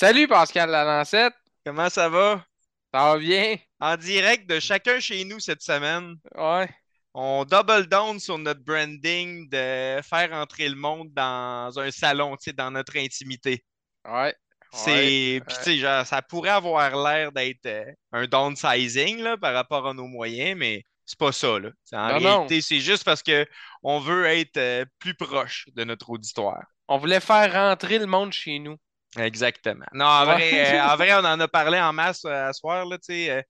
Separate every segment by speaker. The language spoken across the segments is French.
Speaker 1: Salut Pascal Lalancette,
Speaker 2: Comment ça va?
Speaker 1: ça va bien?
Speaker 2: En direct de chacun chez nous cette semaine,
Speaker 1: Ouais,
Speaker 2: on double down sur notre branding de faire entrer le monde dans un salon, tu sais, dans notre intimité.
Speaker 1: ouais.
Speaker 2: C'est, puis tu sais, genre, ça pourrait avoir l'air d'être euh, un downsizing là, par rapport à nos moyens, mais c'est pas ça, là. En
Speaker 1: Non,
Speaker 2: réalité, c'est juste parce que on veut être euh, plus proche de notre auditoire.
Speaker 1: on voulait faire rentrer le monde chez nous.
Speaker 2: Exactement. Non, en vrai, euh, en vrai, on en a parlé en masse euh, à soir, là, euh,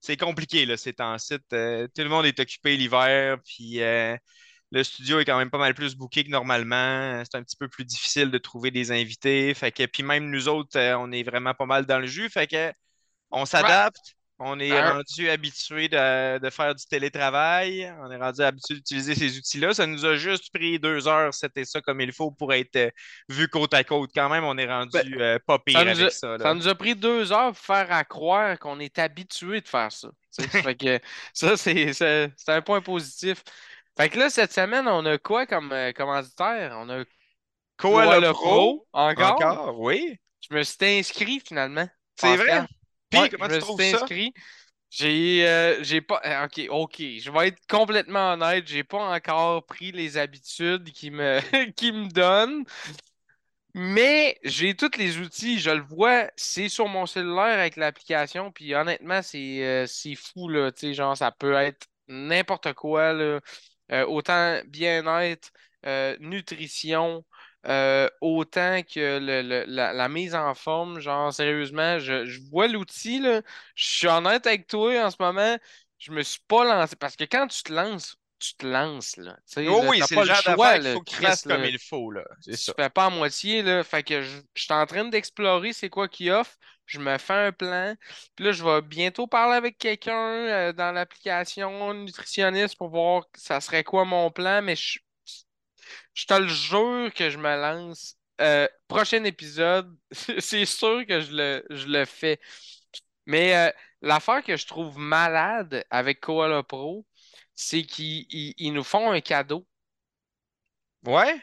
Speaker 2: c'est compliqué, là, ces temps-ci. Euh, tout le monde est occupé l'hiver, puis euh, le studio est quand même pas mal plus booké que normalement. C'est un petit peu plus difficile de trouver des invités. Fait que, puis même nous autres, euh, on est vraiment pas mal dans le jus. Fait que on s'adapte. On est
Speaker 1: un-
Speaker 2: rendu habitué de, de faire du télétravail. On est rendu habitué d'utiliser ces outils-là. Ça nous a juste pris deux heures, c'était ça comme il faut pour être euh, vu côte à côte. Quand même, on est
Speaker 1: ben,
Speaker 2: rendu euh, pas
Speaker 1: ça
Speaker 2: pire
Speaker 1: nous a,
Speaker 2: avec ça,
Speaker 1: ça
Speaker 2: là.
Speaker 1: nous a pris deux heures pour faire à croire qu'on est habitué de faire ça. Fait que ça, c'est un point positif. Fait que là, cette semaine, on a quoi comme euh, commanditaire? On a
Speaker 2: Koala
Speaker 1: Koala
Speaker 2: Pro,
Speaker 1: Pro, encore?
Speaker 2: encore, oui.
Speaker 1: Je me suis inscrit finalement,
Speaker 2: C'est vrai? Puis,
Speaker 1: Ouais,
Speaker 2: comment
Speaker 1: je
Speaker 2: tu
Speaker 1: me
Speaker 2: trouves
Speaker 1: suis
Speaker 2: ça?
Speaker 1: inscrit. J'ai euh, j'ai pas euh, OK, OK, je vais être complètement honnête, j'ai pas encore pris les habitudes qui me qui me donnent, mais j'ai tous les outils, je le vois, c'est sur mon cellulaire avec l'application, puis honnêtement, c'est euh, c'est fou là, tu sais, genre ça peut être n'importe quoi là, Euh, autant bien-être, nutrition, euh, autant que le- le- la, la mise en forme, genre sérieusement, je, je vois l'outil je suis honnête avec toi en ce moment, je me suis pas lancé parce que quand tu te lances, tu te lances là,
Speaker 2: Oh
Speaker 1: là,
Speaker 2: oui, c'est le genre d'affaire qu'il faut que tu fasses comme il faut, là.
Speaker 1: Tu
Speaker 2: ça.
Speaker 1: fais pas à moitié, là. Fait que je, je suis en train d'explorer c'est quoi qu'il offre. Je me fais un plan. Puis là, je vais bientôt parler avec quelqu'un euh, dans l'application nutritionniste pour voir ça serait quoi mon plan. Mais je, je te le jure que je me lance. Euh, prochain épisode, c'est sûr que je le, je le fais. Mais euh, l'affaire que je trouve malade avec Koala Pro, c'est qu'ils ils- ils nous font un cadeau.
Speaker 2: Ouais?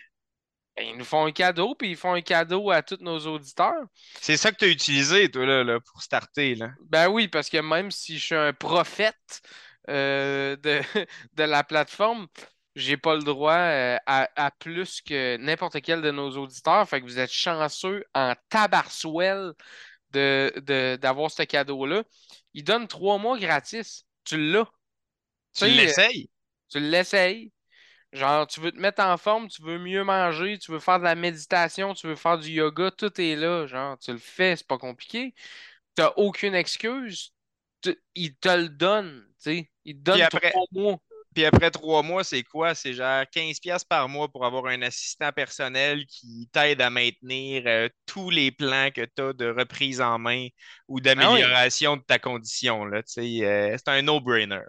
Speaker 1: Ben, Ils nous font un cadeau, puis ils font un cadeau à tous nos auditeurs.
Speaker 2: C'est ça que tu as utilisé, toi, là, là, pour starter, là.
Speaker 1: Ben oui, parce que même si je suis un prophète euh, de, de la plateforme, j'ai pas le droit euh, à, à plus que n'importe quel de nos auditeurs. Fait que vous êtes chanceux en tabarsouelle de, de- d'avoir ce cadeau-là. Ils donnent trois mois gratis. Tu l'as.
Speaker 2: Tu
Speaker 1: sais, euh,
Speaker 2: l'essayes?
Speaker 1: tu l'essayes. Genre, tu veux te mettre en forme, tu veux mieux manger, tu veux faire de la méditation, tu veux faire du yoga, tout est là. Genre, tu le fais, c'est pas compliqué. T'as aucune excuse. Tu- il te le donne, tu sais. Il te donne
Speaker 2: après,
Speaker 1: trois mois.
Speaker 2: Puis après trois mois, c'est quoi? C'est genre 15$ piastres par mois pour avoir un assistant personnel qui t'aide à maintenir euh, tous les plans que tu as de reprise en main ou
Speaker 1: Ah oui.
Speaker 2: d'amélioration de ta condition, euh, c'est un no-brainer.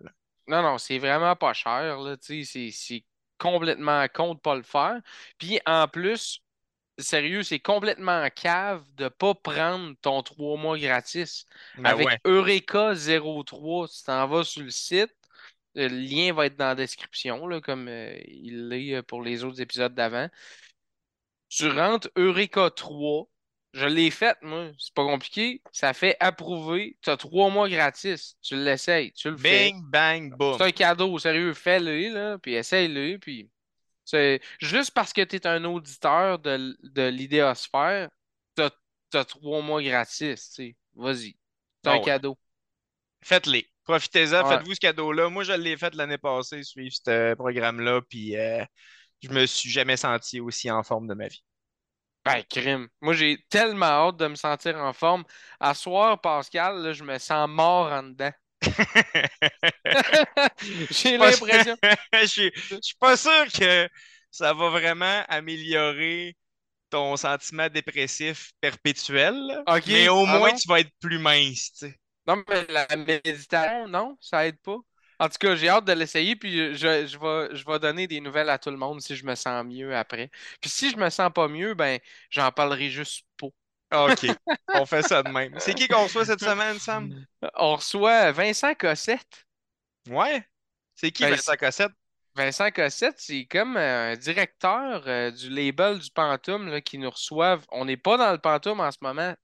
Speaker 1: Non, non, c'est vraiment pas cher. C'est c'est complètement con de pas le faire. Puis en plus, sérieux, c'est complètement cave de pas prendre ton trois mois gratis.
Speaker 2: Ben
Speaker 1: Avec
Speaker 2: ouais.
Speaker 1: Eureka 03, tu t'en vas sur le site. Le lien va être dans la description, là, comme euh, il l'est euh, pour les autres épisodes d'avant. Tu rentres Eureka 3. Je l'ai fait, moi. C'est pas compliqué. Ça fait approuver. Tu as trois mois gratis. Tu l'essayes. Tu le fais.
Speaker 2: Bing, bang,
Speaker 1: C'est
Speaker 2: boom.
Speaker 1: un cadeau, sérieux. Fais-le, là, puis essaye-le, puis... C'est juste parce que tu es un auditeur de, de l'idéosphère, t'as, t'as trois mois gratis, tu sais. Vas-y. C'est un
Speaker 2: Ah ouais.
Speaker 1: cadeau.
Speaker 2: Faites-les. Profitez-en,
Speaker 1: Ouais.
Speaker 2: faites-vous ce cadeau-là. Moi, je l'ai fait l'année passée, suivre ce programme-là, puis euh, je me suis jamais senti aussi en forme de ma vie.
Speaker 1: Ben, crime. Moi, j'ai tellement hâte de me sentir en forme. À soir, Pascal, là, je me sens mort en dedans. J'ai l'impression.
Speaker 2: je suis je suis pas sûr que ça va vraiment améliorer ton sentiment dépressif perpétuel, mais au
Speaker 1: Ah
Speaker 2: moins tu vas être plus mince.
Speaker 1: Non, mais la méditation, non, ça aide pas. En tout cas, j'ai hâte de l'essayer, puis je, je vais, je vais donner des nouvelles à tout le monde si je me sens mieux après. Puis si je me sens pas mieux, ben, j'en parlerai juste pas.
Speaker 2: OK, on fait ça de même. C'est qui qu'on reçoit cette semaine, Sam?
Speaker 1: On reçoit Vincent Cossette.
Speaker 2: Ouais? C'est qui
Speaker 1: Ben,
Speaker 2: Vincent Cossette?
Speaker 1: Vincent Cossette, c'est comme euh, un directeur euh, du label du Pantoum là, qui nous reçoivent. On n'est pas dans le Pantoum en ce moment.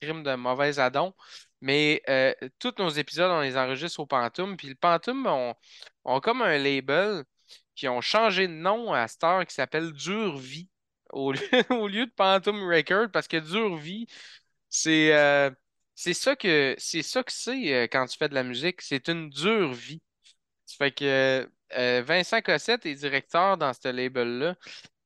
Speaker 1: crime de mauvais adon. Mais euh, tous nos épisodes, on les enregistre au Pantoum. Puis le Pantoum on, on comme un label qui ont changé de nom à Star qui s'appelle Dure Vie au lieu, de Pantoum Record parce que Dure Vie, c'est euh, c'est ça que c'est ça que c'est euh, quand tu fais de la musique. C'est une dure vie. Ça fait que Vincent Cossette est directeur dans ce label-là.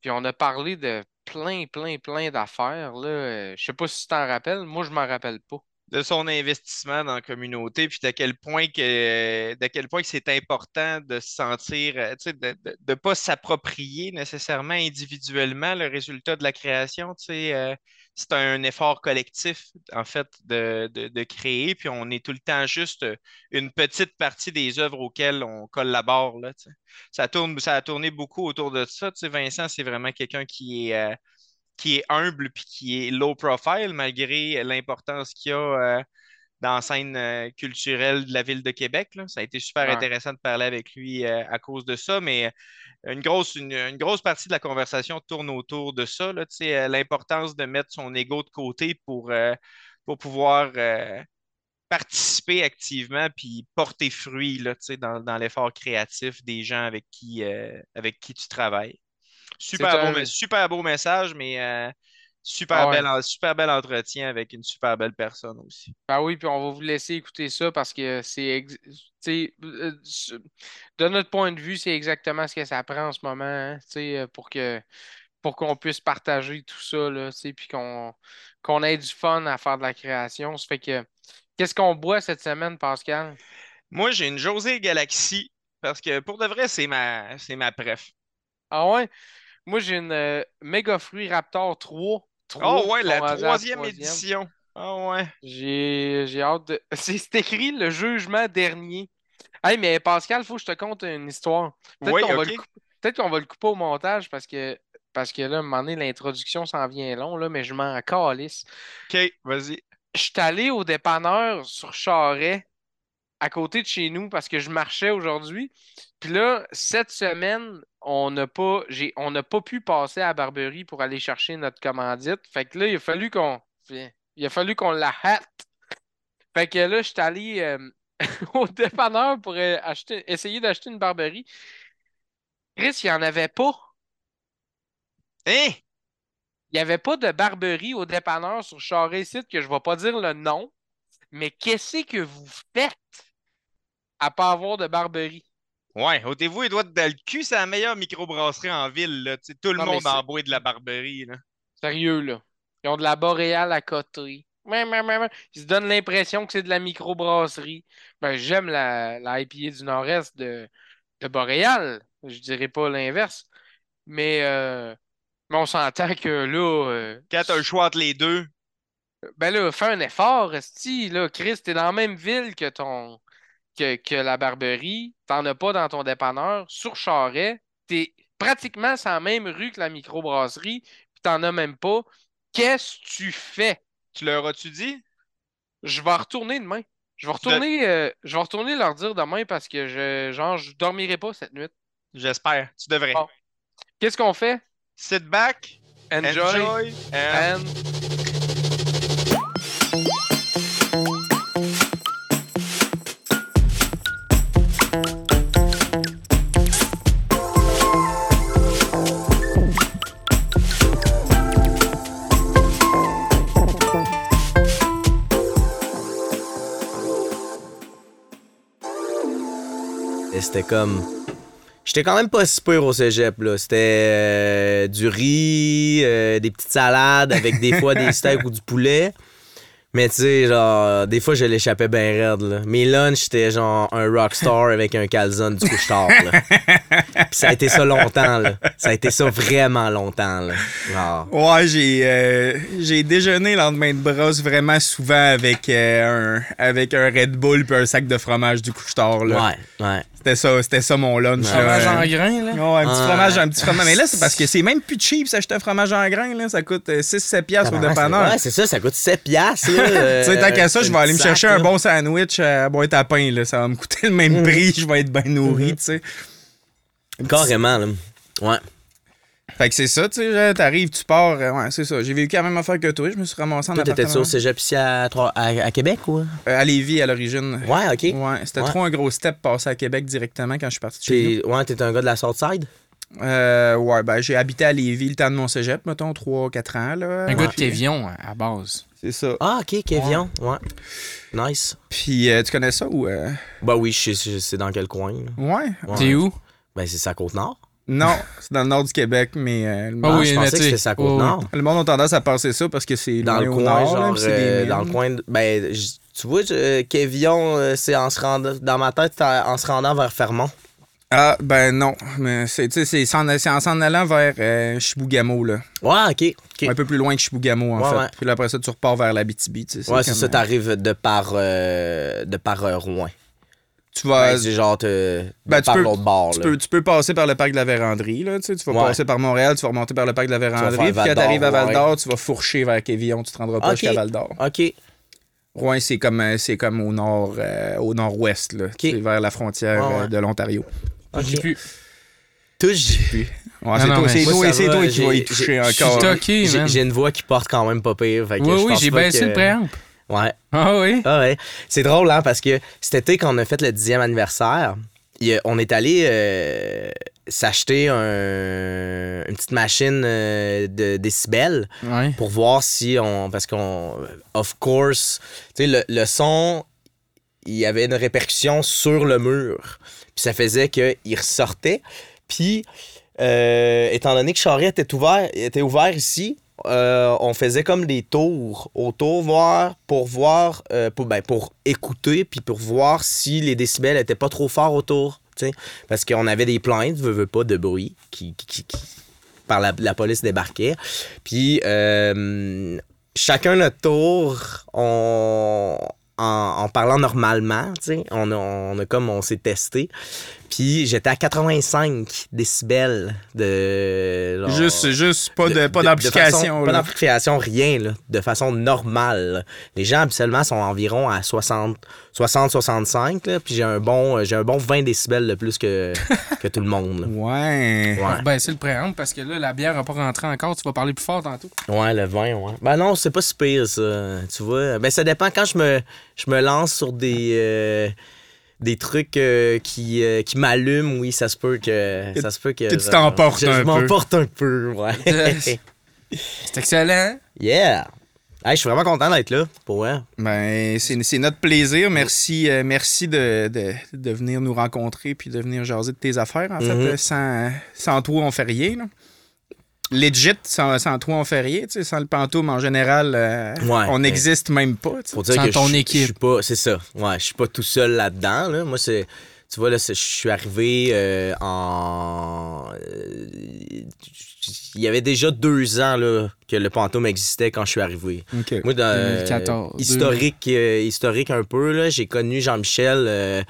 Speaker 1: Puis on a parlé de plein, plein, plein d'affaires. Là. Je sais pas si tu t'en rappelles. Moi, je m'en rappelle pas
Speaker 2: de son investissement dans la communauté, puis d'à quel point que de quel point que c'est important de se sentir, euh, de ne pas s'approprier nécessairement individuellement le résultat de la création. Euh, c'est un effort collectif, en fait, de, créer, puis on est tout le temps juste une petite partie des œuvres auxquelles on collabore. Ça a tourné beaucoup autour de ça. Vincent, c'est vraiment quelqu'un qui est. Euh, qui est humble puis qui est low profile malgré l'importance qu'il a euh, dans la scène euh, culturelle de la ville de Québec. Ça a été super intéressant de parler avec lui euh, à cause de ça, mais une grosse, une, grosse partie de la conversation tourne autour de ça, l'importance de mettre son ego de côté pour, pour pouvoir participer activement puis porter fruit là, dans, dans l'effort créatif des gens avec qui, avec qui tu travailles. Super beau, super beau message, mais euh, super, bel, super bel entretien avec une super belle personne aussi.
Speaker 1: Ben oui, puis on va vous laisser écouter ça parce que c'est. Euh, de notre point de vue, c'est exactement ce que ça prend en ce moment hein, euh, pour que pour qu'on puisse partager tout ça, là, puis qu'on ait du fun à faire de la création. Ça fait que qu'est-ce qu'on boit cette semaine, Pascal?
Speaker 2: Moi, j'ai une José Galaxy parce que pour de vrai, c'est ma ma préf.
Speaker 1: Ah ouais? Moi, j'ai une euh, Mega Fruit Raptor 3.
Speaker 2: oh ouais, la troisième édition. Oh ouais.
Speaker 1: J'ai hâte de. C'est écrit le jugement dernier. Hey, mais Pascal, il faut que je te conte une histoire. Peut-être qu'on va, le... va le couper au montage parce que parce que là, à un moment donné, l'introduction s'en vient long, là, mais je m'en calisse.
Speaker 2: OK, vas-y.
Speaker 1: Je suis allé au dépanneur sur Charret à côté de chez nous parce que je marchais aujourd'hui. Puis là, cette semaine, on n'a pas, on n'a pas pu passer à la Barberie pour aller chercher notre commandite. Fait que là, il a fallu qu'on, il a fallu qu'on la hâte. Fait que là, je suis allé euh, au dépanneur pour euh, acheter, essayer d'acheter une Barberie. Chris, il n'y en avait pas.
Speaker 2: Hein?
Speaker 1: Il n'y avait pas de Barberie au dépanneur sur Charest site que je ne vais pas dire le nom. Mais qu'est-ce que vous faites? À pas avoir de Barberie?
Speaker 2: Ouais, ôtez-vous les doigts de le cul, c'est la meilleure microbrasserie en ville. Là. tout le monde en boit de la Barberie. Là.
Speaker 1: Sérieux, là. Ils ont de la boréale à côté. Ils se donnent l'impression que c'est de la microbrasserie. Ben, j'aime la, la IPA du Nord-Est de, de Boréal. Je dirais pas l'inverse. Mais, euh, mais on s'entend que là. Euh,
Speaker 2: Quand t'as le choix entre les deux.
Speaker 1: Ben là, fais un effort, Resti. Là, Chris, t'es dans la même ville que ton, que, la Barberie, t'en as pas dans ton dépanneur. Sur Charret, t'es pratiquement sur la même rue que la microbrasserie, puis t'en as même pas. Qu'est-ce que tu fais?
Speaker 2: Tu leur as-tu dit?
Speaker 1: Je vais retourner demain. Je vais retourner, euh, je vais retourner leur dire demain parce que je, genre, je dormirai pas cette nuit.
Speaker 2: J'espère. Tu devrais.
Speaker 1: Qu'est-ce qu'on fait?
Speaker 2: Sit back, enjoy, and...
Speaker 3: c'était comme. J'étais quand même pas si pire au cégep, là. C'était euh, du riz, euh, des petites salades avec des fois des steaks ou du poulet. Mais tu sais, genre, des fois, je l'échappais bien raide, là. Mes lunchs, j'étais genre un rockstar avec un calzone du couche-tard, là. ça a été ça longtemps, là. Ça a été ça vraiment longtemps, là.
Speaker 4: Ouais, j'ai, euh, j'ai déjeuné le lendemain de brosse vraiment souvent avec, un, avec un Red Bull puis un sac de fromage du couche-tard, là.
Speaker 3: Ouais, ouais.
Speaker 4: C'était ça, c'était ça mon lunch.
Speaker 1: Un fromage en grain, là?
Speaker 4: Ouais, un petit fromage, un petit fromage. Mais là, c'est parce que c'est même plus cheap s'acheter un fromage en grain, là. Ça coûte 6-7 euh, piastres au dépanneur.
Speaker 3: Ouais, c'est ça, ça coûte 7 piastres,
Speaker 4: tu sais, tant qu'à ça, je vais aller me chercher un bon sandwich à boîte à pain, là. Ça va me coûter le même mm. prix, je vais être bien nourri, mm-hmm. tu sais.
Speaker 3: Carrément, là. Ouais.
Speaker 4: Fait que c'est ça, tu sais, t'arrives, tu pars, euh, ouais, c'est ça. J'ai vécu la même affaire que toi, je me suis ramassé en
Speaker 3: Toi, t'étais-tu
Speaker 4: appartement.
Speaker 3: au cégep ici à, Trois- à, à Québec ou?
Speaker 4: Euh, à Lévis à l'origine.
Speaker 3: Ouais, ok.
Speaker 4: Ouais, c'était
Speaker 3: Ouais.
Speaker 4: trop un gros step passer à Québec directement quand je suis parti de chez nous.
Speaker 3: Ouais, t'es un gars de la Southside?
Speaker 4: Euh, ouais, ben j'ai habité à Lévis le temps de mon cégep, mettons, 3-4 ans, là.
Speaker 1: Un gars de Kévion, à base.
Speaker 4: C'est ça.
Speaker 3: Ah, ok, Kévion. Ouais. Nice.
Speaker 4: Puis, euh, tu connais ça ou... euh,
Speaker 3: Bah oui, je sais je sais dans quel coin. là?
Speaker 4: Ouais.
Speaker 3: Ouais.
Speaker 1: T'es où?
Speaker 3: Ben, c'est sa côte nord.
Speaker 4: Non, c'est dans le nord du Québec, mais euh, le,
Speaker 1: Ah
Speaker 4: monde,
Speaker 1: oui,
Speaker 3: je
Speaker 1: mais
Speaker 3: pensais que c'était sa côte nord.
Speaker 4: le monde a tendance à penser ça parce que c'est
Speaker 3: Dans le coin,
Speaker 4: nord,
Speaker 3: genre, euh, dans le coin de, ben, j- tu vois, je- euh, c'est en se rendant, dans ma tête, c'est en se rendant vers Fermont.
Speaker 4: Ah, ben non, mais c'est, tu sais, c'est, en- c'est en s'en allant vers euh, Chibougamau, là.
Speaker 3: Ouais, ok. ok.
Speaker 4: Un peu plus loin que Chibougamau, en
Speaker 3: Ouais,
Speaker 4: fait.
Speaker 3: ouais.
Speaker 4: Puis là, après ça, tu repars vers l'Abitibi, tu sais.
Speaker 3: Ouais, c'est ça, t'arrives de par, euh, de par euh, Rouen.
Speaker 4: Tu vas...
Speaker 3: Ben, c'est genre, te,
Speaker 4: Ben, tu
Speaker 3: par
Speaker 4: peux-
Speaker 3: l'autre bord,
Speaker 4: Tu peux, tu peux passer par le parc de la Vérandrie, là, tu sais, tu vas
Speaker 3: Ouais.
Speaker 4: passer par Montréal, tu vas remonter par le parc de la Vérandrie, puis quand
Speaker 3: Val-d'Or,
Speaker 4: t'arrives à Val d'Or,
Speaker 3: ouais.
Speaker 4: tu vas fourcher vers Quévillon, tu te rendras pas
Speaker 3: Ok.
Speaker 4: jusqu'à Val d'Or.
Speaker 3: Ok.
Speaker 4: Rouen, c'est comme, euh, c'est comme au nord, euh, au nord-ouest, là, tu sais, vers la frontière
Speaker 3: Ouais,
Speaker 4: euh,
Speaker 3: ouais.
Speaker 4: de l'Ontario.
Speaker 1: J'ai
Speaker 3: ok.
Speaker 1: plus.
Speaker 3: Pu.
Speaker 4: Ouais, c'est
Speaker 1: non,
Speaker 4: toi, c'est toi, c'est qui vas y toucher
Speaker 1: Je suis
Speaker 4: encore.
Speaker 1: stocké,
Speaker 3: J'ai une voix qui porte quand même pas pire.
Speaker 1: Oui,
Speaker 3: je
Speaker 1: oui, j'ai
Speaker 3: pas
Speaker 1: baissé le préamp.
Speaker 3: Ouais.
Speaker 1: Ah oui?
Speaker 3: Ah ouais. C'est drôle, hein, parce que cet été, quand on a fait le 10e anniversaire, il y a- on est allé euh, s'acheter un- une petite machine euh, de décibels
Speaker 1: Ouais.
Speaker 3: pour voir si on. Parce qu'on. Of course, tu sais, le, le son, il y avait une répercussion sur le mur. Puis ça faisait qu'il ressortait. Puis, euh, étant donné que Charest était ouvert, était ouvert ici, euh, on faisait comme des tours autour, voir, pour voir, euh, pour, ben, pour écouter, puis pour voir si les décibels étaient pas trop forts autour. Parce qu'on avait des plaintes, veux, veux pas, de bruit, qui, qui- qui- par la, police débarquait. Puis, euh, chacun notre tour, on, en, en parlant normalement, on on a comme on s'est testé. Puis j'étais à 85 décibels de. genre-
Speaker 4: Juste, juste pas de, pas
Speaker 3: de-
Speaker 4: d'application.
Speaker 3: de façon- Pas d'application, rien, là, de façon normale. Les gens, habituellement, sont environ à 60, 60 65, là, puis j'ai un, bon, j'ai un bon 20 décibels de plus que, que tout le monde. là.
Speaker 4: Ouais.
Speaker 3: Ouais.
Speaker 1: Ben, c'est le préamp parce que là, la bière n'a pas rentré encore. Tu vas parler plus fort tantôt.
Speaker 3: Ouais, le vin, ouais. Ben non, c'est pas si pire, ça. Tu vois. Ben ça dépend quand je me, je me lance sur des. euh, des trucs euh, qui, euh, qui m'allument, oui, ça se peut que. Ça se peut que.
Speaker 4: que tu t'emportes
Speaker 3: je-
Speaker 4: un
Speaker 3: Je
Speaker 4: peu.
Speaker 3: m'emporte un peu, ouais.
Speaker 1: C'est excellent.
Speaker 3: yeah! Hey, je suis vraiment content d'être là, pour vrai.
Speaker 4: Ben, c'est, c'est notre plaisir. Merci, euh, merci de, de, de venir nous rencontrer puis de venir jaser de tes affaires. En fait,
Speaker 3: Mhm.
Speaker 4: Euh, sans, sans toi, on fait rien. là. Legit, sans, sans toi, on fait rien. tu sais, Sans le pantoum, en général, euh,
Speaker 3: Ouais,
Speaker 4: on n'existe même pas. tu sais.
Speaker 3: Faut dire
Speaker 1: Sans
Speaker 3: que
Speaker 1: ton
Speaker 3: je-
Speaker 1: équipe.
Speaker 3: Je suis pas, c'est ça. Ouais, je suis pas tout seul là-dedans. Là. Moi, c'est, tu vois là, je suis arrivé euh, en. euh, Il y avait déjà deux ans là, que le Pantôme existait quand je suis arrivé.
Speaker 4: OK.
Speaker 3: Moi, dans,
Speaker 1: 2014,
Speaker 3: euh, historique, euh, historique un peu, là, j'ai connu Jean-Michel euh,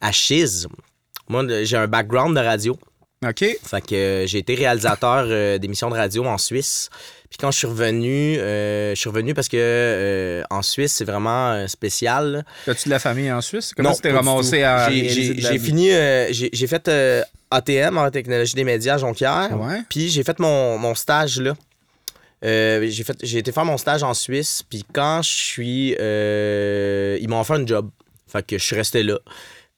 Speaker 3: à Chiz. Moi, j'ai un background de radio.
Speaker 4: OK.
Speaker 3: Fait que euh, j'ai été réalisateur euh, d'émissions de radio en Suisse. Puis quand je suis revenu, euh, je suis revenu parce que euh, en Suisse, c'est vraiment euh, spécial.
Speaker 4: As-tu de la famille en Suisse? Comment tu t'es ramassé à
Speaker 3: J'ai- fini, j'ai fait ATM en technologie des médias à Jonquière.
Speaker 4: Ouais.
Speaker 3: Puis j'ai fait mon, mon stage là. J'ai fait j'ai été faire mon stage en Suisse puis quand je suis ils m'ont offert un job fait que je suis resté là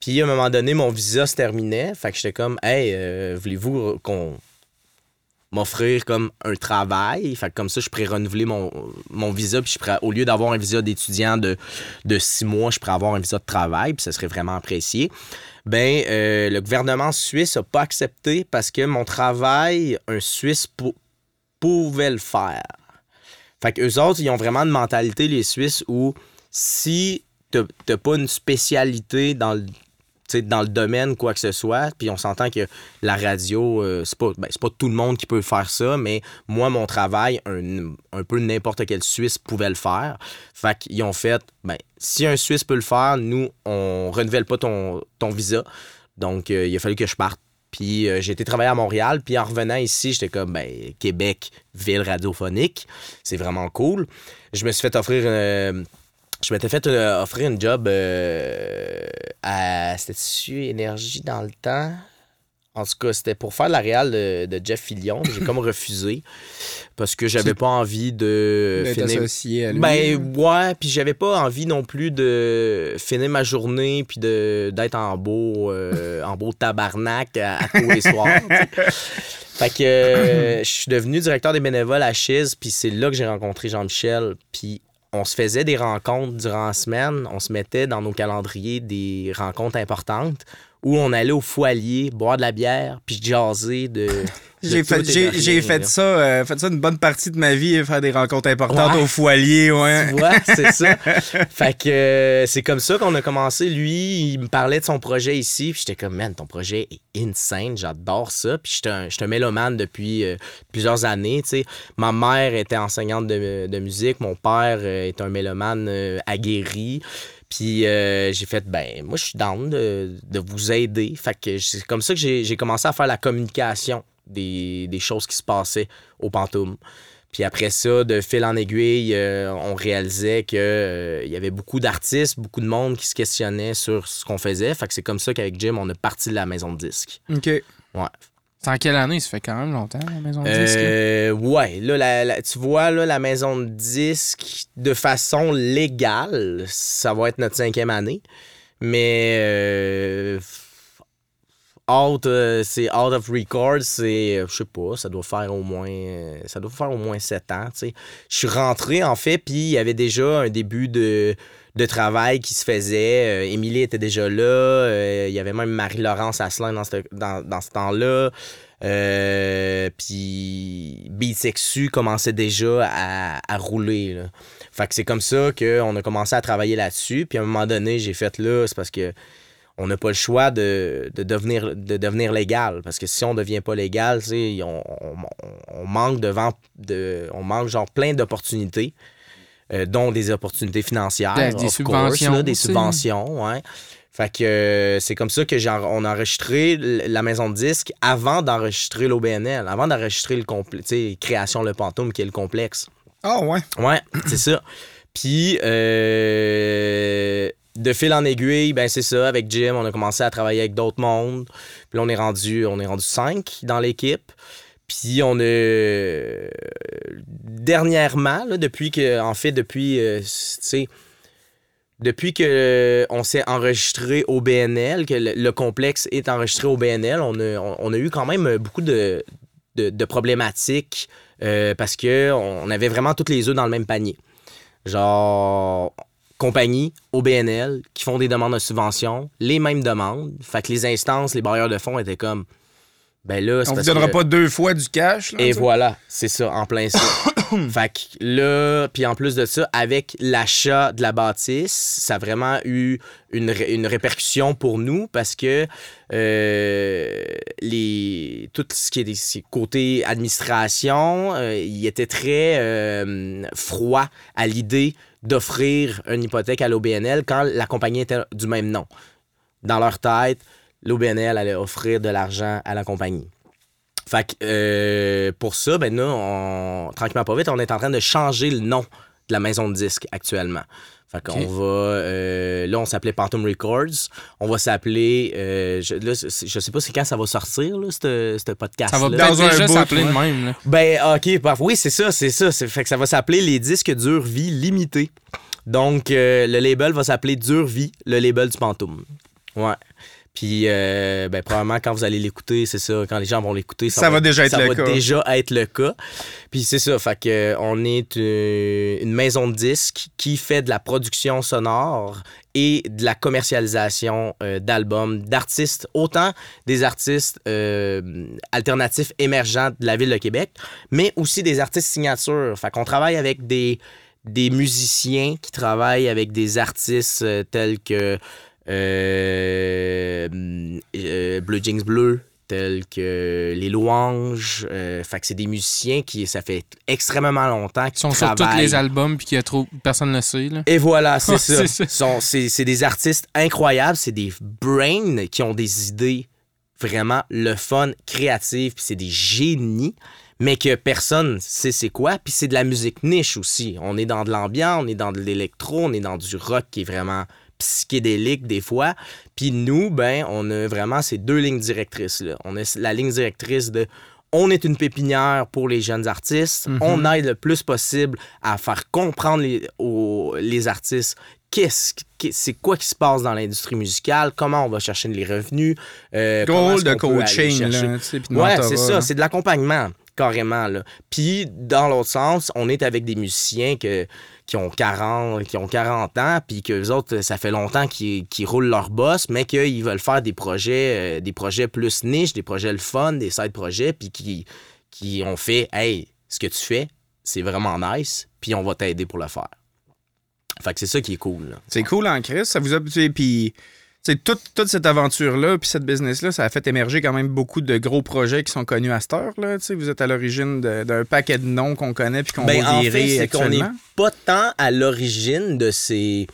Speaker 3: puis à un moment donné mon visa se terminait. Fait que j'étais comme hey euh, voulez-vous qu'on m'offrir comme un travail? Fait que comme ça je pourrais renouveler mon, mon visa. Puis je au lieu d'avoir un visa d'étudiant de, de six mois je pourrais avoir un visa de travail. Puis ça serait vraiment apprécié. Ben euh, le gouvernement suisse a pas accepté parce que mon travail un Suisse pou- pouvait le faire. Fait que eux autres, ils ont vraiment une mentalité, les Suisses, où si t'as pas une spécialité dans le, dans le domaine, quoi que ce soit, puis on s'entend que la radio, euh, c'est pas, ben, tout le monde qui peut faire ça, mais moi, mon travail, un, un peu n'importe quel Suisse pouvait le faire. Fait qu'ils ont fait, ben, si un Suisse peut le faire, nous, on renouvelle pas ton, ton visa. Donc, euh, il a fallu que je parte. Puis euh, j'ai été travailler à Montréal. Puis en revenant ici, j'étais comme, ben, Québec, ville radiophonique. C'est vraiment cool. Je me suis fait offrir. euh, je m'étais fait euh, offrir une job euh, à. C'était-tu Énergie dans le temps? En tout cas, c'était pour faire la réal de, de Jeff Fillion. J'ai comme refusé parce que j'avais pas envie de finir.
Speaker 4: associé à lui.
Speaker 3: Ben ouais, puis j'avais pas envie non plus de finir ma journée puis de d'être en beau euh, en beau tabarnak à, à tous les soirs. Fait que euh, je suis devenu directeur des bénévoles à Chiz, puis c'est là que j'ai rencontré Jean-Michel, puis on se faisait des rencontres durant la semaine, on se mettait dans nos calendriers des rencontres importantes où on allait au foyer boire de la bière puis jaser de
Speaker 4: J'ai fait, j'ai, ça, euh, fait ça une bonne partie de ma vie, faire des rencontres importantes
Speaker 3: Ouais.
Speaker 4: au foyer, ouais.
Speaker 3: Tu vois, c'est ça. fait que euh, c'est comme ça qu'on a commencé. Lui, il me parlait de son projet ici. Puis j'étais comme, man, ton projet est insane. J'adore ça. Puis j'étais un, j'étais mélomane depuis euh, plusieurs années. tu sais. Ma mère était enseignante de, de musique. Mon père est un mélomane aguerri. Puis euh, j'ai fait, ben, moi, je suis down de, de vous aider. Fait que c'est comme ça que j'ai commencé à faire la communication des, des choses qui se passaient au Pantoum. Puis après ça, de fil en aiguille, euh, on réalisait qu'il y avait beaucoup d'artistes, beaucoup de monde qui se questionnait sur ce qu'on faisait. Fait que c'est comme ça qu'avec Jim, on a parti de la maison de disques.
Speaker 4: OK.
Speaker 3: Ouais.
Speaker 1: C'est en quelle année? Ça fait quand même longtemps, la maison de?
Speaker 3: Euh, ouais, là, la- la- tu vois, là, la maison de disques, de façon légale, ça va être notre cinquième année. Mais euh, out, euh, c'est out of record, c'est, euh, je sais pas, ça doit faire au moins, euh, ça doit faire au moins sept ans, tu sais. Je suis rentré, en fait, puis il y avait déjà un début de, de travail qui se faisait. Émilie était déjà là. il y avait même Marie-Laurence Asselin dans ce, dans, dans temps-là. Puis Beat Sexu commençait déjà à, à rouler. Fait que c'est comme ça qu'on a commencé à travailler là-dessus. Puis à un moment donné, j'ai fait là, c'est parce que on n'a pas le choix de, de devenir, de devenir légal. Parce que si on ne devient pas légal, on, on- on manque devant de. On manque genre plein d'opportunités. euh, dont des opportunités financières.
Speaker 1: Des- des subventions,
Speaker 3: là, des subventions, ouais. Fait que euh, c'est comme ça que on a enregistré la maison de disques avant d'enregistrer l'OBNL, avant d'enregistrer le complexe, création Le Pantoum qui est le complexe.
Speaker 4: Ah, ouais.
Speaker 3: Ouais, c'est ça. Puis, euh, de fil en aiguille, ben c'est ça. Avec Jim, on a commencé à travailler avec d'autres mondes. Puis là, on est rendu, on est rendu cinq dans l'équipe. Puis on a dernièrement, là, depuis que, en fait, depuis, euh, depuis que euh, on s'est enregistré au BNL, que le, le complexe est enregistré au BNL, on a, eu quand même beaucoup de, de, problématiques euh, parce que on avait vraiment toutes les œufs dans le même panier. Genre compagnie au BNL qui font des demandes de subvention, les mêmes demandes. Fait que les instances, les barrières de fonds étaient comme ben là,
Speaker 4: On vous donnera
Speaker 3: que-
Speaker 4: pas deux fois du cash, là.
Speaker 3: et voilà, c'est ça, en plein ça. fait que là, puis en plus de ça, avec l'achat de la bâtisse, ça a vraiment eu une, ré- une répercussion pour nous parce que euh, les, tout ce qui est des côté administration, euh, il était très euh, froid à l'idée d'offrir une hypothèque à l'OBNL quand la compagnie était du même nom. Dans leur tête, l'OBNL allait offrir de l'argent à la compagnie. Fait que euh, pour ça, ben nous, tranquillement pas vite, on est en train de changer le nom de la maison de disques actuellement. Fait qu'on va. euh, là, on s'appelait Phantom Records. On va s'appeler. euh, je, là, c'est- je sais pas c'est quand ça va sortir, là, ce ce podcast-là.
Speaker 1: Ça va
Speaker 4: Dans
Speaker 1: peut-être
Speaker 4: un
Speaker 1: déjà s'appeler de même. Là.
Speaker 3: Ben, ok, bah, oui, c'est ça, c'est ça. C'est- Fait que ça va s'appeler les disques dure vie limités. Donc, euh, le label va s'appeler Dure Vie, le label du Pantoum. Ouais. Puis, euh, ben, probablement, quand vous allez l'écouter, c'est ça, quand les gens vont l'écouter,
Speaker 4: Ça va déjà être
Speaker 3: ça
Speaker 4: le
Speaker 3: va
Speaker 4: cas.
Speaker 3: déjà être le cas. Puis, c'est ça, fait que, euh, on est euh, une maison de disques qui fait de la production sonore et de la commercialisation euh, d'albums d'artistes, autant des artistes euh, alternatifs émergents de la ville de Québec, mais aussi des artistes signatures. Fait qu'on travaille avec des, des musiciens qui travaillent avec des artistes tels que euh, euh, Blue Jeans Bleu, tels que Les Louanges. euh, fait que c'est des musiciens qui, ça fait extrêmement longtemps
Speaker 1: Ils
Speaker 3: qu'ils
Speaker 1: sont sur tous les albums puis qu'il y a trop. Personne ne le sait. Là.
Speaker 3: Et voilà, c'est ça.
Speaker 1: c'est
Speaker 3: des artistes incroyables, c'est des brains qui ont des idées vraiment le fun, créatives, puis c'est des génies, mais que personne sait c'est quoi. Puis c'est de la musique niche aussi. On est dans de l'ambiance, on est dans de l'électro, on est dans du rock qui est vraiment psychédélique des fois. Puis nous, ben, on a vraiment ces deux lignes directrices. Là. On a la ligne directrice de on est une pépinière pour les jeunes artistes.
Speaker 4: Mhm.
Speaker 3: On aide le plus possible à faire comprendre les, aux- les artistes qu'est-ce c'est quoi qui se passe dans l'industrie musicale, comment on va chercher les revenus. euh, est-ce
Speaker 4: de coaching, là.
Speaker 3: Ouais, c'est ça, c'est de l'accompagnement, carrément. Là. Puis, dans l'autre sens, on est avec des musiciens que, qui, ont 40, qui ont 40 ans, puis que les autres, ça fait longtemps qu'ils roulent leur boss, mais qu'ils veulent faire des projets, euh, des projets plus niches, des projets le fun, des side projets, puis qui, ont fait Hey, ce que tu fais, c'est vraiment nice, puis on va t'aider pour le faire. Fait que c'est ça qui est cool.
Speaker 4: C'est cool en Chris. Ça vous a. Puis. Tu sais, toute, toute cette aventure-là, puis cette business-là, ça a fait émerger quand même beaucoup de gros projets qui sont connus à cette heure. Là. Tu sais, Vous êtes à l'origine d'un paquet de noms qu'on connaît puis qu'on
Speaker 3: Ben,
Speaker 4: va
Speaker 3: en
Speaker 4: virer
Speaker 3: fait, c'est qu'on n'est pas tant à l'origine de ces.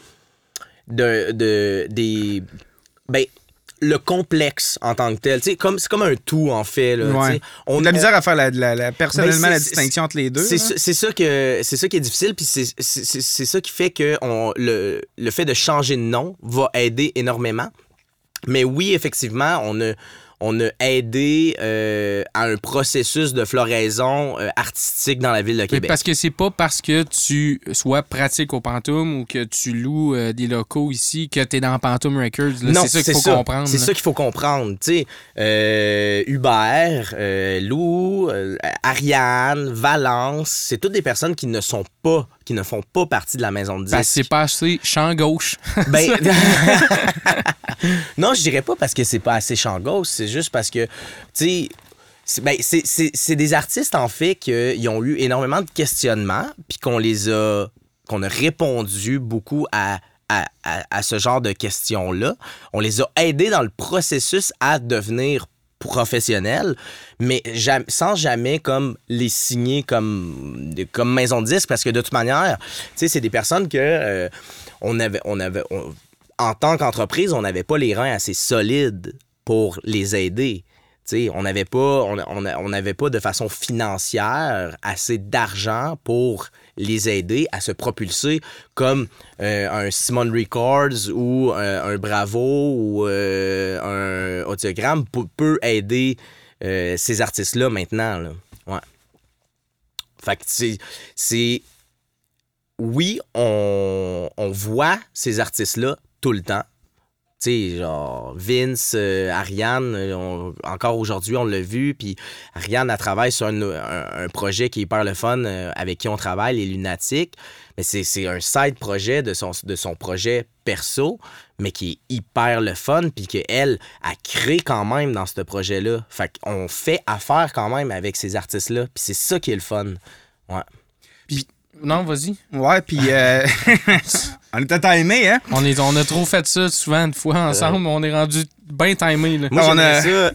Speaker 3: de, de- des. Ben, le complexe en tant que tel. Sais, comme, c'est comme un tout, en fait. Là,
Speaker 4: Ouais.
Speaker 3: on
Speaker 4: On a la misère à faire la, la- la- personnellement
Speaker 3: Ben,
Speaker 4: la
Speaker 3: c'est-
Speaker 4: distinction entre les deux.
Speaker 3: C'est ça- c'est ça, que c'est ça qui est difficile, puis c'est- c'est c'est- c'est ça qui fait que on, le, le fait de changer de nom va aider énormément. Mais oui, effectivement, on a, on a aidé euh, à un processus de floraison euh, artistique dans la ville de
Speaker 1: Mais
Speaker 3: Québec.
Speaker 1: parce que c'est pas parce que tu sois pratique au Pantoum ou que tu loues euh, des locaux ici que tu es dans Pantoum Records. là.
Speaker 3: Non,
Speaker 1: c'est ça qu'il faut comprendre.
Speaker 3: C'est ça qu'il faut comprendre. Tu sais, Hubert, Lou, Ariane, Valence, c'est toutes des personnes qui ne sont pas, qui ne font pas partie de la maison de disques.
Speaker 1: Parce que c'est pas assez champ gauche.
Speaker 3: Ben, non, je dirais pas parce que c'est pas assez champ gauche, c'est juste parce que, tu sais, c'est ben, des artistes, en fait, qui ont eu énormément de questionnements, puis qu'on les a, qu'on a répondu beaucoup à, à, à- à ce genre de questions-là. On les a aidés dans le processus à devenir professionnels, mais sans jamais comme les signer comme, comme maison de disque, parce que de toute manière, c'est des personnes que euh, on avait, en tant qu'entreprise, on n'avait pas les reins assez solides pour les aider. On n'avait pas, on, on, pas de façon financière assez d'argent pour les aider à se propulser comme euh, un Simon Records ou euh, un Bravo ou euh, un Audiogramme peut, aider ces artistes-là maintenant. Là. Ouais. Fait que c'est oui, on, on voit ces artistes-là tout le temps. Tu sais, genre Vince, euh, Ariane, euh, on- encore aujourd'hui, on l'a vu. Puis Ariane, elle travaille sur un, un- un projet qui est hyper le fun euh, avec qui on travaille, les Lunatiques. Mais c'est c'est un side projet de son, de son projet perso, mais qui est hyper le fun. Puis qu'elle a créé quand même dans ce projet-là. Fait qu'on fait affaire quand même avec ces artistes-là. Puis c'est ça qui est le fun. Ouais.
Speaker 1: Non, vas-y.
Speaker 4: Ouais, puis euh, on était timé, hein?
Speaker 1: On, est, on a trop fait ça souvent une fois ensemble, mais on est rendu bien timé. Là.
Speaker 3: Moi,
Speaker 4: On a-
Speaker 3: ça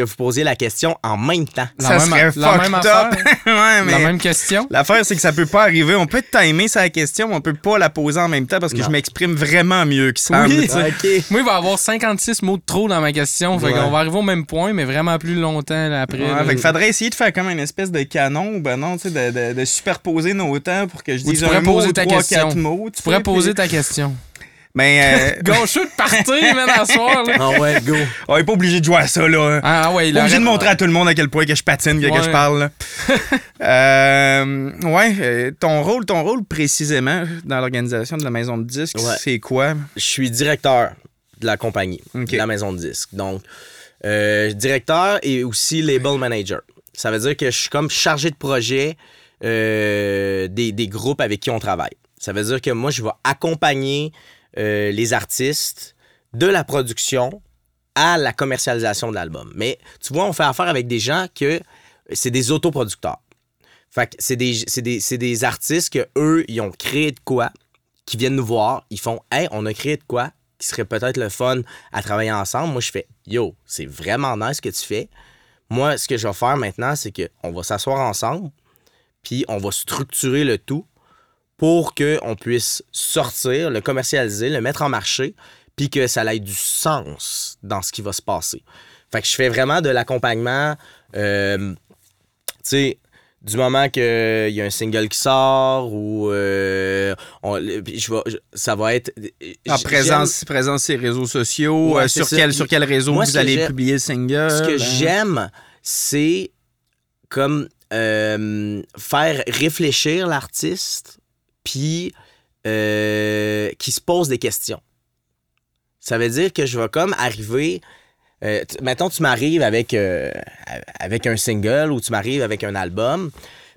Speaker 3: que vous posiez la question en même temps.
Speaker 1: La
Speaker 4: ça
Speaker 1: même-
Speaker 4: serait
Speaker 1: la
Speaker 4: fucked
Speaker 1: même
Speaker 4: up.
Speaker 1: affaire.
Speaker 4: ouais, mais
Speaker 1: La même question.
Speaker 4: l'affaire, c'est que ça peut pas arriver. On peut timer sa question, mais on peut pas la poser en même temps parce que
Speaker 3: Non.
Speaker 4: je m'exprime vraiment mieux que Sam.
Speaker 1: Oui. Moi, il va y avoir 56 mots de trop dans ma question. Fait qu'on va arriver au même point, mais vraiment plus longtemps là, après.
Speaker 4: Ouais, fait faudrait essayer de faire comme une espèce de canon, ou ben non, tu sais, de, de- de superposer nos temps pour que je dise un mot,
Speaker 1: ta
Speaker 4: trois,
Speaker 1: question.
Speaker 4: quatre mots.
Speaker 1: Tu pourrais poser ta question.
Speaker 4: Mais euh,
Speaker 1: Gaucheux de partir, man, à soir. Là.
Speaker 3: Ah ouais, go.
Speaker 4: on est pas obligé de jouer à ça, là.
Speaker 1: Ah, ah ouais, il
Speaker 4: Pas obligé de montrer à tout le monde à quel point que je patine, que, que je parle. là. Euh, ouais, euh, ton rôle, ton rôle précisément dans l'organisation de la maison de disques,
Speaker 3: Ouais.
Speaker 4: c'est quoi?
Speaker 3: Je suis directeur de la compagnie, de la maison de disques. Donc, euh, directeur et aussi label manager. Ça veut dire que je suis comme chargé de projet euh, des, des groupes avec qui on travaille. Ça veut dire que moi, je vais accompagner euh, les artistes de la production à la commercialisation de l'album. Mais tu vois, on fait affaire avec des gens que c'est des autoproducteurs. Fait que c'est des, artistes que eux, ils ont créé de quoi, qui viennent nous voir, ils font Hey, on a créé de quoi qui serait peut-être le fun à travailler ensemble. Moi, je fais Yo, c'est vraiment nice ce que tu fais. Moi, ce que je vais faire maintenant, c'est qu'on va s'asseoir ensemble, puis on va structurer le tout pour qu'on puisse sortir, le commercialiser, le mettre en marché, puis que ça ait du sens dans ce qui va se passer. Fait que je fais vraiment de l'accompagnement, euh, tu sais, du moment qu'il y a un single qui sort ou euh, on- je ça va être.
Speaker 4: En
Speaker 3: j-
Speaker 4: présence, présence sur les réseaux sociaux,
Speaker 3: Ouais,
Speaker 4: euh, sur, quel, sur quel réseau
Speaker 3: Moi,
Speaker 4: vous allez publier le single.
Speaker 3: Ce que
Speaker 4: hein?
Speaker 3: j'aime, c'est comme euh, faire réfléchir l'artiste, puis euh, qui se pose des questions. Ça veut dire que je vais comme arriver. Euh, mettons, tu m'arrives avec, euh, avec un single ou tu m'arrives avec un album,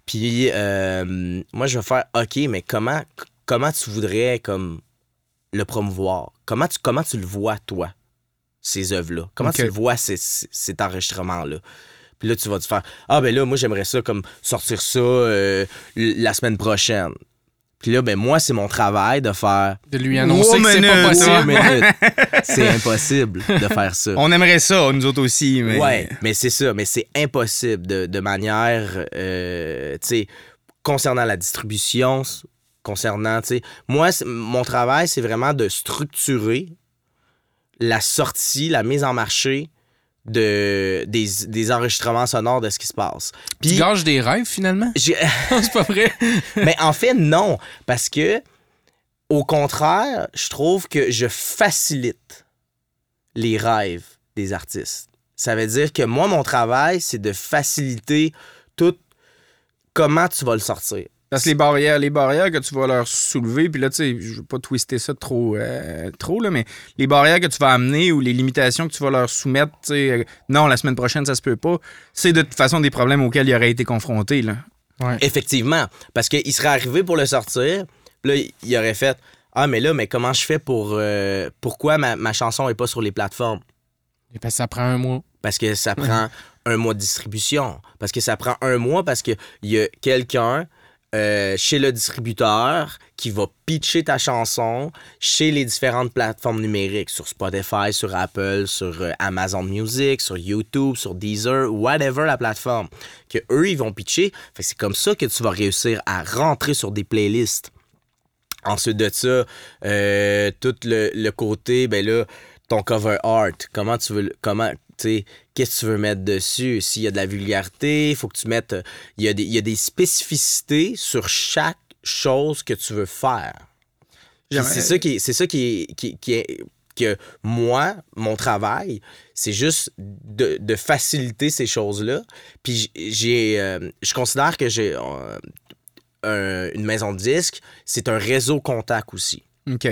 Speaker 3: puis euh, moi, je vais faire OK, mais comment, comment tu voudrais comme le promouvoir? Comment tu, comment tu le vois, toi? ces œuvres-là? Comment tu le vois, ces- ces- cet enregistrement-là? Puis là, tu vas te faire Ah, ben là, moi, j'aimerais ça comme sortir ça euh, la semaine prochaine. Puis là, ben moi, c'est mon travail de faire.
Speaker 1: De lui annoncer que c'est pas possible.
Speaker 3: Trois minutes. c'est impossible de faire ça.
Speaker 4: On aimerait ça, nous autres aussi, mais.
Speaker 3: Ouais, mais c'est ça, mais c'est impossible de, de manière, euh, tu sais, concernant la distribution, concernant, tu sais, moi, mon travail, c'est vraiment de structurer la sortie, la mise en marché de, des, des enregistrements sonores de ce qui se passe.
Speaker 1: Tu
Speaker 3: Puis,
Speaker 1: gâches des rêves, finalement? c'est pas vrai?
Speaker 3: mais en fait, non, parce que, au contraire, je trouve que je facilite les rêves des artistes. Ça veut dire que moi, mon travail, c'est de faciliter tout comment tu vas le sortir.
Speaker 4: Parce que les barrières, les barrières que tu vas leur soulever, puis là, tu sais, je veux pas twister ça trop, euh, trop, là, mais les barrières que tu vas amener ou les limitations que tu vas leur soumettre, tu sais, euh, non, la semaine prochaine, ça se peut pas, c'est de toute façon des problèmes auxquels ils auraient été confrontés, là.
Speaker 3: Effectivement, parce qu'il serait arrivé pour le sortir, puis là, il aurait fait Ah, mais là, mais comment je fais pour. euh, pourquoi ma, ma chanson est pas sur les plateformes?
Speaker 1: Et parce que ça prend un mois.
Speaker 3: Parce que ça prend un mois de distribution. Parce que ça prend un mois parce qu'il y a quelqu'un euh, chez le distributeur qui va pitcher ta chanson chez les différentes plateformes numériques, sur Spotify, sur Apple, sur euh, Amazon Music, sur YouTube, sur Deezer, whatever la plateforme. Que eux, ils vont pitcher. C'est comme ça que tu vas réussir à rentrer sur des playlists. Ensuite de ça, euh, tout le, le côté, ben là, ton cover art, comment tu veux, comment, qu'est-ce que tu veux mettre dessus? S'il y a de la vulgarité, il faut que tu mettes, euh, il y, a des, il y a des spécificités sur chaque chose que tu veux faire. C'est ça qui, est- c'est ça qui, qui, qui est, que moi, mon travail, c'est juste de, de faciliter ces choses-là. Puis j'ai, euh, je considère que j'ai euh, un- une maison de disques, c'est un réseau contact aussi.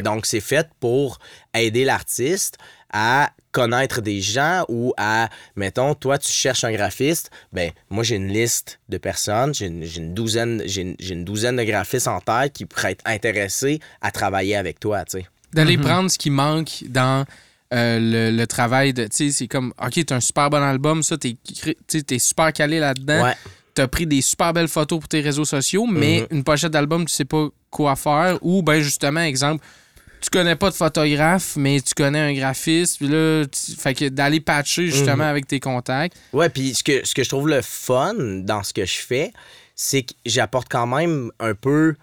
Speaker 3: Donc, c'est fait pour aider l'artiste à connaître des gens ou à, mettons, toi, tu cherches un graphiste, ben moi, j'ai une liste de personnes, j'ai une, douzaine, j'ai une, douzaine de graphistes en tête qui pourraient être intéressés à travailler avec toi, tu sais.
Speaker 1: D'aller
Speaker 3: Mm-hmm.
Speaker 1: prendre ce qui manque dans euh, le, le travail de. Tu sais, c'est comme, OK, t'as un super bon album, ça, t'es t'es super calé là-dedans.
Speaker 3: Ouais.
Speaker 1: T'as pris des super belles photos pour tes réseaux sociaux, mais
Speaker 3: Mhm.
Speaker 1: une pochette d'album, tu sais pas quoi faire. Ou, ben, justement, exemple, tu connais pas de photographe, mais tu connais un graphiste. Puis là, tu- fait que d'aller patcher justement
Speaker 3: Mhm.
Speaker 1: avec tes contacts.
Speaker 3: Ouais, puis ce que, ce que je trouve le fun dans ce que je fais, c'est que j'apporte quand même un peu.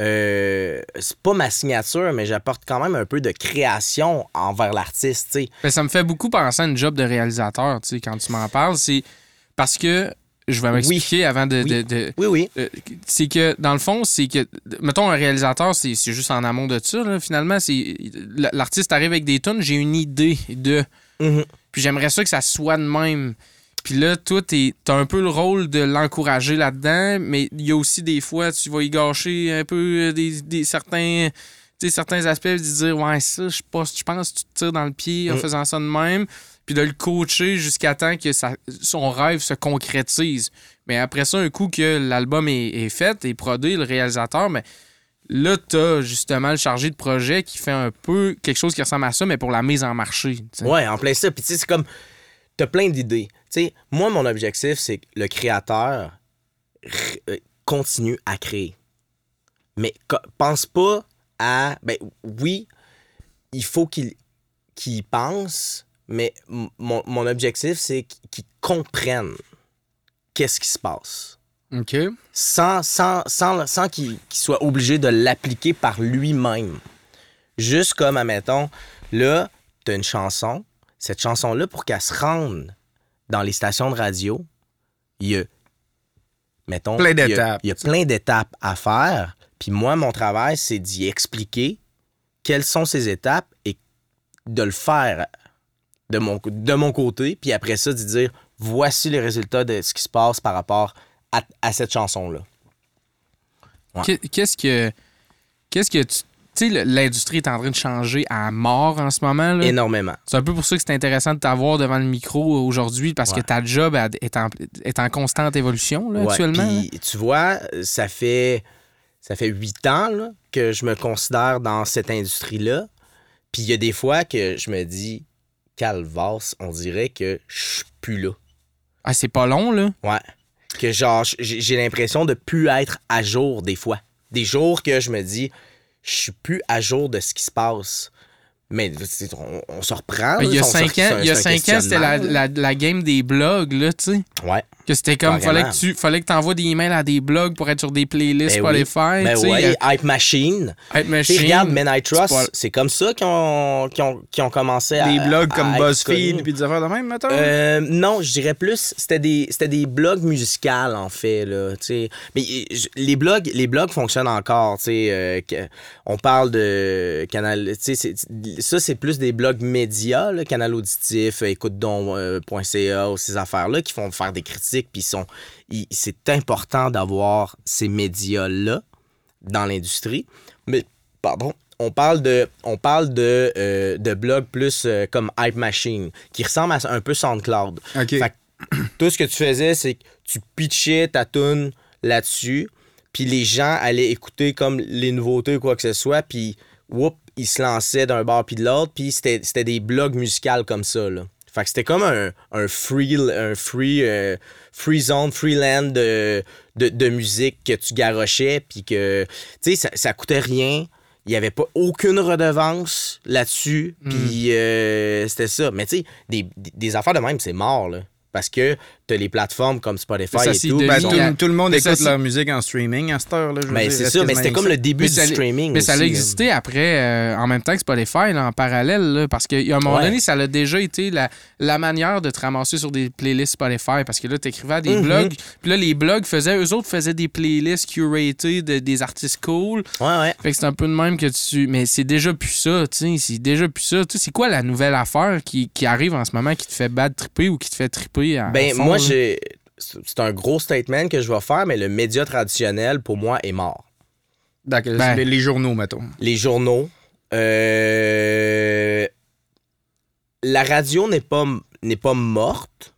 Speaker 3: euh, c'est pas ma signature, mais j'apporte quand même un peu de création envers l'artiste, tu sais.
Speaker 1: Ben, ça me fait beaucoup penser à une job de réalisateur, tu sais, quand tu m'en parles. C'est parce que, je vais m'expliquer avant de-
Speaker 3: Oui.
Speaker 1: de- de,
Speaker 3: Oui, oui.
Speaker 1: Euh, c'est que dans le fond, c'est que mettons un réalisateur, c'est juste en amont de ça. là. finalement, l'artiste arrive avec des tunes, j'ai une idée de,
Speaker 3: Mhm.
Speaker 1: puis j'aimerais ça que ça soit de même. Puis là, toi, t'as un peu le rôle de l'encourager là-dedans, mais il y a aussi des fois, tu vas y gâcher un peu euh, des, des certains, certains aspects, de dire ouais ça, je pas- je pense que tu te tires dans le pied en
Speaker 3: Mm.
Speaker 1: faisant ça de même, puis de le coacher jusqu'à temps que son rêve se concrétise. Mais après ça, un coup que l'album est, fait, est prodé, le réalisateur, mais là, t'as justement le chargé de projet qui fait un peu quelque chose qui ressemble à ça, mais pour la mise en marché.
Speaker 3: Ouais, en plein ça. Puis tu sais, c'est comme. T'as plein d'idées. Tu sais, moi, mon objectif, c'est que le créateur euh, continue à créer. Mais pense pas à. Ben oui, il faut qu'il pense, mais mon, mon objectif, c'est qu'il qu'il comprenne qu'est-ce qui se passe.
Speaker 4: OK.
Speaker 3: Sans, sans, sans, sans qu'il soit obligé de l'appliquer par lui-même. Juste comme, admettons, là, t'as une chanson. Cette chanson-là, pour qu'elle se rende dans les stations de radio, il y a mettons.
Speaker 4: Plein
Speaker 3: il y a-
Speaker 4: d'étapes,
Speaker 3: Il y a
Speaker 4: tu
Speaker 3: plein d'étapes à faire. Puis moi, mon travail, c'est d'y expliquer quelles sont ces étapes et de le faire de mon, de mon côté. Puis après ça, de dire voici les résultats de ce qui se passe par rapport à, à cette chanson-là. Ouais.
Speaker 1: Qu'est-ce que. Qu'est-ce que tu. Tu sais, l'industrie est en train de changer à mort en ce moment. là?
Speaker 3: Énormément.
Speaker 1: C'est un peu pour ça que c'est intéressant de t'avoir devant le micro aujourd'hui parce que ta job elle, est, en, est en constante évolution là,
Speaker 3: Ouais,
Speaker 1: actuellement. là.
Speaker 3: tu vois, ça fait ça fait huit ans là, que je me considère dans cette industrie-là. Puis il y a des fois que je me dis, calvasse, on dirait que je suis plus là.
Speaker 1: Ah, c'est pas long, là?
Speaker 3: Ouais. Que genre, j'ai l'impression de plus être à jour des fois. Des jours que je me dis, je suis plus à jour de ce qui se passe. Mais on, on se reprend.
Speaker 1: il y a cinq ans, il y a cinq ans, c'était la,
Speaker 3: questionnement,
Speaker 1: la, la game des blogs, là, tu sais.
Speaker 3: Ouais.
Speaker 1: Que c'était comme, fallait que tu fallait que envoies des emails à des blogs pour être sur des playlists
Speaker 3: Ben oui.
Speaker 1: Spotify,
Speaker 3: Ben
Speaker 1: tu sais.
Speaker 3: ouais,
Speaker 1: euh,
Speaker 3: Hype Machine.
Speaker 1: Hype Machine.
Speaker 3: regarde, Men I Trust,
Speaker 1: c'est pas-
Speaker 3: c'est comme ça qu'ils ont, ont, ont commencé à.
Speaker 4: Des blogs
Speaker 3: à
Speaker 4: comme BuzzFeed puis des affaires de même, mettons?
Speaker 3: Euh, non, je dirais plus, c'était des, c'était des blogs musicales, en fait, là. Mais les blogs, les blogs fonctionnent encore, tu sais. euh, on parle de canal, ça, c'est plus des blogs médias, là, canal auditif, euh, écoute-donc.ca, ces affaires-là, qui font faire des critiques, puis sont, c'est important d'avoir ces médias-là dans l'industrie. Mais, pardon, on parle de, on parle de, euh, de blogs plus euh, comme Hype Machine, qui ressemble à un peu SoundCloud.
Speaker 4: OK.
Speaker 3: Fait que tout ce que tu faisais, c'est que tu pitchais ta tune là-dessus, puis les gens allaient écouter comme les nouveautés ou quoi que ce soit, puis whoop, ils se lançaient d'un bord puis de l'autre, puis c'était des blogs musicales comme ça, là. Fait que c'était comme un, un free, un free, euh, free zone, free land de, de, de musique que tu garochais, puis que, tu sais, ça, ça coûtait rien. Il n'y avait pas aucune redevance là-dessus, puis euh, c'était ça. Mais tu sais, des, des- des affaires de même, c'est mort, là. Parce que t'as les plateformes comme Spotify
Speaker 1: Ça,
Speaker 3: et tout.
Speaker 4: Ben,
Speaker 3: qui
Speaker 4: tout, le monde
Speaker 1: mais
Speaker 4: écoute leur musique en streaming à cette heure. Là, je veux
Speaker 3: Ben, c'est ça, mais c'était comme le début
Speaker 1: Mais
Speaker 3: du
Speaker 1: ça
Speaker 3: streaming.
Speaker 1: Mais ça a existé après, euh, en même temps que Spotify, là, en parallèle, là, parce qu'à un moment
Speaker 3: Ouais.
Speaker 1: donné, ça a déjà été la, la manière de te ramasser sur des playlists Spotify, parce que là, tu écrivais à des
Speaker 3: Mhm.
Speaker 1: blogs, puis là, les blogs faisaient, eux autres faisaient des playlists curatées de- des artistes cool,
Speaker 3: Ouais, ouais.
Speaker 1: fait que c'est un peu de même que tu... Mais c'est déjà plus ça, tu sais, c'est déjà plus ça. Tu sais, c'est quoi la nouvelle affaire qui, qui arrive en ce moment qui te fait bad tripper ou qui te fait tripper à
Speaker 3: Ben, moi, j'ai. C'est un gros statement que je vais faire, mais le média traditionnel, pour moi, est mort.
Speaker 4: D'accord,
Speaker 1: Ben.
Speaker 4: les, les journaux, mettons.
Speaker 3: Les journaux. euh, La radio n'est pas, n'est pas morte,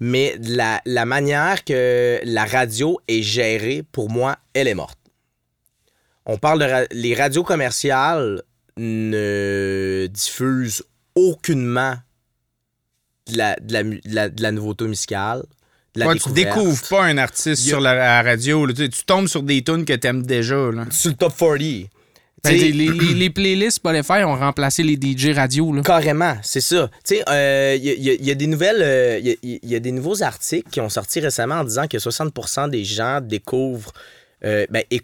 Speaker 3: mais la, la manière que la radio est gérée, pour moi, elle est morte. On parle de. ra- Les radios commerciales ne diffusent aucunement de la, de la, de la- de la nouveauté musicale. de la
Speaker 4: Ouais, tu découvres pas un artiste
Speaker 3: a-
Speaker 4: sur la, la radio. là. Tu, tu tombes sur des tunes que t'aimes déjà. Là.
Speaker 3: Sur le top 40.
Speaker 1: Ben, les, les- les playlists Spotify ont remplacé les DJ radio, là.
Speaker 3: Carrément, c'est ça. Tu sais, euh, il y, a- il y a- il y a des nouvelles, euh, il y a- il y, a des nouveaux articles qui ont sorti récemment en disant que 60% des gens découvrent, euh, ben, éc-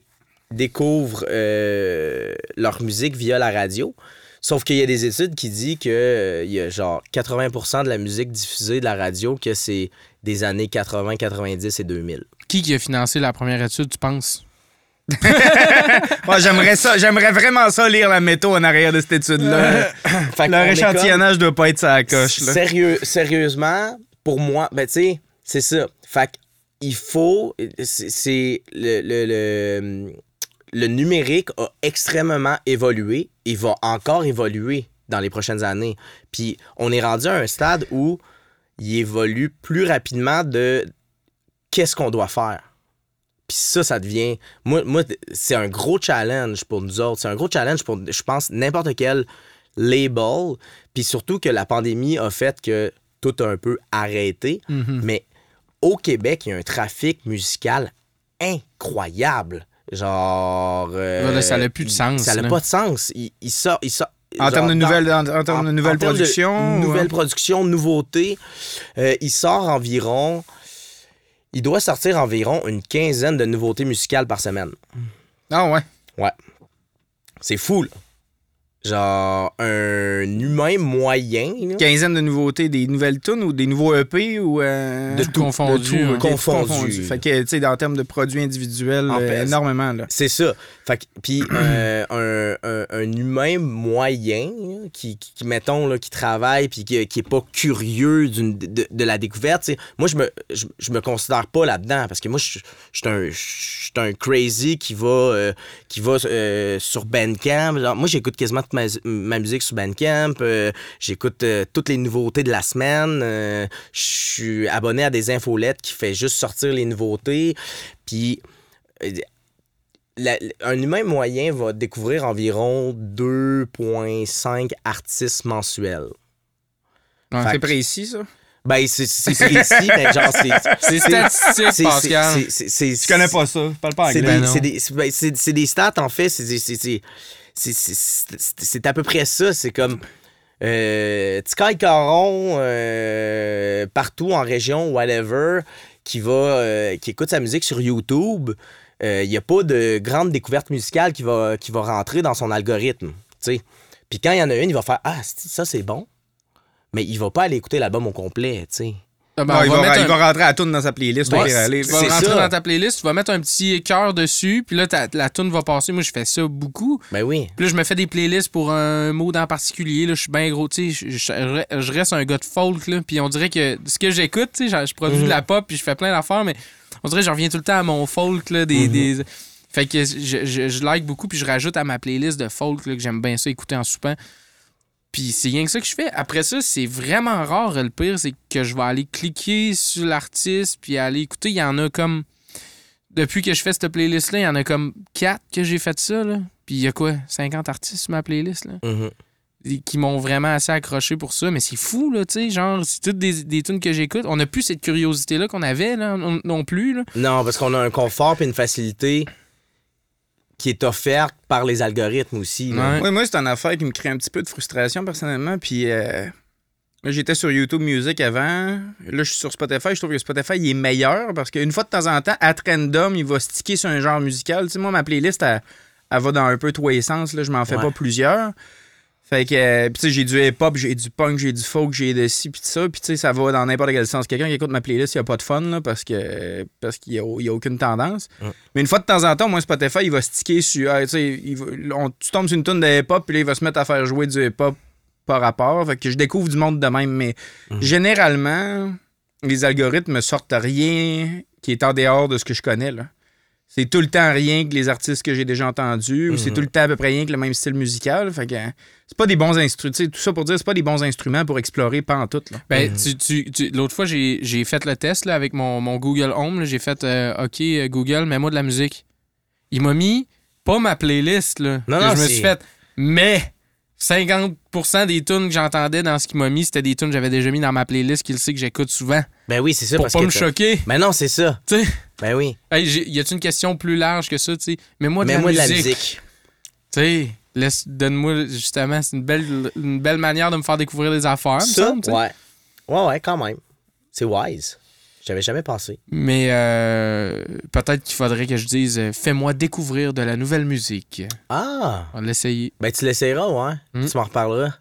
Speaker 3: découvrent euh, leur musique via la radio. Sauf qu'il y a des études qui disent que euh, il y a genre 80% de la musique diffusée de la radio que c'est des années 80, 90 et 2000.
Speaker 1: Qui qui a financé la première étude, tu penses?
Speaker 4: Ouais, j'aimerais ça. J'aimerais vraiment ça lire la métaux en arrière de cette étude-là. Leur échantillonnage doit pas être ça la coche. Là.
Speaker 3: Sérieux, sérieusement, pour moi, ben tu sais, c'est ça. Fait que il faut, c'est c'est le, le, le, le numérique a extrêmement évolué et va encore évoluer dans les prochaines années. Puis on est rendu à un stade où il évolue plus rapidement de qu'est-ce qu'on doit faire. Puis ça, ça devient. Moi, moi c'est un gros challenge pour nous autres. C'est un gros challenge pour, je pense, n'importe quel label. Puis surtout que la pandémie a fait que tout a un peu arrêté.
Speaker 1: Mhm.
Speaker 3: Mais au Québec, il y a un trafic musical incroyable. Genre. euh,
Speaker 1: Ouais, là, ça n'a plus de sens,
Speaker 3: Ça n'a pas de sens. Il, il sort. Il sort
Speaker 4: En termes de nouvelles, en, en termes de nouvelles
Speaker 3: de
Speaker 4: productions. ou-
Speaker 3: Nouvelles productions, nouveautés. Euh, il sort environ. Il doit sortir environ une quinzaine de nouveautés musicales par semaine.
Speaker 4: Ah ouais.
Speaker 3: C'est fou, là. Genre un humain moyen. là.
Speaker 4: Quinzaine de nouveautés, des nouvelles tunes ou des nouveaux EP ou. euh,
Speaker 3: De
Speaker 1: Tout
Speaker 3: tout.
Speaker 1: confondu,
Speaker 4: de tout,
Speaker 1: hein?
Speaker 3: Confondu.
Speaker 4: Fait que, tu sais, en termes de produits individuels,
Speaker 3: En
Speaker 4: euh,
Speaker 3: fait,
Speaker 4: énormément, là.
Speaker 3: C'est ça. Fait que, puis euh, un, un- un humain moyen là, qui, qui, qui, mettons, là, qui travaille puis qui, qui est pas curieux d'une- de, de la découverte, tu sais, moi, je me, je, je me considère pas là-dedans parce que moi, je je suis un, je suis un crazy qui va, euh, qui va euh, sur Bandcamp. Genre, moi, j'écoute quasiment ma, ma musique sur Bandcamp. euh, j'écoute euh, toutes les nouveautés de la semaine. euh, je suis abonné à des infolettes qui fait juste sortir les nouveautés. Puis euh, la- un humain moyen va découvrir environ 2,5 artistes mensuels.
Speaker 1: Ouais.
Speaker 4: C'est précis, ça.
Speaker 3: Ben, c'est c'est précis, mais genre, c'est.
Speaker 1: C'est statistique,
Speaker 3: c'est-
Speaker 1: Pascal.
Speaker 3: c'est- c'est- c'est-
Speaker 4: Tu connais pas ça. Parle pas
Speaker 3: c'est
Speaker 4: anglais.
Speaker 3: des,
Speaker 1: non.
Speaker 3: c'est des- c'est- ben, c'est- c'est des stats, en fait. C'est- c'est- à peu près ça. C'est comme. Euh, Caron, euh, partout en région, whatever, qui va euh, qui écoute sa musique sur YouTube, il n'y a pas de grande découverte musicale qui va, qui va rentrer dans son algorithme. tu sais. Puis quand il y en a une, il va faire Ah, ça c'est bon. Mais il va pas aller écouter l'album au complet. tu sais.
Speaker 1: Ah, ben,
Speaker 4: Non, il,
Speaker 1: va
Speaker 4: il rentrer à la tune dans sa playlist.
Speaker 3: Ouais,
Speaker 4: au pire, aller.
Speaker 1: Tu vas rentrer
Speaker 3: ça.
Speaker 1: dans ta playlist, tu vas mettre un petit cœur dessus, puis là, ta- la tune va passer. Moi, je fais ça beaucoup.
Speaker 3: Ben oui.
Speaker 1: Puis là, je me fais des playlists pour un mot en particulier. Là, je suis bien gros, tu sais. Je, je- je reste un gars de folk, là. Puis on dirait que ce que j'écoute, tu sais, je- je produis
Speaker 3: Mhm.
Speaker 1: de la pop, puis je fais plein d'affaires, mais on dirait que je reviens tout le temps à mon folk, là. Des,
Speaker 3: Mhm.
Speaker 1: des- Fait que je, je, je like beaucoup, puis je rajoute à ma playlist de folk, là, que j'aime bien ça écouter en soupant. Puis c'est rien que ça que je fais. Après ça, c'est vraiment rare. Le pire, c'est que je vais aller cliquer sur l'artiste, puis aller écouter. Il y en a comme. Depuis que je fais cette playlist-là, il y en a comme 4 que j'ai fait ça, là. Puis il y a quoi? 50 artistes sur ma playlist, là
Speaker 3: Mhm.
Speaker 1: et qui m'ont vraiment assez accroché pour ça. Mais c'est fou, là, tu sais. Genre, c'est toutes des, des tunes que j'écoute. On n'a plus cette curiosité-là qu'on avait, là, non, non plus, là.
Speaker 3: Non, parce qu'on a un confort et une facilité qui est offerte par les algorithmes aussi.
Speaker 1: Ouais.
Speaker 4: Oui, moi, c'est une affaire qui me crée un petit peu de frustration personnellement. Puis euh, j'étais sur YouTube Music avant. Là, je suis sur Spotify. Je trouve que Spotify il est meilleur parce qu'une fois de temps en temps, à random, il va sticker sur un genre musical. Tu sais, moi, ma playlist, elle, elle va dans un peu tous les sens. Là. Je m'en fais
Speaker 3: Ouais.
Speaker 4: pas plusieurs. Fait que, euh, tu sais, j'ai du hip-hop, j'ai du punk, j'ai du folk, j'ai de ci, puis de ça. Puis tu sais, ça va dans n'importe quel sens. Quelqu'un qui écoute ma playlist, il a pas de fun, là, parce que parce qu'il y a, aucune tendance. Mais une fois de temps en temps, moi, Spotify, il va sticker sur. ah, tu sais, tu tombes sur une tune de hip-hop, puis là, il va se mettre à faire jouer du hip-hop par rapport. Fait que je découvre du monde de même. Mais
Speaker 3: Mhm.
Speaker 4: généralement, les algorithmes me sortent rien qui est en dehors de ce que je connais, là. C'est tout le temps rien que les artistes que j'ai déjà entendus, ou c'est
Speaker 3: Mhm.
Speaker 4: tout le temps à peu près rien que le même style musical. Fait que c'est pas des bons instruments. Tout ça pour dire, c'est pas des bons instruments pour explorer pas en tout. Là.
Speaker 1: Ben,
Speaker 3: Mhm.
Speaker 1: tu, tu- tu- l'autre fois, j'ai, j'ai fait le test là, avec mon, mon Google Home. là. J'ai fait euh, OK, euh, Google, mets-moi de la musique. Il m'a mis pas ma playlist. Là,
Speaker 3: Non,
Speaker 1: que
Speaker 3: non,
Speaker 1: je me
Speaker 3: c'est-
Speaker 1: suis fait, mais 50% des tunes que j'entendais dans ce qu'il m'a mis, c'était des tunes que j'avais déjà mis dans ma playlist qu'il sait que j'écoute souvent.
Speaker 3: Ben oui, c'est ça.
Speaker 1: pour
Speaker 3: parce
Speaker 1: pas
Speaker 3: que
Speaker 1: me choquer.
Speaker 3: Ben non, c'est ça. Ben oui.
Speaker 1: Hey, y a-tu une question plus large que ça, tu sais? Mets-moi de,
Speaker 3: moi, de la
Speaker 1: musique. Tu sais, laisse, donne-moi, justement, c'est une belle, une belle manière de me faire découvrir des affaires, me
Speaker 3: Ça,
Speaker 1: semble,
Speaker 3: ouais. Ouais, ouais, quand même. C'est wise. J'avais jamais pensé.
Speaker 1: Mais euh, peut-être qu'il faudrait que je dise euh, fais-moi découvrir de la nouvelle musique.
Speaker 3: Ah!
Speaker 1: On va l'essayer.
Speaker 3: Ben tu l'essayeras, ouais.
Speaker 1: Hmm.
Speaker 3: Tu m'en reparleras.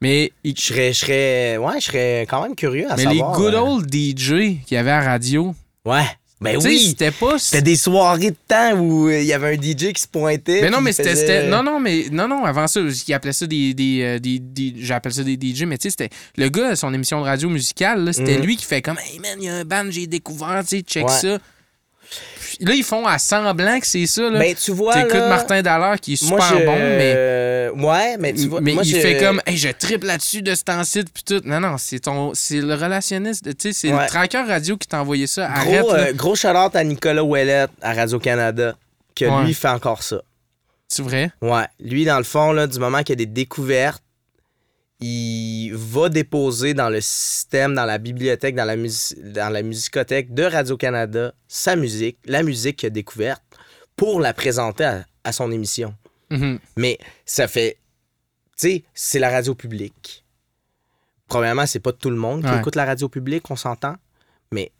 Speaker 1: Mais,
Speaker 3: Je serais, je serais, ouais, je serais quand même curieux à
Speaker 1: mais
Speaker 3: savoir.
Speaker 1: les good
Speaker 3: euh,
Speaker 1: old DJ qu'il y avait à radio,
Speaker 3: Ouais. Ben
Speaker 1: tu sais,
Speaker 3: oui.
Speaker 1: c'était pas.
Speaker 3: C'était des soirées de temps où euh, il y avait un DJ qui se pointait.
Speaker 1: Mais non, mais c'était,
Speaker 3: faisait-
Speaker 1: Non, non, mais. Non, non, avant ça, ils appelaient ça des. des, euh, des, des- j'appelle ça des DJ, mais tu sais, c'était. Le gars, son émission de radio musicale, c'était
Speaker 3: Mhm.
Speaker 1: lui qui fait comme Hey man, il y a un band, j'ai découvert, tu sais, check
Speaker 3: Ouais.
Speaker 1: ça. Là, ils font à semblant que c'est ça, là.
Speaker 3: Ben tu vois.
Speaker 1: T'écoutes Martin Dallaire qui est super
Speaker 3: moi, je-
Speaker 1: bon, mais.
Speaker 3: euh, Ouais, mais tu vois.
Speaker 1: mais
Speaker 3: moi,
Speaker 1: il
Speaker 3: je-
Speaker 1: fait comme, hey, je triple là-dessus de ce temps-ci, puis tout. Non, non, c'est ton, c'est le relationniste, tu sais, c'est
Speaker 3: Ouais.
Speaker 1: le tracker radio qui t'a envoyé ça.
Speaker 3: Gros, euh, gros shout-out à Nicolas Ouellette à Radio-Canada, que
Speaker 1: Ouais.
Speaker 3: lui fait encore ça.
Speaker 1: C'est vrai?
Speaker 3: Ouais. Lui, dans le fond, là, du moment qu'il y a des découvertes, il va déposer dans le système, dans la bibliothèque, dans la, mus- dans la musicothèque de Radio-Canada sa musique, la musique qu'il a découverte, pour la présenter à, à son émission.
Speaker 1: Mhm.
Speaker 3: Mais ça fait. Tu sais, c'est la radio publique. Premièrement, c'est pas tout le monde qui
Speaker 1: Ouais.
Speaker 3: écoute la radio publique, on s'entend. Mais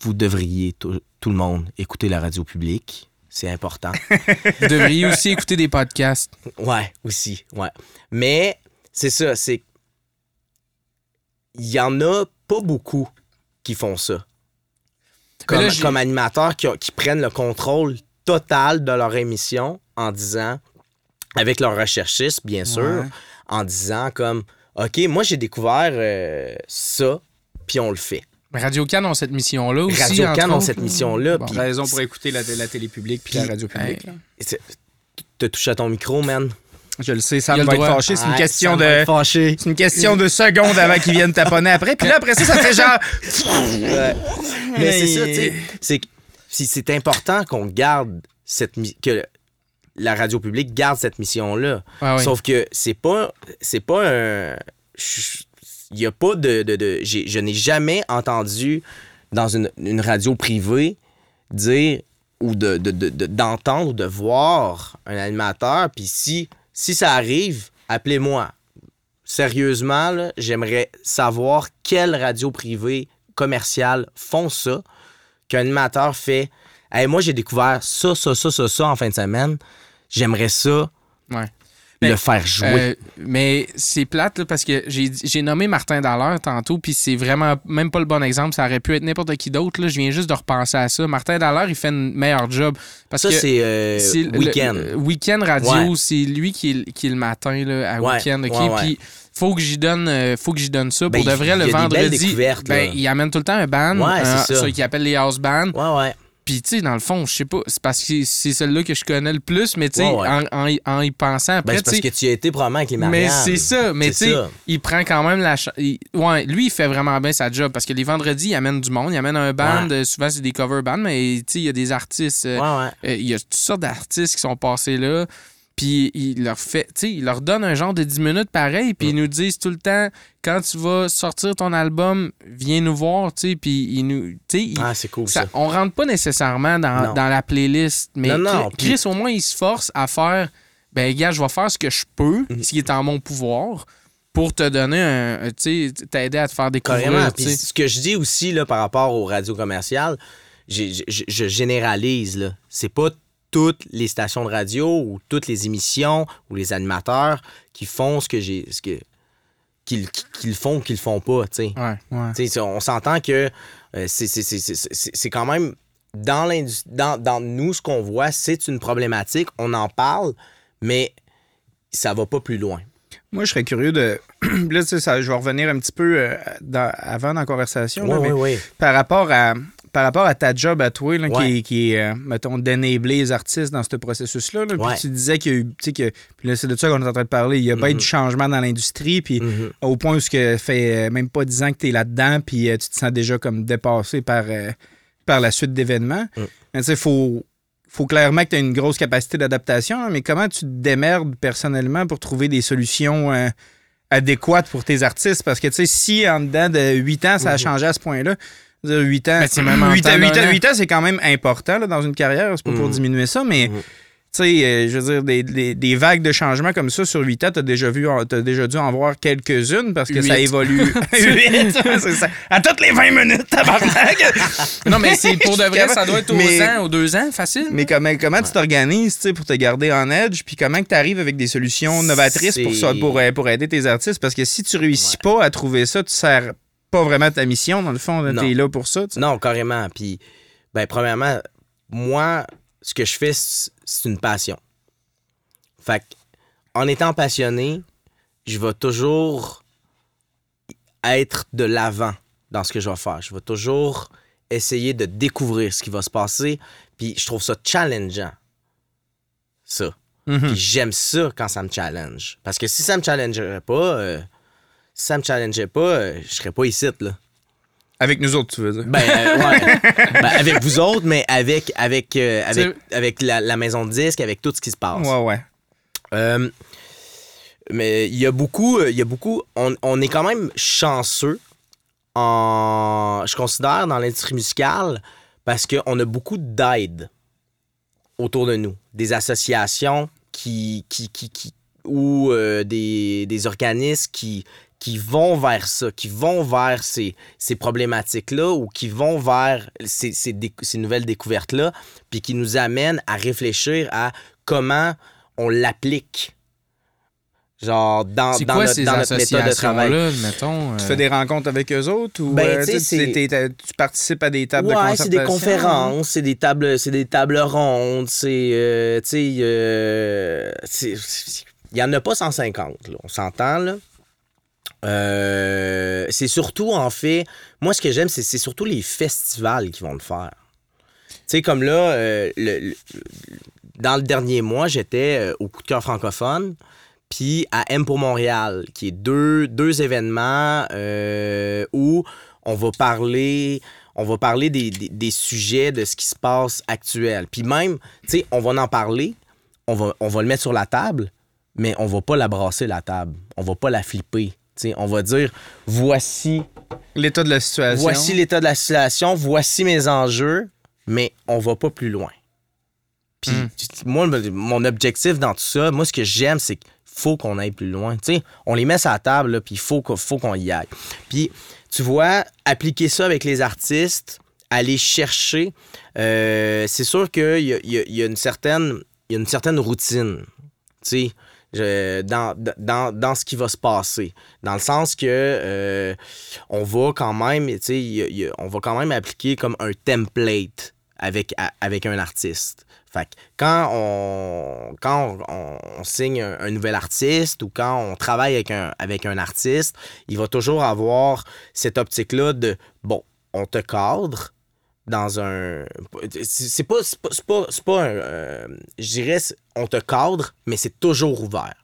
Speaker 3: vous devriez, tout, tout le monde, écouter la radio publique. c'est important.
Speaker 1: Vous devriez aussi écouter des podcasts.
Speaker 3: Ouais, aussi, ouais. Mais c'est ça, c'est. Il y en a pas beaucoup qui font ça. Comme,
Speaker 1: là, j'ai-
Speaker 3: comme animateurs qui, prennent le contrôle total de leur émission en disant, avec leur recherchiste, bien sûr,
Speaker 4: Ouais.
Speaker 3: en disant comme, OK, moi j'ai découvert euh, ça, puis on le fait.
Speaker 1: Mais Radio Can ont cette mission-là aussi.
Speaker 3: Radio
Speaker 1: entre
Speaker 3: Can ont cette
Speaker 1: là.
Speaker 3: mission-là,
Speaker 1: Bon.
Speaker 4: Raison pour écouter la, la télé publique puis la radio publique.
Speaker 3: c'est- T'as touché à ton micro, man.
Speaker 4: Je le sais, Sam va être fâché. C'est une question
Speaker 3: ça va
Speaker 4: de.
Speaker 3: être fâché.
Speaker 4: C'est une question de secondes avant qu'ils viennent taponner après. Puis là, après ça, ça fait genre.
Speaker 3: Ouais. Mais c'est ça, tu sais. C'est important qu'on garde cette que la radio publique garde cette mission-là.
Speaker 1: Ah oui.
Speaker 3: Sauf que c'est pas c'est pas un il y a pas de, de, de- je n'ai jamais entendu dans une, une radio privée dire ou de, de- de- de- d'entendre ou de voir un animateur puis si si ça arrive appelez-moi sérieusement j'aimerais savoir quelle radio privée commerciale font ça qu'un animateur fait Hey, moi j'ai découvert ça ça ça ça ça en fin de semaine j'aimerais ça
Speaker 1: Ouais.
Speaker 3: Le
Speaker 1: Mais,
Speaker 3: faire jouer
Speaker 1: Euh, mais c'est plate là, parce que j'ai nommé Martin Dallaire tantôt, puis c'est vraiment même pas le bon exemple. Ça aurait pu être n'importe qui d'autre. là. Je viens juste de repenser à ça. Martin Dallaire, il fait un meilleur job. Parce
Speaker 3: ça
Speaker 1: que
Speaker 3: c'est euh, week-end
Speaker 1: le- Week-end Radio,
Speaker 3: Ouais.
Speaker 1: c'est lui qui est, qui est le matin là, à
Speaker 3: Ouais,
Speaker 1: Week-end. OK?
Speaker 3: ouais, ouais.
Speaker 1: Puis faut que j'y donne, euh, faut que j'y donne ça.
Speaker 3: Ben,
Speaker 1: Pour de vrai,
Speaker 3: il
Speaker 1: le vendredi, ben, il amène tout le temps un band,
Speaker 3: ça.
Speaker 1: qui appelle les house bands.
Speaker 3: ouais ouais
Speaker 1: Puis, tu sais, dans le fond, je sais pas, c'est parce que c'est celle-là que je connais le plus, mais tu sais,
Speaker 3: Ouais, ouais.
Speaker 1: en, en y- en y pensant
Speaker 3: Ben,
Speaker 1: après,
Speaker 3: c'est
Speaker 1: tu sais,
Speaker 3: parce que tu as été probablement avec les
Speaker 1: mais c'est ça, mais tu
Speaker 3: C'est
Speaker 1: sais, il prend quand même la chance. Ouais, lui, il fait vraiment bien sa job parce que les vendredis, il amène du monde, il amène un band,
Speaker 3: Ouais.
Speaker 1: euh, souvent c'est des cover bands, mais tu sais, il y a des artistes, euh, euh, il y a toutes sortes d'artistes qui sont passés là. Puis il leur fait, tu sais, il leur donne un genre de 10 minutes pareil, puis ils nous disent tout le temps, quand tu vas sortir ton album, viens nous voir, tu sais, puis ils nous, tu
Speaker 3: ah c'est cool ça,
Speaker 1: ça, on rentre pas nécessairement dans, dans la playlist, mais
Speaker 3: Non, non,
Speaker 1: Chris, au moins, il se force à faire ben, gars, je vais faire ce que je peux,
Speaker 3: Mhm.
Speaker 1: ce qui est en mon pouvoir, pour te donner un. Tu sais, t'aider à te faire découvrir.
Speaker 3: puis ce que je dis aussi là par rapport aux radios commerciales je je généralise là c'est pas toutes les stations de radio ou toutes les émissions ou les animateurs qui font ce que j'ai ce que qu'ils font ou qu'ils font pas tu sais
Speaker 1: Ouais.
Speaker 4: Ouais.
Speaker 3: On s'entend que euh, c'est- quand même dans, dans, dans nous, ce qu'on voit, c'est une problématique. On en parle, mais ça va pas plus loin.
Speaker 4: Moi, je serais curieux de. là, ça, je vais revenir un petit peu euh, dans- avant dans la conversation. là,
Speaker 3: Oui,
Speaker 4: mais
Speaker 3: oui, oui.
Speaker 4: par rapport à par rapport à ta job à toi, là, qui est, qui est, euh, mettons, d'enabler les artistes dans ce processus-là. là,
Speaker 3: Ouais.
Speaker 4: Puis tu disais qu'il y a eu, tu sais, que, puis là, c'est de ça qu'on est en train de parler, il y a bien
Speaker 3: Mhm.
Speaker 4: du changement dans l'industrie, puis
Speaker 3: Mhm.
Speaker 4: au point où ce que fait euh, même pas 10 ans que tu es là-dedans, puis euh, tu te sens déjà comme dépassé par, euh, par la suite d'événements.
Speaker 3: Mm.
Speaker 4: Mais tu sais, il faut, faut clairement que tu aies une grosse capacité d'adaptation, hein, mais comment tu te démerdes personnellement pour trouver des solutions euh, adéquates pour tes artistes? Parce que, tu sais, si en dedans de 8 ans, ça a
Speaker 3: Mhm.
Speaker 4: changé à ce point-là, 8 ans,
Speaker 1: Ben, c'est même en
Speaker 4: 8
Speaker 1: temps
Speaker 4: ans, c'est quand même important là, dans une carrière. C'est pas pour
Speaker 3: Mhm.
Speaker 4: diminuer ça, mais
Speaker 3: Mhm.
Speaker 4: tu sais, euh, je veux dire, des, des- des vagues de changements comme ça sur 8 ans, t'as déjà vu, t'as déjà dû en voir quelques-unes parce que ça évolue. 8, c'est ça. À toutes les 20 minutes, tabarnak!
Speaker 1: Non, mais c'est pour de vrai, ça doit être aux
Speaker 4: Mais-
Speaker 1: ans, aux deux ans, facile.
Speaker 4: Mais comment, comment tu t'organises tu sais, pour te garder en edge, puis comment tu arrives avec des solutions novatrices pour, ça, pour, euh, pour aider tes artistes? Parce que si tu réussis pas à trouver ça, tu sers pas vraiment ta mission, dans le fond. Tu es là pour ça.
Speaker 3: Non, carrément. Puis, ben, premièrement, moi, ce que je fais, c'est une passion. Fait que, en étant passionné, je vais toujours être de l'avant dans ce que je vais faire. Je vais toujours essayer de découvrir ce qui va se passer. Puis, je trouve ça challengeant. Ça.
Speaker 4: Mhm.
Speaker 3: Puis j'aime ça quand ça me challenge. Parce que si ça me challengerait pas, euh, si ça me challengeait pas, euh, je serais pas ici, là.
Speaker 4: Avec nous autres, tu veux dire?
Speaker 3: Ben, euh, ouais. Ben, avec vous autres, mais avec, avec, euh, avec, avec la, la maison de disque, avec tout ce qui se passe.
Speaker 4: Ouais, ouais.
Speaker 3: Euh, mais il y a beaucoup, il y a beaucoup, on, on est quand même chanceux en, je considère, dans l'industrie musicale parce qu'on a beaucoup d'aide autour de nous. Des associations qui, qui, qui, qui, ou des, des organismes qui, qui vont vers ça, qui vont vers ces, ces problématiques-là ou qui vont vers ces, ces, nouvelles découvertes-là, puis qui nous amènent à réfléchir à comment on l'applique. Genre, dans, dans
Speaker 1: quoi
Speaker 3: notre,
Speaker 1: ces
Speaker 3: dans notre méthode de travail?
Speaker 1: associations-là, mettons?
Speaker 4: Tu
Speaker 1: euh,
Speaker 4: fais des rencontres avec eux autres ou
Speaker 3: Ben,
Speaker 4: euh,
Speaker 3: tu
Speaker 4: participes à des tables de
Speaker 3: Ouais,
Speaker 4: concertation?
Speaker 3: c'est des conférences, c'est des tables, c'est des tables rondes, c'est, euh, tu sais, euh, il y en a pas 150, là, on s'entend là. Euh, c'est surtout en fait, moi ce que j'aime, c'est, surtout les festivals qui vont le faire. Tu sais, comme là, euh, le- dans le dernier mois, j'étais euh, au coup de cœur francophone, puis à M pour Montréal, qui est deux, deux événements où on va parler, on va parler des, des- des sujets de ce qui se passe actuel. Puis même, tu sais, on va en parler, on va, on va le mettre sur la table, mais on va pas la brasser, la table. On va pas la flipper. On va dire, voici
Speaker 4: L'état de la situation.
Speaker 3: Voici l'état de la situation, voici mes enjeux, mais on va pas plus loin. Puis
Speaker 1: Mm.
Speaker 3: tu- moi, le- mon objectif dans tout ça, moi, ce que j'aime, c'est qu'il faut qu'on aille plus loin. On les met sur la table, puis il faut qu'on faut qu'on y aille. Puis, tu vois, appliquer ça avec les artistes, aller chercher, euh, c'est sûr qu'il y a, y y une certaine, il y a une certaine routine. Tu sais, je- dans, dans, dans ce qui va se passer. Dans le sens que euh, on va quand même, on va quand même appliquer comme un template avec, avec un artiste. Fait que quand on, quand on signe un, un nouvel artiste ou quand on travaille avec un, avec un artiste, il va toujours avoir cette optique-là de, bon, on te cadre dans un... C'est pas, c'est pas, c'est pas, c'est pas un... euh, je dirais, on te cadre, mais c'est toujours ouvert.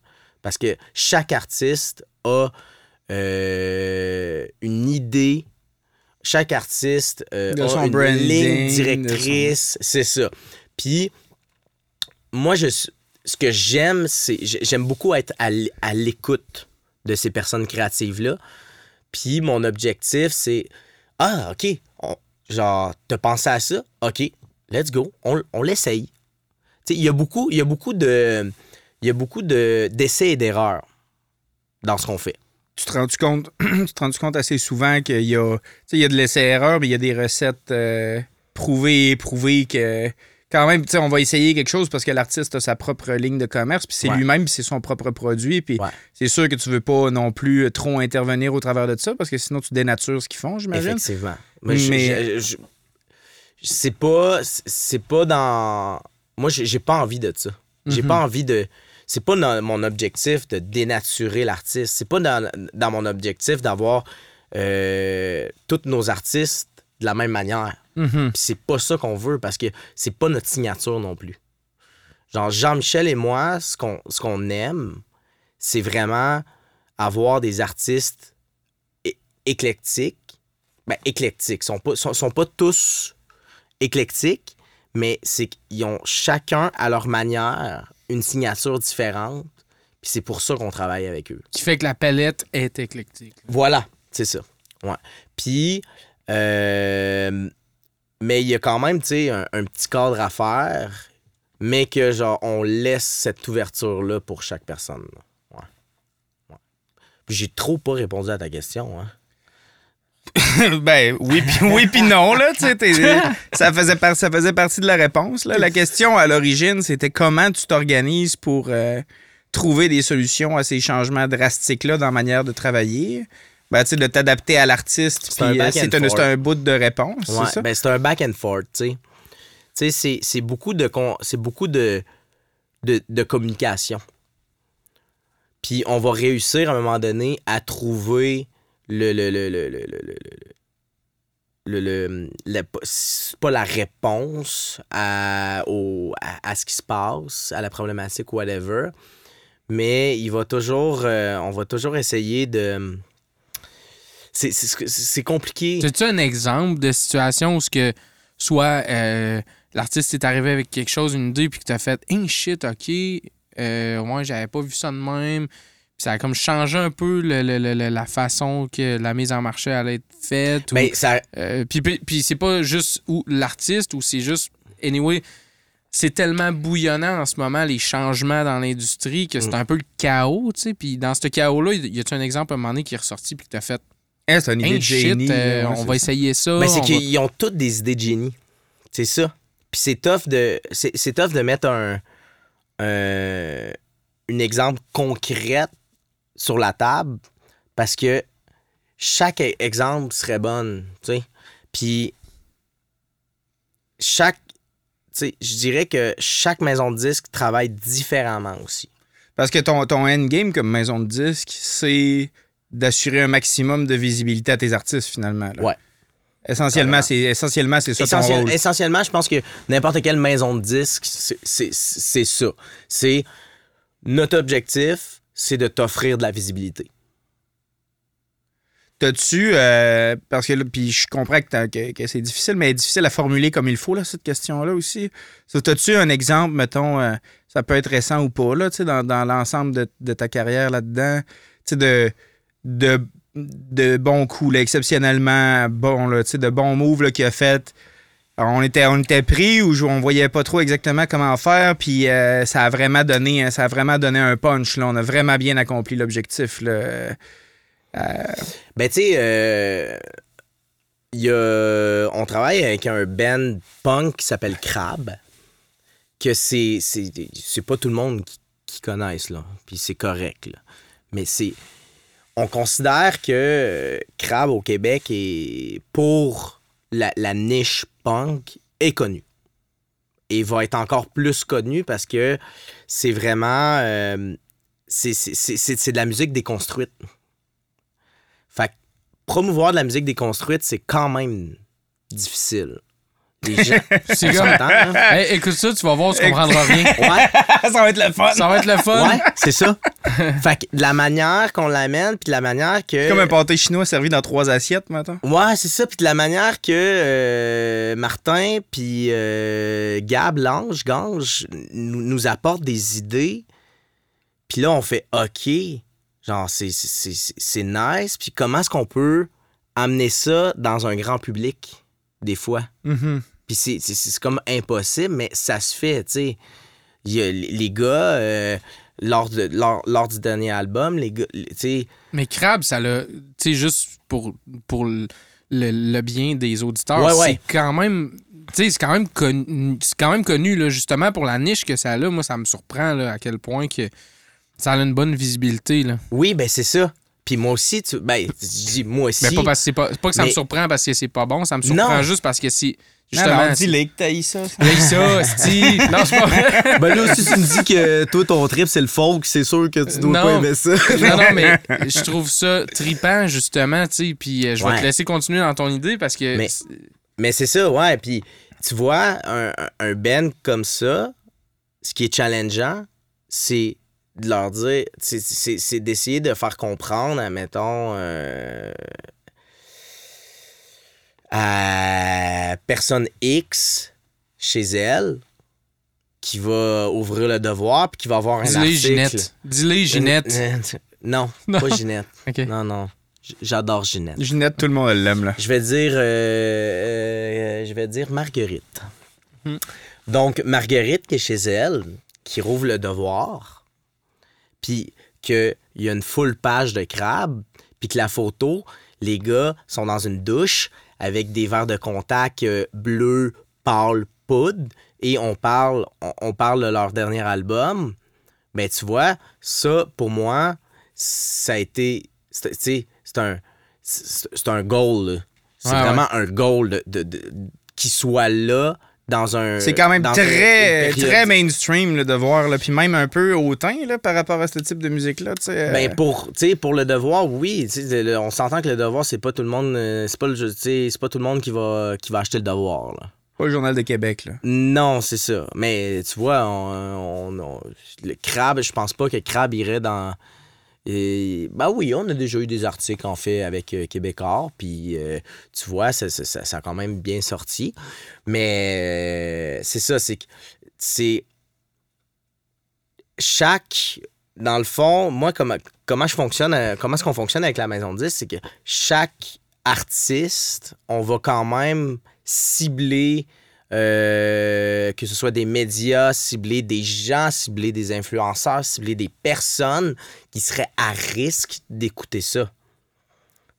Speaker 3: Parce que chaque artiste a euh, une idée. Chaque artiste euh,
Speaker 4: De
Speaker 3: a
Speaker 4: son
Speaker 3: une
Speaker 4: branding,
Speaker 3: ligne directrice. C'est ça. Puis, moi, je, ce que j'aime, c'est. j'ai- J'aime beaucoup être à l'écoute de ces personnes créatives-là. Puis, mon objectif, c'est. Ah, OK. Genre, t'as pensé à ça? OK. Let's go. On, on l'essaye. Il y a beaucoup, y a beaucoup de. Y a beaucoup de, d'essais et d'erreurs dans ce qu'on fait.
Speaker 4: Tu te rends compte, tu te rends compte assez souvent qu'il y a, il y a de l'essai-erreur, mais il y a des recettes euh, prouvées et éprouvées que quand même, tu sais, on va essayer quelque chose parce que l'artiste a sa propre ligne de commerce, puis c'est
Speaker 3: Ouais.
Speaker 4: lui-même, puis c'est son propre produit, puis
Speaker 3: Ouais.
Speaker 4: c'est sûr que tu veux pas non plus trop intervenir au travers de ça parce que sinon tu dénatures ce qu'ils font, j'imagine.
Speaker 3: Effectivement. Mais, je-
Speaker 4: Mais-
Speaker 3: c'est pas c'est pas dans moi j'ai pas envie de ça. J'ai
Speaker 4: Mhm.
Speaker 3: pas envie de c'est pas dans mon objectif de dénaturer l'artiste. C'est pas dans, dans mon objectif d'avoir euh, tous nos artistes de la même manière. Puis c'est pas ça qu'on veut parce que c'est pas notre signature non plus. Genre Jean-Michel et moi, ce qu'on aime, c'est vraiment avoir des artistes éclectiques. Ben, éclectiques. Ils sont pas, sont, sont pas tous éclectiques, mais c'est qu'ils ont chacun à leur manière une signature différente. Puis c'est pour ça qu'on travaille avec eux.
Speaker 1: Qui fait que la palette est éclectique.
Speaker 3: Voilà, c'est ça. Ouais. Puis, euh, mais il y a quand même, tu sais, un, petit cadre à faire, mais que, genre, on laisse cette ouverture-là pour chaque personne. Ouais. J'ai trop pas répondu à ta question, hein.
Speaker 4: ben oui puis oui puis non là, tu sais, ça faisait ça faisait partie de la réponse. La question à l'origine, c'était comment tu t'organises pour euh, trouver des solutions à ces changements drastiques là dans la manière de travailler. Ben, tu sais, de t'adapter à l'artiste,
Speaker 3: C'est un
Speaker 4: euh, un, bout de réponse,
Speaker 3: Ouais,
Speaker 4: c'est
Speaker 3: ben, c'est un back and forth, tu sais. Tu sais, c'est- c'est beaucoup de con- c'est beaucoup de, de, de communication. Puis on va réussir à un moment donné à trouver le le le le le le le- le- pas la réponse à, au, à, à ce qui se passe, à la problématique, whatever. Mais il va toujours, euh, on va toujours essayer de. C'est- compliqué.
Speaker 1: As-tu un exemple de situation où ce que soit euh, l'artiste est arrivé avec quelque chose, une idée, puis que t'as fait Hey shit, ok, euh, moi j'avais pas vu ça de même. Puis ça a comme changé un peu le- le- le- le- la façon que la mise en marché allait être faite. ou-
Speaker 3: Ben, ça,
Speaker 1: Euh, puis puis- puis c'est pas juste l'artiste ou c'est juste anyway c'est tellement bouillonnant en ce moment, les changements dans l'industrie, que c'est
Speaker 3: Mm.
Speaker 1: un peu le chaos, tu sais. Puis dans ce chaos-là, y a-tu un exemple à un moment donné qui est ressorti puis que t'as fait
Speaker 4: Hein, c'est une idée
Speaker 1: Hey,
Speaker 4: de
Speaker 1: shit,
Speaker 4: génie.
Speaker 1: euh,
Speaker 4: là,
Speaker 1: on va
Speaker 4: ça.
Speaker 1: essayer ça.
Speaker 3: Ben, c'est
Speaker 1: va-
Speaker 3: qu'ils ont toutes des idées de génie. C'est ça. Puis c'est tough de. C'est c'est tough de mettre un. un une exemple concrète sur la table parce que chaque e- exemple serait bonne, tu sais. Puis chaque. Tu sais, je dirais que chaque maison de disque travaille différemment aussi.
Speaker 4: Parce que ton, ton endgame comme maison de disque, c'est d'assurer un maximum de visibilité à tes artistes, finalement. là.
Speaker 3: Ouais.
Speaker 4: Essentiellement, c'est essentiellement c'est ça ton rôle.
Speaker 3: essentiellement, je pense que n'importe quelle maison de disque, c'est- c'est c'est ça. C'est notre objectif, c'est de t'offrir de la visibilité.
Speaker 4: T'as-tu, euh, parce que là, puis je comprends que, t'as- que- que c'est difficile, mais difficile à formuler comme il faut, là, cette question-là aussi. T'as-tu un exemple, mettons, euh, ça peut être récent ou pas, là, tu sais, dans, dans l'ensemble de, de ta carrière là-dedans, tu sais, de, de, de bons coups, exceptionnellement bons, là, de bons moves qu'il a fait. On était, on était pris ou on voyait pas trop exactement comment faire, puis euh, ça a vraiment donné, hein, ça a vraiment donné un punch. On a vraiment bien accompli l'objectif. là.
Speaker 3: Ben, tu sais, euh, on travaille avec un band punk qui s'appelle Crab, que c'est c'est c'est pas tout le monde qui, qui connaisse, là. Puis c'est correct. Mais c'est... On considère que euh, Crab au Québec est, pour la, niche punk, est connu. Et va être encore plus connu parce que c'est vraiment... euh, c'est de la musique déconstruite. Fait que promouvoir de la musique déconstruite, c'est quand même difficile. Les gens.
Speaker 1: C'est comme-
Speaker 3: hein?
Speaker 1: Hey, écoute ça, tu vas voir, tu comprendras rien.
Speaker 3: Ouais,
Speaker 4: ça va être le fun!
Speaker 1: Ça va être le fun.
Speaker 3: ouais, c'est ça. Fait que de la manière qu'on l'amène, puis de la manière que.
Speaker 4: Comme un pâté chinois servi dans trois assiettes, maintenant.
Speaker 3: Ouais, c'est ça. Puis de la manière que euh, Martin puis euh, Gab, Lange, Gange, nous, nous apportent des idées. Puis là, on fait OK. Genre, c'est- c'est c'est- c'est nice. Puis comment est-ce qu'on peut amener ça dans un grand public, des fois? C'est- c'est c'est comme impossible, mais ça se fait, tu sais. Il y a les gars, euh, lors, de, lors, lors du dernier album, les gars, tu sais,
Speaker 1: Mais Crab, ça l'a. Tu sais, juste pour, pour le, le bien des auditeurs,
Speaker 3: Ouais,
Speaker 1: c'est
Speaker 3: ouais.
Speaker 1: quand même. Tu sais, c'est quand même connu, c'est quand même connu là, justement pour la niche que ça a. Moi, ça me surprend là, à quel point que ça a une bonne visibilité. Là.
Speaker 3: oui, ben c'est ça. Puis moi aussi, tu, ben, je dis moi aussi.
Speaker 1: Mais pas parce que c'est pas, c'est pas que ça me surprend parce que c'est pas bon, ça me surprend
Speaker 3: Non.
Speaker 1: juste parce que c'est.
Speaker 4: Justement,
Speaker 1: Justement.
Speaker 4: non, dis-le que t'as ça.
Speaker 1: Hey, ça, sti. Non, c'est pas vrai.
Speaker 3: Ben là, si tu me dis que toi, ton trip, c'est le folk, c'est sûr que tu dois
Speaker 1: Non.
Speaker 3: pas aimer ça.
Speaker 1: Non, non, mais je trouve ça tripant, justement, tu sais. Puis euh, je vais
Speaker 3: Ouais.
Speaker 1: te laisser continuer dans ton idée parce que.
Speaker 3: Mais-
Speaker 1: c'est-
Speaker 3: Mais c'est ça, ouais. Puis tu vois, un, un- band comme ça, ce qui est challengeant, c'est de leur dire, c'est- c'est c'est d'essayer de faire comprendre, admettons, euh, à personne X chez elle qui va ouvrir le devoir puis qui va avoir un
Speaker 1: Dis-le,
Speaker 3: article.
Speaker 1: Ginette. Dis-le, Ginette.
Speaker 3: Non,
Speaker 1: Non.
Speaker 3: pas Ginette. Non, non. J'adore Ginette.
Speaker 4: Ginette, tout le monde l'aime, là.
Speaker 3: Je vais dire, euh, euh, je vais dire Marguerite.
Speaker 1: Hmm.
Speaker 3: Donc, Marguerite qui est chez elle, qui rouvre le devoir, puis qu'il y a une full page de crabe, puis que la photo, les gars sont dans une douche avec des verres de contact euh, bleu, pâle, poudre, et on parle, on, on parle de leur dernier album. Ben, tu vois, ça, pour moi, ça a été. c'est- Tu sais, c'est un. Un goal. C'est
Speaker 1: Ouais,
Speaker 3: vraiment un goal de, de, de- qu'il soit là dans un.
Speaker 4: C'est quand même très, très mainstream là, de voir, là, puis même un peu hautain là, par rapport à ce type de musique-là. sais, euh,
Speaker 3: Ben pour, pour le devoir, oui. le- on s'entend que le devoir, c'est pas tout le monde. euh, C'est pas, le, pas tout le monde qui va, qui va acheter le devoir. Là.
Speaker 4: pas le Journal de Québec. Là.
Speaker 3: Non, c'est ça. Mais tu vois, on, on- on- le crabe, je pense pas que crabe irait dans. Et, ben oui, on a déjà eu des articles en fait avec euh, Québécois, puis euh, tu vois, ça, ça- ça- a quand même bien sorti. Mais euh, c'est ça, c'est que c'est chaque dans le fond, moi comment comment je fonctionne, euh, comment est-ce qu'on fonctionne avec la maison de 10, c'est que chaque artiste, on va quand même cibler euh, que ce soit des médias ciblés, des gens ciblés, des influenceurs ciblés, des personnes qui seraient à risque d'écouter ça.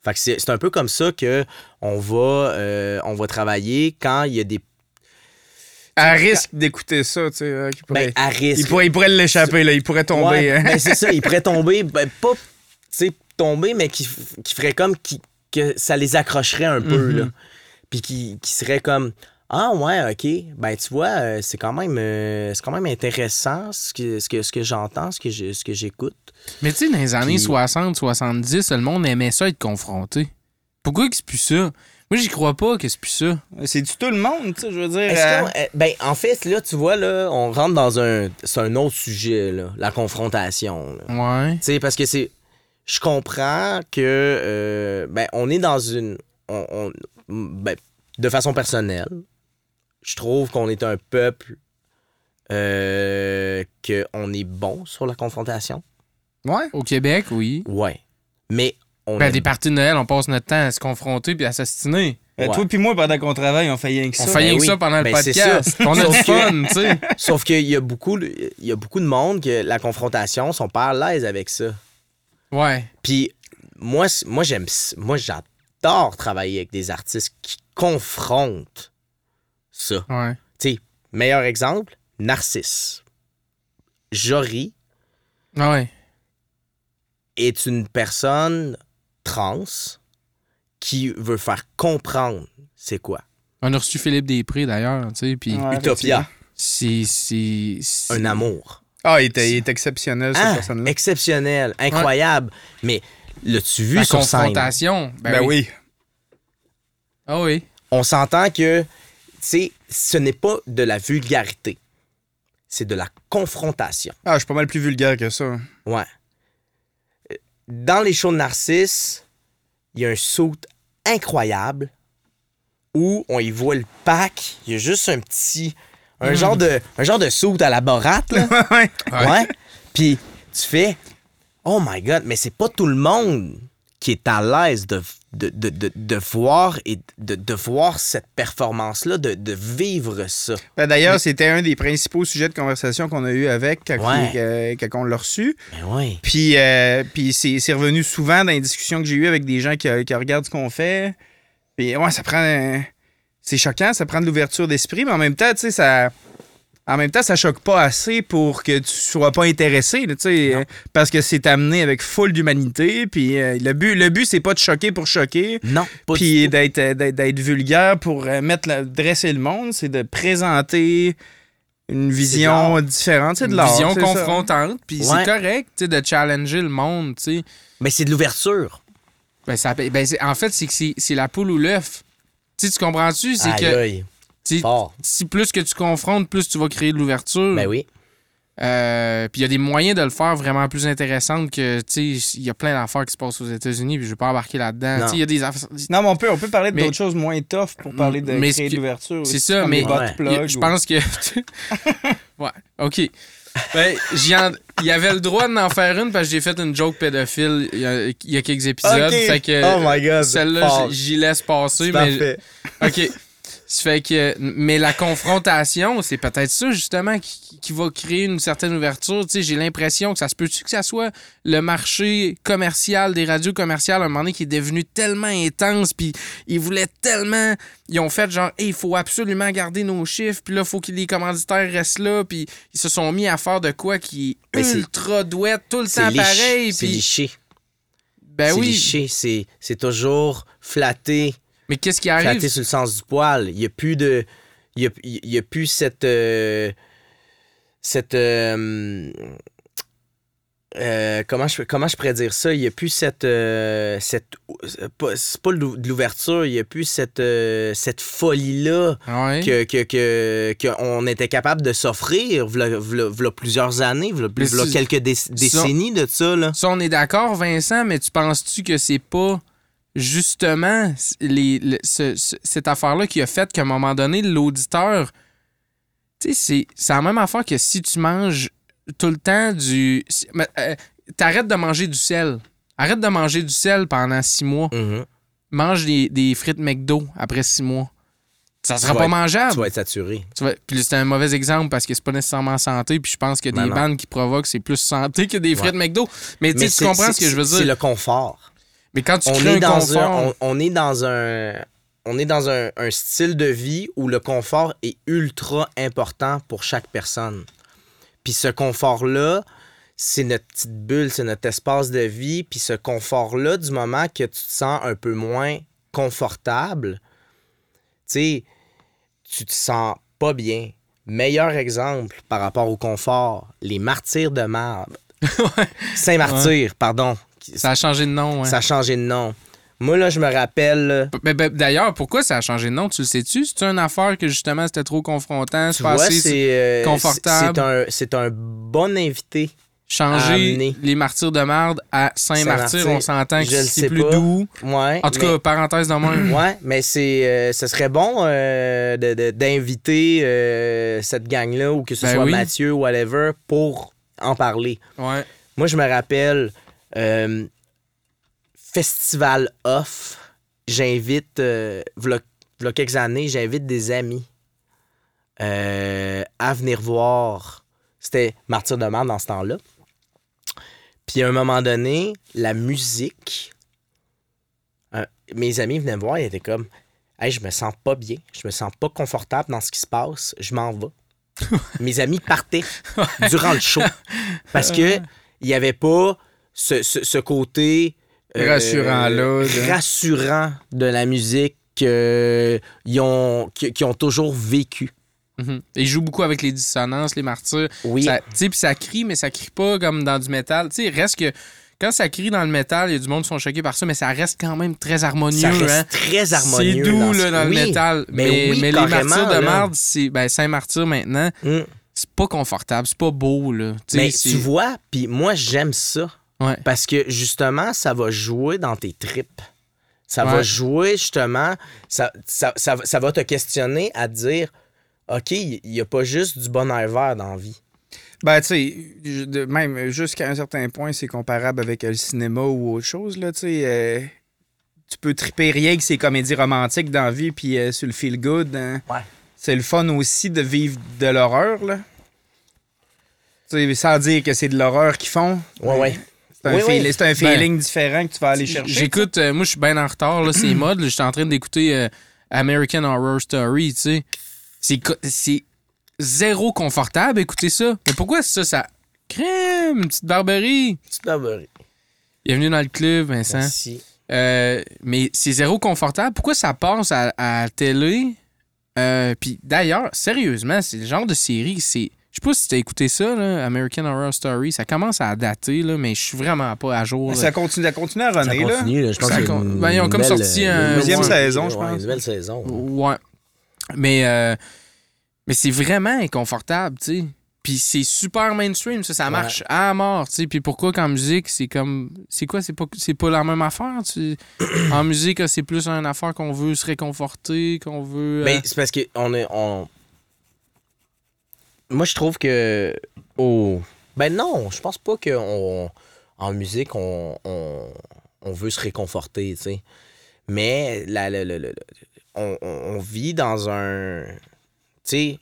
Speaker 3: Fait que c'est un peu comme ça que on va, euh, on va travailler quand il y a des
Speaker 4: À risque d'écouter ça, tu sais. euh, pourrait-
Speaker 3: ben, à risque.
Speaker 4: il, pourrait, il pourrait l'échapper, là. Il pourrait tomber.
Speaker 3: Ouais,
Speaker 4: hein.
Speaker 3: ben, c'est ça, ils pourraient tomber, ben, pas tu sais, tomber, mais qui, qui ferait comme qui- que ça les accrocherait un peu,
Speaker 4: Mhm.
Speaker 3: là. Puis qui, qui serait comme Ah ouais, ok, ben tu vois, euh, c'est quand même euh, c'est quand même intéressant ce que, ce que, ce que j'entends, ce que ce que j'écoute.
Speaker 1: Mais tu sais, dans les années
Speaker 3: Puis-
Speaker 1: 60, 70, le monde aimait ça être confronté. Pourquoi que c'est plus ça? Moi, j'y crois pas que c'est plus ça.
Speaker 4: C'est du tout le monde, tu sais, je veux dire.
Speaker 3: Est-ce
Speaker 4: euh,
Speaker 3: qu'on- euh, ben, en fait, là, tu vois, là, on rentre dans un, c'est un autre sujet, là, la confrontation. là.
Speaker 1: Ouais.
Speaker 3: Tu sais, parce que c'est. Je comprends que. euh, ben, on est dans une. on- on- ben, de façon personnelle, je trouve qu'on est un peuple. Euh, qu'on est bon sur la confrontation.
Speaker 4: Ouais.
Speaker 1: Au Québec, oui.
Speaker 3: Ouais. Mais on.
Speaker 1: Ben,
Speaker 3: aime-
Speaker 1: des parties de Noël, on passe notre temps à se confronter puis à s'assiner.
Speaker 4: Euh,
Speaker 3: Ouais.
Speaker 4: Toi puis moi, pendant qu'on travaille, on fait rien que ça.
Speaker 1: On fait rien
Speaker 3: ben
Speaker 1: que
Speaker 3: oui.
Speaker 1: ça pendant le
Speaker 3: Ben, c'est
Speaker 1: podcast.
Speaker 3: ça.
Speaker 1: On a du fun, tu sais.
Speaker 3: Sauf qu'il y a beaucoup. Il y a beaucoup de monde que la confrontation sont pas à l'aise avec ça.
Speaker 1: Ouais.
Speaker 3: Puis moi, moi j'aime moi j'adore travailler avec des artistes qui confrontent ça.
Speaker 1: Ouais.
Speaker 3: Tu sais, meilleur exemple, Narcisse. Jory
Speaker 1: Ah ouais.
Speaker 3: est une personne trans qui veut faire comprendre c'est quoi.
Speaker 1: On a reçu Philippe Després d'ailleurs, tu sais, puis
Speaker 4: Ouais,
Speaker 3: Utopia,
Speaker 1: c'est
Speaker 3: un amour.
Speaker 4: Ah, il est, il est exceptionnel, cette
Speaker 3: Ah,
Speaker 4: personne-là.
Speaker 3: exceptionnel, incroyable. Mais l'as-tu vu
Speaker 1: la
Speaker 3: sur scène?
Speaker 1: confrontation. Ben,
Speaker 4: Ben
Speaker 1: oui.
Speaker 4: oui.
Speaker 1: Ah oui.
Speaker 3: on s'entend que ce n'est pas de la vulgarité. C'est de la confrontation.
Speaker 4: Ah, je suis pas mal plus vulgaire que ça.
Speaker 3: Ouais. Dans les shows de Narcisse, il y a un saut incroyable où on y voit le pack. Il y a juste un petit. Un genre de un genre de saut à la borate, là.
Speaker 4: Ouais.
Speaker 3: Ouais. Puis tu fais Oh my god, mais c'est pas tout le monde qui est à l'aise de, de, de, de, de voir et de, de voir cette performance-là, de, de vivre ça.
Speaker 4: Ben, D'ailleurs, c'était un des principaux sujets de conversation qu'on a eu avec quand,
Speaker 3: Ouais.
Speaker 4: quand on l'a reçu.
Speaker 3: Ben oui.
Speaker 4: Puis, euh, puis c'est c'est revenu souvent dans les discussions que j'ai eues avec des gens qui, qui regardent ce qu'on fait. Puis, ouais, ça prend. un- C'est choquant, ça prend de l'ouverture d'esprit, mais en même temps, tu sais, ça. En même temps, ça choque pas assez pour que tu sois pas intéressé, là, euh, parce que c'est amené avec full d'humanité. Puis euh, le but, le but c'est pas de choquer pour choquer,
Speaker 3: Non, pas du
Speaker 4: puis d'être euh, d'être d'être vulgaire pour euh, mettre la- dresser le monde, c'est de présenter une vision différente, c'est de
Speaker 1: Une
Speaker 4: l'art.
Speaker 1: vision confrontante, puis
Speaker 3: Ouais.
Speaker 1: c'est correct, tu sais, de challenger le monde, tu sais.
Speaker 3: Mais c'est de l'ouverture.
Speaker 1: Ben, ça, ben, c'est- en fait, c'est que c'est c'est la poule ou l'œuf. Tu comprends-tu? C'est
Speaker 3: Aïe,
Speaker 1: que
Speaker 3: Fort.
Speaker 1: si plus que tu confrontes, plus tu vas créer de l'ouverture.
Speaker 3: Ben oui.
Speaker 1: Euh, puis il y a des moyens de le faire vraiment plus intéressantes que, tu sais, il y a plein d'affaires qui se passent aux États-Unis, puis je vais pas embarquer là-dedans.
Speaker 3: Non.
Speaker 1: Tu sais, il y a des affaires.
Speaker 4: Non, mais on peut, on peut parler
Speaker 1: Mais-
Speaker 4: d'autres choses moins tough pour parler de
Speaker 1: Mais
Speaker 4: créer de l'ouverture.
Speaker 1: c'est ça, mais-
Speaker 3: Ouais.
Speaker 1: Je pense que. ouais, OK. Ben, j'y en- il y avait le droit d'en faire une parce que j'ai fait une joke pédophile il y a, il y a quelques épisodes.
Speaker 3: Ok.
Speaker 1: Fait que
Speaker 3: Oh my God,
Speaker 1: Celle-là, j'y- j'y laisse passer.
Speaker 3: C'est
Speaker 1: Mais,
Speaker 3: parfait.
Speaker 1: OK. Fait que, mais la confrontation, c'est peut-être ça, justement, qui, qui va créer une certaine ouverture. Tu sais, j'ai l'impression que ça se peut-tu que ça soit le marché commercial des radios commerciales à un moment donné qui est devenu tellement intense, puis ils voulaient tellement. Ils ont fait genre, Hey, il faut absolument garder nos chiffres, puis là, il faut que les commanditaires restent là, puis ils se sont mis à faire de quoi qui est
Speaker 3: Mais
Speaker 1: ultra douette, tout le temps pareil.
Speaker 3: C'est liché.
Speaker 1: ben
Speaker 3: c'est liché. C'est, c'est toujours flatté.
Speaker 1: Mais qu'est-ce qui arrive?
Speaker 3: Flatté sur le sens du poil. Il n'y a plus de. Il y a, il y a plus cette. euh, cette. euh, euh, comment, je, comment je pourrais dire ça? Il n'y a plus cette. cette c'est pas, de l'ouverture, il n'y a plus cette, cette folie-là
Speaker 1: Ouais?
Speaker 3: que, que, que, qu'on était capable de s'offrir v'là plusieurs années, v'là, v'là quelques déc- décennies de ça. Là.
Speaker 1: Ça, on est d'accord, Vincent, mais tu penses-tu que c'est pas justement les, le- ce- ce- cette affaire-là qui a fait qu'à un moment donné, l'auditeur. Tu sais, c'est- c'est la même affaire que si tu manges tout le temps du. mais, euh, T'arrêtes de manger du sel. Arrête de manger du sel pendant six mois.
Speaker 3: Mhm.
Speaker 1: Mange des, des frites McDo après six mois. ça sera pas
Speaker 3: être-
Speaker 1: mangeable.
Speaker 3: Tu vas être saturé.
Speaker 1: Tu Puis c'est un mauvais exemple parce que c'est pas nécessairement santé. Puis je pense que des bandes qui provoquent, c'est plus santé que des frites McDo. Mais, tu sais, tu
Speaker 3: c'est-
Speaker 1: comprends
Speaker 3: c'est-
Speaker 1: ce que je veux
Speaker 3: C'est
Speaker 1: dire.
Speaker 3: le confort.
Speaker 1: Mais quand tu
Speaker 3: on
Speaker 1: crées
Speaker 3: est,
Speaker 1: un
Speaker 3: dans
Speaker 1: confort,
Speaker 3: un, on, on est dans un on est dans un, un style de vie où le confort est ultra important pour chaque personne. Puis ce confort-là, c'est notre petite bulle, c'est notre espace de vie. Puis ce confort-là, du moment que tu te sens un peu moins confortable, tu sais, tu te sens pas bien. Meilleur exemple par rapport au confort, les martyrs de marde. Saint-Martyr, pardon.
Speaker 1: Ça a changé de nom. ouais.
Speaker 3: Ça a changé de nom. Moi, là, je me rappelle.
Speaker 1: ben, D'ailleurs, pourquoi ça a changé de nom? Tu le sais-tu? C'est une affaire que justement c'était trop confrontant,
Speaker 3: Tu
Speaker 1: c'est
Speaker 3: vois,
Speaker 1: passé,
Speaker 3: c'est euh,
Speaker 1: confortable.
Speaker 3: c'est un, bon invité.
Speaker 1: changer les martyrs de marde à Saint-Martyr. On s'entend que c'est
Speaker 3: sais
Speaker 1: plus
Speaker 3: pas.
Speaker 1: doux.
Speaker 3: Ouais.
Speaker 1: En tout
Speaker 3: mais-
Speaker 1: cas, parenthèse de même.
Speaker 3: Ouais, mais c'est, euh, ce serait bon euh, d'inviter euh, cette gang-là, ou que ce
Speaker 1: Ben
Speaker 3: soit
Speaker 1: oui.
Speaker 3: Mathieu ou whatever, pour en parler.
Speaker 1: Ouais.
Speaker 3: Moi, je me rappelle, euh, Festival Off, j'invite, euh, v'là, v'là quelques années, j'invite des amis euh, à venir voir. C'était Martyr de Marde dans ce temps-là. Puis à un moment donné, la musique, euh, mes amis venaient me voir, ils étaient comme Hey, je me sens pas bien, je me sens pas confortable dans ce qui se passe, je m'en vais. mes amis partaient durant le show parce que il y avait pas ce, ce- ce côté euh,
Speaker 4: Rassurant-là, de-
Speaker 3: rassurant de la musique qu'ils ont, qui- qui ont toujours vécu.
Speaker 1: Ils jouent beaucoup avec les dissonances, les martyrs.
Speaker 3: Oui,
Speaker 1: tu sais, puis ça crie, mais ça crie pas comme dans du métal. Tu sais, reste que quand ça crie dans le métal, il y a du monde qui sont choqués par ça, mais ça reste quand même très harmonieux.
Speaker 3: ça reste
Speaker 1: hein.
Speaker 3: très
Speaker 1: C'est
Speaker 3: harmonieux.
Speaker 1: doux
Speaker 3: dans
Speaker 1: là, le métal.
Speaker 3: mais
Speaker 1: Mais,
Speaker 3: oui,
Speaker 1: mais les martyrs de
Speaker 3: là.
Speaker 1: marde, c'est ben, Saint-Martyr maintenant,
Speaker 3: Mm.
Speaker 1: c'est pas confortable, c'est pas beau. Là. Tu sais,
Speaker 3: Mais
Speaker 1: c'est-
Speaker 3: tu vois, puis moi, j'aime ça.
Speaker 1: Ouais.
Speaker 3: Parce que justement, ça va jouer dans tes tripes. Ça va jouer justement, ça, ça, ça, ça va te questionner à te dire OK, il n'y a pas juste du bon air vert dans la vie.
Speaker 4: Ben, tu sais, même jusqu'à un certain point, c'est comparable avec euh, le cinéma ou autre chose, là, tu sais. euh, tu peux triper rien que ces comédies romantiques dans la vie, puis euh, sur le feel good. hein.
Speaker 3: Ouais.
Speaker 4: C'est le fun aussi de vivre de l'horreur, là. Tu sais, sans dire que c'est de l'horreur qu'ils font.
Speaker 3: Ouais, ouais.
Speaker 4: C'est un,
Speaker 3: Oui,
Speaker 4: feel-
Speaker 3: oui.
Speaker 4: c'est un feeling différent que tu vas aller chercher.
Speaker 1: J'écoute, euh, moi je suis bien en retard, là, c'est mode. là. J'étais en train d'écouter euh, American Horror Story, tu sais. C'est zéro confortable écouter ça. Mais pourquoi ça, ça. Crème, une petite barberie.
Speaker 3: Petite barberie.
Speaker 1: Bienvenue dans le club, Vincent.
Speaker 3: Merci.
Speaker 1: Euh, mais c'est zéro confortable. Pourquoi ça passe à, à la télé? Euh, Puis d'ailleurs, sérieusement, c'est le genre de série, c'est. Je sais pas si t'as écouté ça, là, American Horror Story. Ça commence à dater, là, mais je suis vraiment pas à jour.
Speaker 4: Ça continue, ça continue à runner, là.
Speaker 3: continue, là. Je pense
Speaker 1: Ça con-
Speaker 3: une
Speaker 1: ben, ils ont comme sorti
Speaker 3: euh,
Speaker 1: un-
Speaker 3: une
Speaker 4: Deuxième
Speaker 3: nouvelle-
Speaker 4: saison, je
Speaker 3: ouais,
Speaker 4: pense.
Speaker 3: une nouvelle saison.
Speaker 1: Ouais. Mais, euh, mais c'est vraiment inconfortable, tu sais. Puis c'est super mainstream, ça, ça marche à mort, tu sais. Puis pourquoi qu'en musique, c'est comme. C'est quoi, c'est pas, c'est pas la même affaire, tu En musique, c'est plus une affaire qu'on veut se réconforter, qu'on veut. euh,
Speaker 3: Ben, c'est parce que on est. On... Moi, je trouve que. Oh. Ben non, je pense pas qu'en en musique, on, on, on veut se réconforter, tu sais. Mais la, la- la- la- la- on, on- on vit dans un. Tu sais,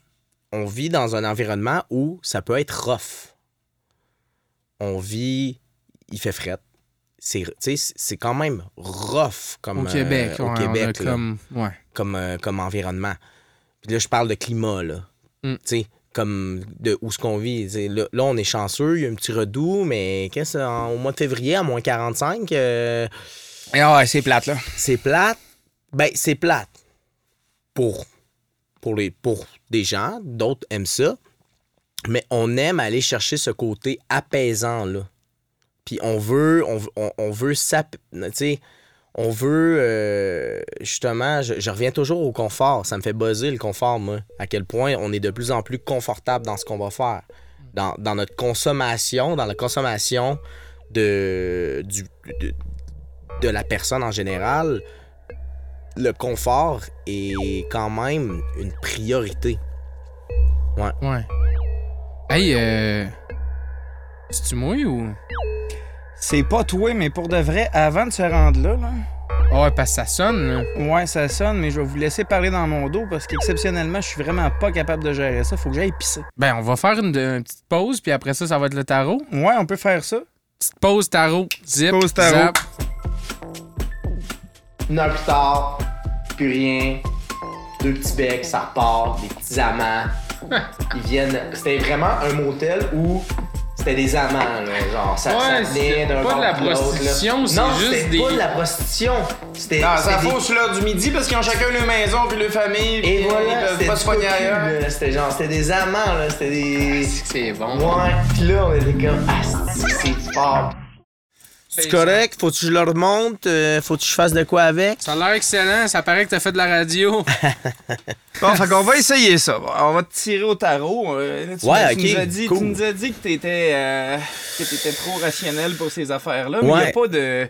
Speaker 3: on vit dans un environnement où ça peut être rough. On vit. Il fait fret. C'est tu sais, c'est- quand même rough comme.
Speaker 1: au
Speaker 3: euh,
Speaker 1: Québec,
Speaker 3: au
Speaker 1: ouais, on a
Speaker 3: Québec, là
Speaker 1: comme. Ouais.
Speaker 3: comme, euh, comme environnement. Puis là, je parle de climat, là.
Speaker 1: Mm.
Speaker 3: Tu sais, comme de où ce qu'on vit. Là, là, on est chanceux, il y a un petit redout, mais qu'est-ce en- au mois de février, à moins 45, euh,
Speaker 4: Et ouais, c'est plate, là.
Speaker 3: c'est plate. Ben, c'est plate. Pour, pour, les, pour des gens, d'autres aiment ça. Mais on aime aller chercher ce côté apaisant, là. Puis on veut, on, veut- on, on veut s'ap- tu sais, on veut, euh, justement, je, reviens toujours au confort. Ça me fait buzzer le confort, moi. À quel point on est de plus en plus confortable dans ce qu'on va faire. Dans, notre consommation, dans la consommation de, la personne en général, le confort est quand même une priorité.
Speaker 1: Ouais. Hey, euh. C'est-tu moi ou?
Speaker 4: C'est pas toi, mais pour de vrai, avant de se rendre là, là
Speaker 1: Ah ouais, parce que ça sonne, là.
Speaker 4: Ouais, ça sonne, mais je vais vous laisser parler dans mon dos parce qu'exceptionnellement, je suis vraiment pas capable de gérer ça. Faut que j'aille pisser.
Speaker 1: Ben, on va faire une, une petite pause, puis après ça, ça va être le tarot.
Speaker 4: Ouais, on peut faire ça.
Speaker 1: Petite pause tarot. Zip.
Speaker 4: Pause tarot.
Speaker 1: zap.
Speaker 3: Une heure plus tard, plus rien. Deux petits becs, ça repart, des petits amants. Ils viennent. C'était vraiment un motel où c'était des amants, là. Genre, ça, ça
Speaker 1: Ouais,
Speaker 3: venait d'un
Speaker 1: pas de la
Speaker 3: puis
Speaker 1: prostitution, c'est
Speaker 3: Non,
Speaker 1: juste
Speaker 3: c'était
Speaker 1: des-
Speaker 3: pas de la prostitution. C'était.
Speaker 4: Non, ça
Speaker 3: c'était des-
Speaker 4: faut sur l'heure du midi parce qu'ils ont chacun leur maison puis leur famille. puis
Speaker 3: Et
Speaker 4: ils
Speaker 3: voilà,
Speaker 4: peuvent
Speaker 3: c'était
Speaker 4: pas se pogner ailleurs.
Speaker 3: C'était genre, c'était des amants, là. C'était des.
Speaker 1: C'est bon.
Speaker 3: Ouais. Pis là, on était comme, ah, c'est c'est fort.
Speaker 4: C'est correct? Faut-tu que je leur monte? Euh, faut-tu que je fasse de quoi avec?
Speaker 1: Ça a l'air excellent. Ça paraît que t'as fait de la radio.
Speaker 4: Bon, fait qu'on va essayer ça. On va te tirer au tarot. Euh, tu,
Speaker 3: Ouais,
Speaker 4: tu
Speaker 3: ok,
Speaker 4: nous as dit,
Speaker 3: cool.
Speaker 4: Tu nous as dit que t'étais euh, que t'étais trop rationnel pour ces affaires-là, mais il
Speaker 3: Ouais.
Speaker 4: a pas de...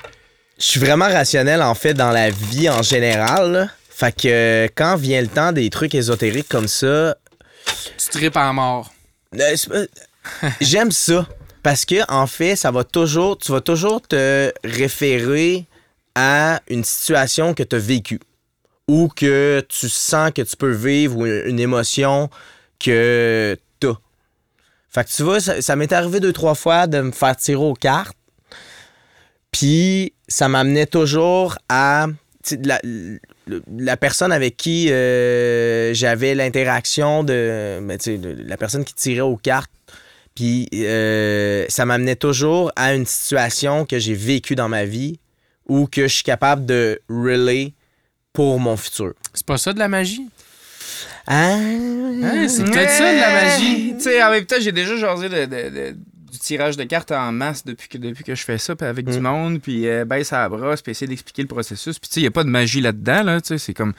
Speaker 3: Je suis vraiment rationnel, en fait, dans la vie en général, là. Fait que quand vient le temps des trucs ésotériques comme ça,
Speaker 1: tu tripes en mort.
Speaker 3: Euh, J'aime ça. Parce que, en fait, ça va toujours. Tu vas toujours te référer à une situation que tu as vécue. Ou que tu sens que tu peux vivre ou une émotion que tu as. Fait que tu vois, ça, m'est arrivé deux, trois fois de me faire tirer aux cartes. Puis ça m'amenait toujours à la, personne avec qui euh, j'avais l'interaction ben, la personne qui tirait aux cartes. Puis euh, ça m'amenait toujours à une situation que j'ai vécue dans ma vie ou que je suis capable de relay pour mon futur.
Speaker 1: C'est pas ça de la magie?
Speaker 3: Ah,
Speaker 1: Hein, c'est peut-être ça de la magie.
Speaker 4: Tu sais, en même temps, j'ai déjà jasé de- de- de- du tirage de cartes en masse depuis que, depuis que je fais ça, puis avec du
Speaker 3: Mm.
Speaker 4: monde, puis euh, baisse à la brosse, puis essayer d'expliquer le processus. Puis tu sais, il n'y a pas de magie là-dedans, là, tu sais, c'est comme...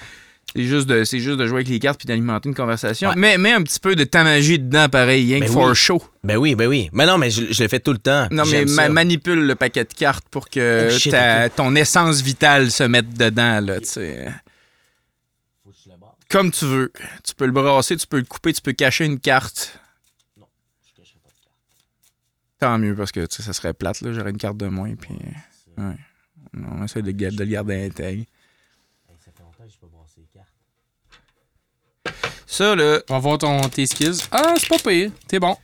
Speaker 4: C'est juste, de, c'est juste de jouer avec les cartes puis d'alimenter une conversation.
Speaker 3: Ouais.
Speaker 4: Mais, mais un petit peu de ta magie dedans, pareil, rien que
Speaker 3: Ben
Speaker 4: for
Speaker 3: oui.
Speaker 4: show.
Speaker 3: Ben oui, ben oui. Mais non, mais je, je le fais tout le temps.
Speaker 4: Non, mais ma- manipule le paquet de cartes pour que
Speaker 3: Oh, shit,
Speaker 4: ta- ton essence vitale se mette dedans, là, tu sais. Comme tu veux. Tu peux le brasser, tu peux le couper, tu peux cacher une carte. Tant mieux, parce que ça serait plate, là. J'aurais une carte de moins, puis... Ouais. On essaie de, de le garder intègre. Ça, là...
Speaker 1: On va voir ton, tes skills. Ah, c'est pas pire. T'es bon.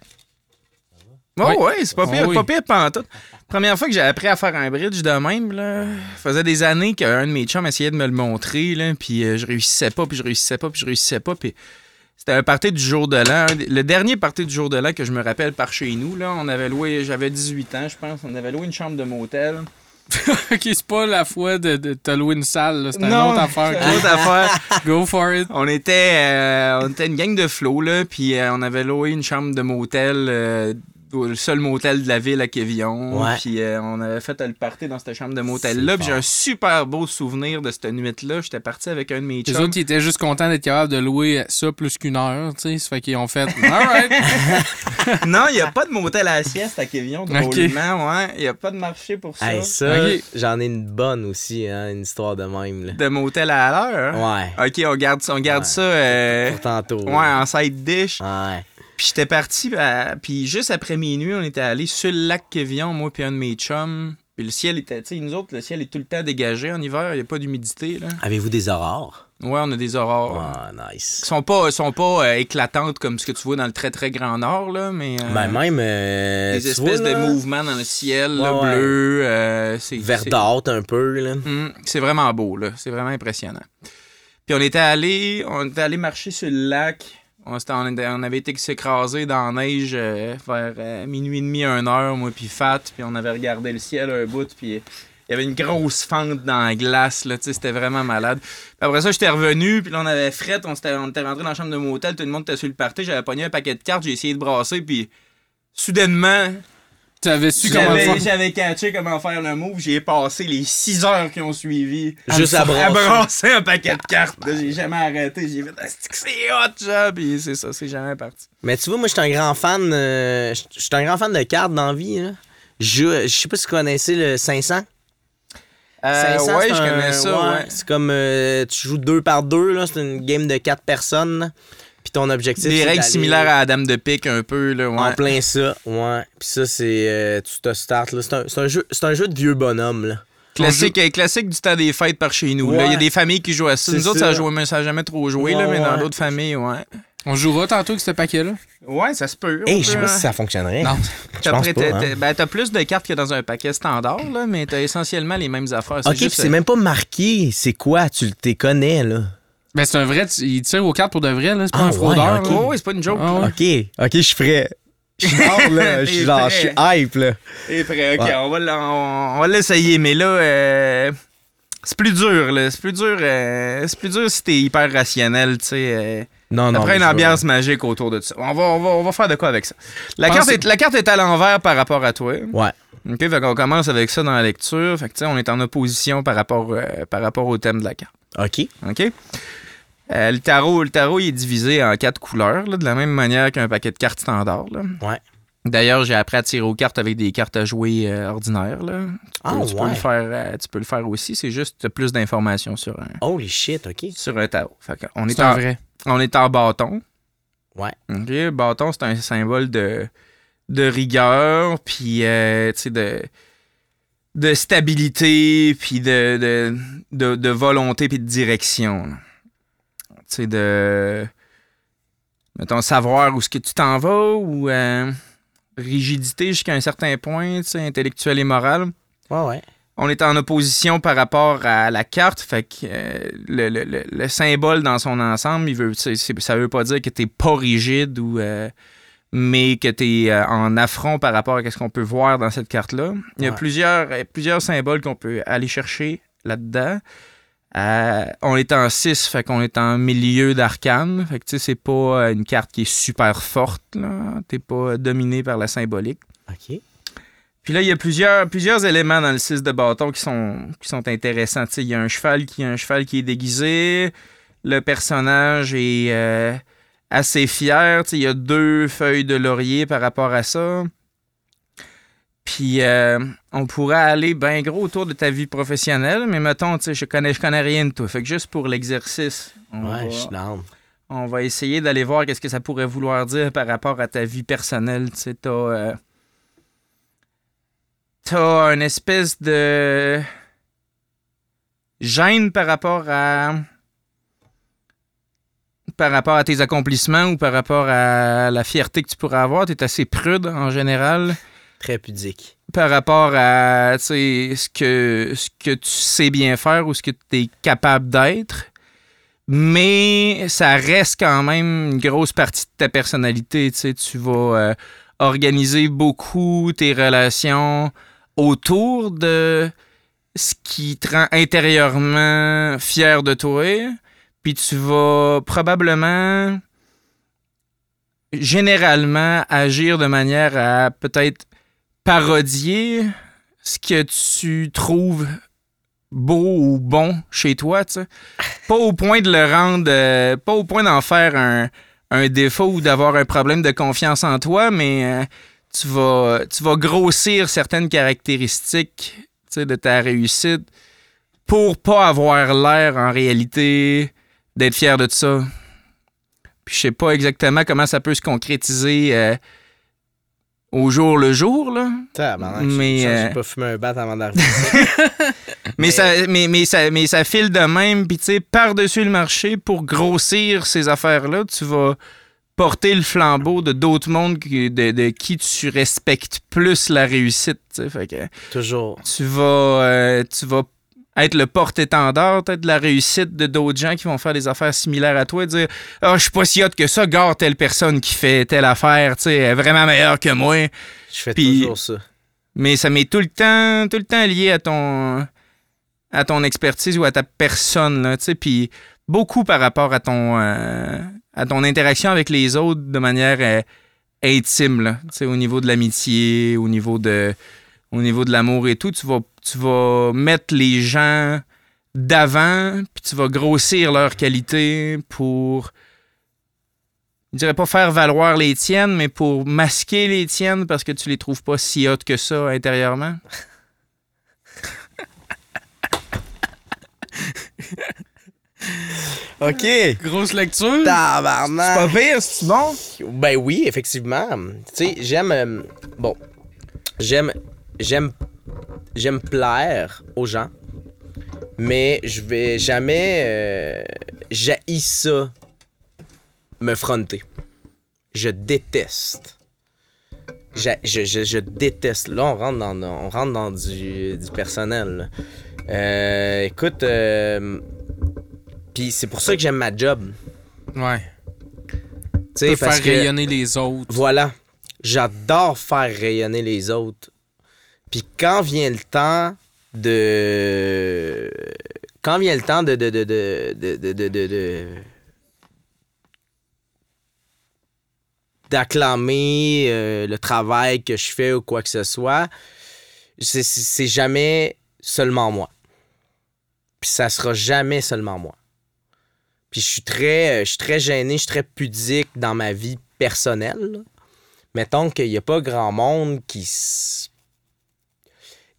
Speaker 4: Oh
Speaker 1: Ouais.
Speaker 4: ouais, c'est pas pire,
Speaker 1: Oh oui.
Speaker 4: pas pire pantoute. Première fois que j'ai appris à faire un bridge de même, là, faisait des années qu'un de mes chums essayait de me le montrer, là, puis euh, je réussissais pas, puis je réussissais pas, puis je réussissais pas, puis c'était un party du jour de l'an. Le dernier party du jour de l'an que je me rappelle par chez nous, là, on avait loué, j'avais 18 ans, je pense, on avait loué une chambre de motel.
Speaker 1: ok, c'est pas la fois de, de t'as loué une salle. C'est une autre affaire.
Speaker 4: une autre affaire.
Speaker 1: Go for it.
Speaker 4: On était, euh, on était une gang de flots, là, puis euh, on avait loué une chambre de motel, euh, le seul motel de la ville à Quévillon.
Speaker 3: Ouais.
Speaker 4: Puis euh, on avait fait le party dans cette chambre de motel-là. Puis j'ai un super beau souvenir de cette nuit-là. J'étais parti avec un de mes
Speaker 1: Les
Speaker 4: chums.
Speaker 1: autres, ils étaient juste contents d'être capables de louer ça plus qu'une heure, tu sais. Ça fait qu'ils ont fait. Alright.
Speaker 4: non, il n'y a pas de motel à la sieste à Quévillon, drôlement, ouais. Il n'y a pas de marché pour ça.
Speaker 3: Hey, ça,
Speaker 1: Ok.
Speaker 3: j'en ai une bonne aussi, hein, une histoire de même. Là.
Speaker 4: De motel à l'heure. hein?
Speaker 3: Ouais,
Speaker 4: Ok, on garde, on garde
Speaker 3: Ouais.
Speaker 4: ça euh,
Speaker 3: pour tantôt.
Speaker 4: ouais, en side dish.
Speaker 3: Ouais.
Speaker 4: Puis j'étais parti, à- puis juste après minuit, on était allé sur le lac Quévillon, moi puis un de mes chums. Puis le ciel était, tu sais, nous autres, le ciel est tout le temps dégagé en hiver, il n'y a pas d'humidité, là.
Speaker 3: Avez-vous des aurores?
Speaker 4: Ouais, on a des aurores.
Speaker 3: Ah, nice.
Speaker 4: Ils sont pas, sont pas euh, éclatantes comme ce que tu vois dans le très très grand nord, là, mais. euh,
Speaker 3: Ben, même. euh,
Speaker 4: des espèces
Speaker 3: vois,
Speaker 4: de mouvements dans le ciel, là,
Speaker 3: Ouais, ouais.
Speaker 4: bleu. euh, c'est, c'est-
Speaker 3: Verdâtre un peu, là.
Speaker 4: Hum, c'est vraiment beau, là. C'est vraiment impressionnant. Puis on était allé, on était allé marcher sur le lac. On, on était- avait été s'écraser dans la neige euh, vers euh, minuit et demi, une heure, moi puis Fat. Puis on avait regardé le ciel un bout, puis il y avait une grosse fente dans la glace, là, tu sais, c'était vraiment malade. Puis après ça, j'étais revenu, puis là, on avait fret, on, s'était- on était rentré dans la chambre de motel, tout le monde était sur le party, j'avais pogné un paquet de cartes, j'ai essayé de brasser, puis soudainement,
Speaker 1: T'avais su comment
Speaker 4: j'avais,
Speaker 1: faire.
Speaker 4: j'avais catché comment faire le move. J'ai passé les 6 heures qui ont suivi
Speaker 3: Juste à brasser.
Speaker 4: brasser un paquet de cartes. J'ai jamais arrêté. J'ai fait c'est que c'est hot, ça. Puis c'est ça, c'est jamais parti.
Speaker 3: Mais tu vois, moi, je suis un grand fan. euh, je je suis un grand fan de cartes dans la vie, là. Je, sais pas si vous connaissez le 500. 500,
Speaker 4: ouais, je
Speaker 3: un-
Speaker 4: connais ça. Ouais.
Speaker 3: C'est comme euh, tu joues deux par deux, là. C'est une game de quatre personnes. Puis ton objectif.
Speaker 4: Des règles similaires à la Dame de pique, un peu. Là,
Speaker 3: En
Speaker 4: ouais.
Speaker 3: plein ça, ouais. Puis ça, c'est. euh, tu te startes, là. C'est un, c'est un jeu, c'est un jeu de vieux bonhomme, là.
Speaker 4: Classique, euh, classique du temps des fêtes par chez nous. là. Il y a des familles qui jouent à ça. Nous autres,
Speaker 3: ça.
Speaker 4: n'a jamais trop joué, là,
Speaker 3: Ouais,
Speaker 4: mais dans d'autres familles, ouais.
Speaker 1: On jouera tantôt avec ce paquet-là?
Speaker 4: Ouais, ça se peut.
Speaker 3: Hey, je sais pas
Speaker 4: hein.
Speaker 3: si ça fonctionnerait.
Speaker 1: Non.
Speaker 3: Je
Speaker 4: T'as
Speaker 3: hein.
Speaker 4: ben, t'as plus de cartes que dans un paquet standard, là, mais t'as essentiellement les mêmes affaires. C'est
Speaker 3: Ok,
Speaker 4: juste,
Speaker 3: puis c'est même pas marqué. C'est quoi? Tu le t'es connais, là.
Speaker 1: Ben, c'est un vrai. Il tire aux cartes pour de vrai, là. C'est pas
Speaker 3: Ah,
Speaker 1: un fraudeur.
Speaker 3: ouais,
Speaker 1: là.
Speaker 4: Oh, c'est pas une joke.
Speaker 1: Ah
Speaker 4: là.
Speaker 1: ouais.
Speaker 3: Ok, ok, je suis prêt. Je suis là. Je suis genre, je suis hype, là.
Speaker 4: Et prêt, ok,
Speaker 3: Ouais.
Speaker 4: on va l'essayer, mais là, euh, c'est plus dur, là. C'est plus dur, euh, c'est plus dur si t'es hyper rationnel, tu sais. euh,
Speaker 3: Non, non.
Speaker 4: après
Speaker 3: mais
Speaker 4: une ambiance magique autour de ça. On va, on va, on va faire de quoi avec ça. La,
Speaker 1: Pense-
Speaker 4: carte est, la carte est à l'envers par rapport à toi.
Speaker 3: Ouais.
Speaker 4: OK, fait qu'on commence avec ça dans la lecture. Fait que, tu sais, on est en opposition par rapport, euh, par rapport au thème de la carte.
Speaker 3: Ok.
Speaker 4: OK? Euh, le, tarot, le tarot il est divisé en quatre couleurs, là, de la même manière qu'un paquet de cartes standard. là.
Speaker 3: Ouais.
Speaker 4: D'ailleurs, j'ai appris à tirer aux cartes avec des cartes à jouer euh, ordinaires. Là. Tu,
Speaker 3: Ah,
Speaker 4: peux, tu peux
Speaker 3: ouais.
Speaker 4: le faire, euh, tu peux le faire aussi. C'est juste plus d'informations sur un,
Speaker 3: Holy shit, ok.
Speaker 4: sur un tarot. Fait on, est en,
Speaker 1: vrai.
Speaker 4: on est en bâton.
Speaker 3: Ouais.
Speaker 4: OK? Bâton, c'est un symbole de, de rigueur, puis euh, tu sais, de, de stabilité, puis de, de, de, de volonté, puis de direction. là. Tu sais, de. Mettons, savoir où est-ce que tu t'en vas, ou euh, rigidité jusqu'à un certain point, tu sais, intellectuel et moral
Speaker 3: Ouais, ouais.
Speaker 4: on est en opposition par rapport à la carte, fait que euh, le, le- le- le symbole dans son ensemble, il veut, ça veut pas dire que t'es pas rigide ou euh, mais que t'es euh, en affront par rapport à ce qu'on peut voir dans cette carte-là. Il y a
Speaker 3: Ouais.
Speaker 4: plusieurs, plusieurs symboles qu'on peut aller chercher là-dedans. Euh, on est en 6, fait qu'on est en milieu d'arcane. Fait que tu sais, c'est pas euh, une carte qui est super forte. T'es pas dominé par la symbolique.
Speaker 3: Ok.
Speaker 4: Puis là, il y a plusieurs, plusieurs éléments dans le 6 de bâton qui sont, qui sont intéressants. Tu sais, il y a un cheval qui un cheval qui est déguisé. Le personnage est euh, assez fier. Tu sais, il y a deux feuilles de laurier par rapport à ça. Puis euh, on pourrait aller bien gros autour de ta vie professionnelle, mais mettons, tu sais, je connais, je connais rien de toi. Fait que juste pour l'exercice, on,
Speaker 3: Ouais,
Speaker 4: va, on va essayer d'aller voir qu'est-ce que ça pourrait vouloir dire par rapport à ta vie personnelle. Tu sais, t'as... euh, t'as une espèce de gêne par rapport à par rapport à tes accomplissements ou par rapport à la fierté que tu pourrais avoir, tu es assez prude en général
Speaker 3: Très pudique.
Speaker 4: par rapport à ce que, ce que tu sais bien faire ou ce que tu es capable d'être. Mais ça reste quand même une grosse partie de ta personnalité. Tu vas euh, organiser beaucoup tes relations autour de ce qui te rend intérieurement fier de toi. Puis tu vas probablement généralement agir de manière à peut-être parodier ce que tu trouves beau ou bon chez toi. Pas au point de le rendre, euh, pas au point d'en faire un, défaut ou d'avoir un problème de confiance en toi, mais euh, tu, vas, grossir certaines caractéristiques de ta réussite pour pas avoir l'air en réalité d'être fier de ça. Puis je sais pas exactement comment ça peut se concrétiser euh, au jour le jour, là.
Speaker 3: Tabarnak,
Speaker 4: Mais, euh,
Speaker 3: j'ai pas fumé un bat avant d'arriver.
Speaker 4: Mais, ça, mais, mais, ça, mais ça file de même, puis tu sais, par-dessus le marché, pour grossir ces affaires-là, tu vas porter le flambeau de d'autres mondes de, de qui tu respectes plus la réussite. Fait que
Speaker 3: Toujours.
Speaker 4: tu vas, euh, tu vas être le porte-étendard peut-être de la réussite de d'autres gens qui vont faire des affaires similaires à toi, dire « Ah, je suis pas si hot que ça, gare telle personne qui fait telle affaire, tu sais, est vraiment meilleure que moi. »
Speaker 3: Je fais
Speaker 4: Puis-
Speaker 3: toujours ça.
Speaker 4: mais ça m'est tout le temps tout le temps lié à ton à ton expertise ou à ta personne là, tu sais puis beaucoup par rapport à ton euh, à ton interaction avec les autres de manière euh, intime là, tu sais au niveau de l'amitié, au niveau de au niveau de l'amour et tout, tu vas tu vas mettre les gens d'avant puis tu vas grossir leurs qualités pour je dirais pas faire valoir les tiennes, mais pour masquer les tiennes parce que tu les trouves pas si hautes que ça intérieurement.
Speaker 3: OK.
Speaker 1: Grosse lecture.
Speaker 3: Tabarnak.
Speaker 4: pire, c'est bon?
Speaker 3: Ben oui, effectivement. Tu sais, j'aime. euh, bon. J'aime. J'aime. j'aime plaire aux gens, mais je vais jamais euh, j'haïs ça me fronter. Je déteste. Je, je- je déteste. Là, on rentre dans, on rentre dans du, du personnel. Euh, écoute, euh, puis c'est pour ça que j'aime ma job.
Speaker 1: Ouais.
Speaker 3: Tu sais,
Speaker 1: faire
Speaker 3: que
Speaker 1: rayonner les autres.
Speaker 3: voilà, j'adore faire rayonner les autres. Puis quand vient le temps de quand vient le temps de de de de d'acclamer euh, le travail que je fais ou quoi que ce soit, c'est- jamais seulement moi. Puis ça sera jamais seulement moi. Puis je suis très, euh, je suis très gêné, je suis très pudique dans ma vie personnelle. Mettons qu'il n'y a pas grand monde qui.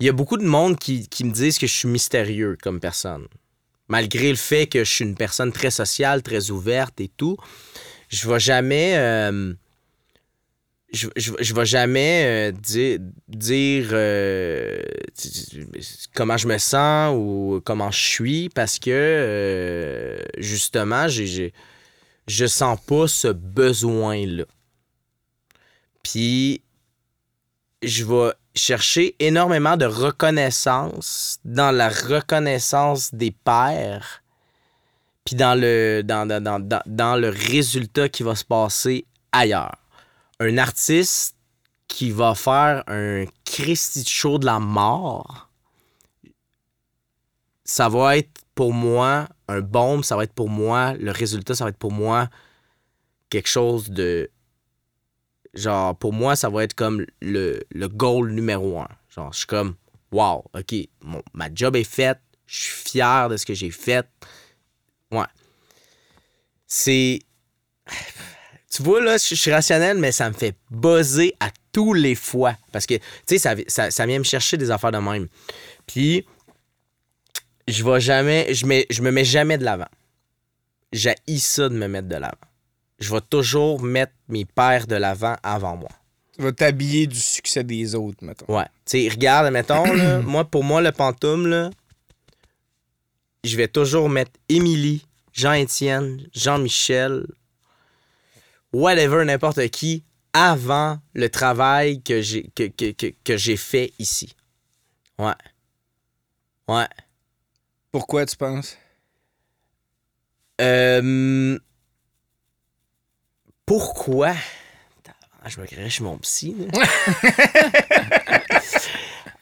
Speaker 3: Il y a beaucoup de monde qui, qui me disent que je suis mystérieux comme personne. Malgré le fait que je suis une personne très sociale, très ouverte et tout, je vais jamais. euh, je, je, jamais euh, dire, dire euh, t- comment je me sens ou comment je suis parce que justement, j'ai- je sens pas ce besoin-là. Puis, je vais chercher énormément de reconnaissance dans la reconnaissance des pairs, puis dans le, dans, dans, dans, dans- le résultat qui va se passer ailleurs. Un artiste qui va faire un Christy show de la mort, ça va être pour moi un bombe, ça va être pour moi, le résultat, ça va être pour moi quelque chose de genre, pour moi, ça va être comme le, goal numéro un. Genre, je suis comme, wow, OK, mon- ma job est faite, je suis fier de ce que j'ai fait. Ouais. C'est. Tu vois, là, je suis rationnel, mais ça me fait buzzer à tous les fois. Parce que, tu sais, ça, ça, ça vient me chercher des affaires de même. Puis, je vais jamais. Je, mets, je me mets jamais de l'avant. J'ai ça de me mettre de l'avant. Je vais toujours mettre mes pères de l'avant avant moi.
Speaker 4: Tu vas t'habiller du succès des autres, mettons.
Speaker 3: Ouais. Tu sais, regarde, mettons, là, moi, pour moi, le pantoum, là, je vais toujours mettre Émilie, Jean-Étienne, Jean-Michel, whatever, n'importe qui, avant le travail que j'ai que, que, que, que j'ai fait ici. Ouais. Ouais.
Speaker 4: Pourquoi tu penses?
Speaker 3: Euh, pourquoi? Je me créerais chez mon psy. là.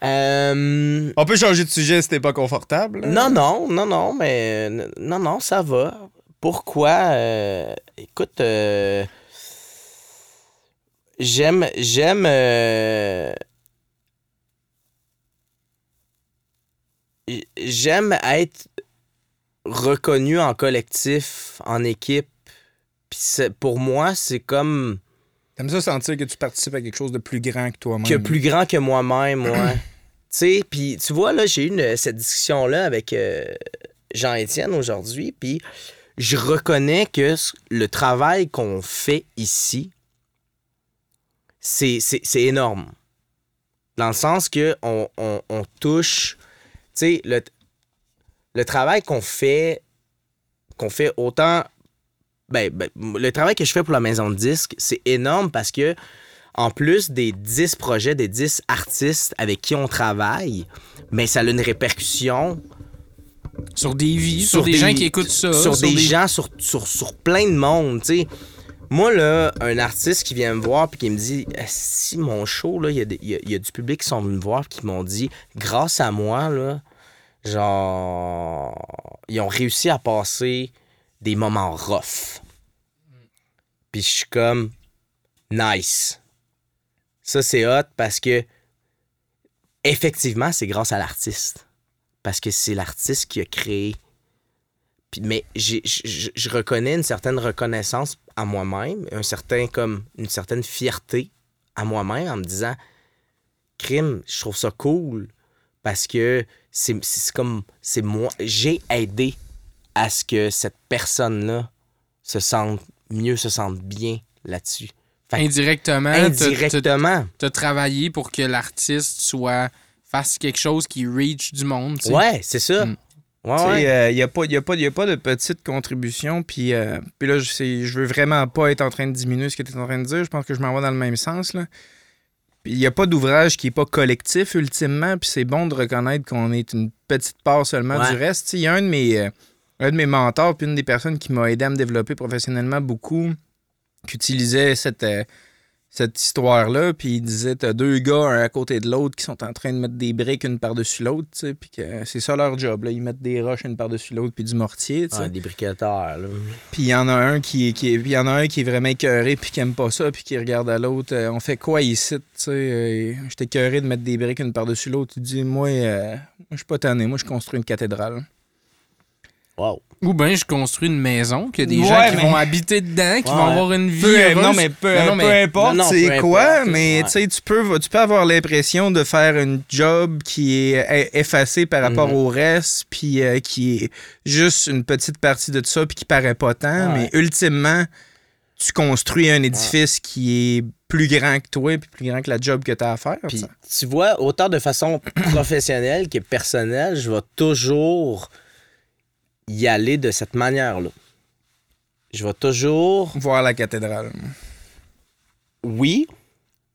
Speaker 3: Euh,
Speaker 4: On peut changer de sujet si t'es pas confortable. là.
Speaker 3: non, non, non, non, mais euh, non, non, ça va. Pourquoi? Euh, écoute, euh, j'aime, j'aime. euh, j'aime être reconnu en collectif, en équipe. Puis c'est- pour moi, c'est comme
Speaker 4: T'aimes ça sentir que tu participes à quelque chose de plus grand que toi-même.
Speaker 3: que plus grand que moi-même, ouais. tu sais, puis tu vois, là, j'ai eu une- cette discussion-là avec euh, Jean-Étienne aujourd'hui, puis je reconnais que le travail qu'on fait ici, c'est c'est- c'est énorme. Dans le sens que on, on- on touche, tu sais, le, le travail qu'on fait, qu'on fait autant, ben, ben, le travail que je fais pour la maison de disques, c'est énorme parce que en plus des 10 projets, des 10 artistes avec qui on travaille, mais ça a une répercussion
Speaker 1: Sur des vies, sur,
Speaker 3: Sur
Speaker 1: des,
Speaker 3: des-
Speaker 1: gens qui écoutent ça.
Speaker 3: sur, des, gens, sur, sur, sur plein de monde, tu sais. Moi, là, un artiste qui vient me voir puis qui me dit Si mon show, là, il y, a y a- il y a du public qui sont venus me voir qui m'ont dit Grâce à moi, là, genre, ils ont réussi à passer des moments rough. Puis je suis comme Nice. Ça, c'est hot parce que, effectivement, c'est grâce à l'artiste. Parce que c'est l'artiste qui a créé. Puis- mais je reconnais une certaine reconnaissance à moi-même, un certain comme une certaine fierté à moi-même en me disant crime, je trouve ça cool parce que c'est comme c'est moi, j'ai aidé à ce que cette personne-là se sente mieux, se sente bien là-dessus.
Speaker 1: Indirectement,
Speaker 3: indirectement.
Speaker 1: t'as travaillé pour que l'artiste soit fasse quelque chose qui reach du monde. tu.
Speaker 3: Ouais, c'est ça.
Speaker 1: Mm.
Speaker 3: Ouais,
Speaker 4: Tu sais,
Speaker 3: ouais.
Speaker 4: euh, Il n'y a, pas- y a, pas- y a pas de petite contribution. Puis, euh, puis là, je, je veux vraiment pas être en train de diminuer ce que tu es en train de dire. Je pense que je m'en vais dans le même sens. Là. Puis il n'y a pas d'ouvrage qui n'est pas collectif, ultimement. Puis c'est bon de reconnaître qu'on est une petite part seulement
Speaker 3: Ouais.
Speaker 4: du reste. Tu Il y a un de mes, euh, un de mes mentors, puis une des personnes qui m'a aidé à me développer professionnellement beaucoup, qui utilisait cette, euh, cette histoire-là, puis il disait t'as deux gars un à côté de l'autre qui sont en train de mettre des briques une par-dessus l'autre, tu sais, puis que c'est ça leur job, là. Ils mettent des roches une par-dessus l'autre, puis du mortier, tu sais.
Speaker 3: Ouais, des briqueteurs, là.
Speaker 4: Puis il y en a un qui, est- qui y en a un qui est vraiment écœuré puis qui aime pas ça puis qui regarde à l'autre. euh, on fait quoi ici, tu sais? euh, J'étais écœuré de mettre des briques une par-dessus l'autre. Il dit, moi, euh, moi je suis pas tanné. Moi, je construis une cathédrale.
Speaker 3: Wow.
Speaker 1: Ou bien je construis une maison, qu'il y a des
Speaker 4: Ouais,
Speaker 1: gens qui
Speaker 4: mais-
Speaker 1: vont habiter dedans, qui
Speaker 3: Ouais.
Speaker 1: vont avoir une vie
Speaker 4: Peu,
Speaker 1: heureuse.
Speaker 4: non, mais peu,
Speaker 1: Non, non,
Speaker 4: peu
Speaker 1: mais-
Speaker 4: importe
Speaker 3: Non, non,
Speaker 4: c'est
Speaker 3: peu
Speaker 4: quoi,
Speaker 3: importe,
Speaker 4: mais
Speaker 3: ouais.
Speaker 4: tu sais, tu peux, tu peux avoir l'impression de faire une job qui est e- effacée par rapport
Speaker 3: Mhm.
Speaker 4: au reste, puis euh, qui est juste une petite partie de ça, puis qui paraît pas tant, mais ultimement, tu construis un édifice qui est plus grand que toi, puis plus grand que la job que tu as à faire. Sais.
Speaker 3: tu vois, autant de façon professionnelle que personnelle, je vais toujours y aller de cette manière-là. Je vais toujours,
Speaker 4: Voir la cathédrale.
Speaker 3: oui,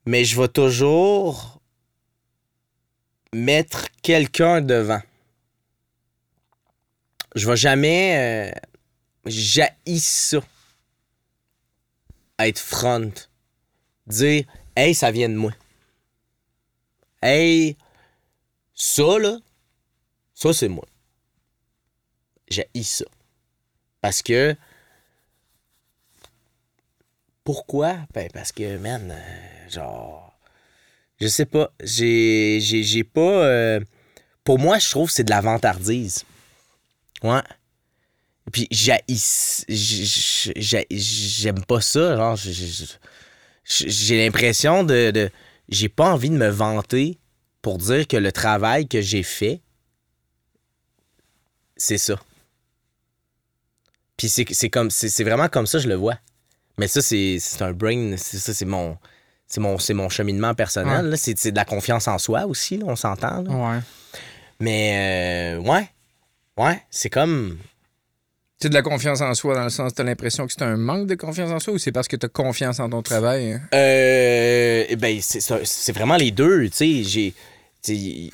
Speaker 3: mais je vais toujours mettre quelqu'un devant. Je vais jamais euh, jaillir ça. Être front. Dire, hey, ça vient de moi. Hey, ça, là, ça, c'est moi. J'ai ça. Parce que. Pourquoi? Ben, parce que, man, euh, genre. Je sais pas. J'ai. J'ai j'ai pas. euh, pour moi, je trouve que c'est de la vantardise. Ouais. Puis, j'ai. j'ai- J'aime pas ça. Genre, j'ai- l'impression de- J'ai pas envie de me vanter pour dire que le travail que j'ai fait, c'est ça. Puis c'est c'est comme c'est vraiment comme ça que je le vois. Mais ça c'est c'est un brain, c'est ça c'est mon c'est mon mon cheminement personnel c'est c'est de la confiance en soi aussi là, on s'entend.
Speaker 1: Ouais.
Speaker 3: Mais euh, ouais. Ouais, c'est comme
Speaker 4: C'est de la confiance en soi dans le sens, tu as l'impression que c'est un manque de confiance en soi ou c'est parce que tu as confiance en ton travail? hein?
Speaker 3: Euh, eh ben, c'est- vraiment les deux, tu sais. J'ai.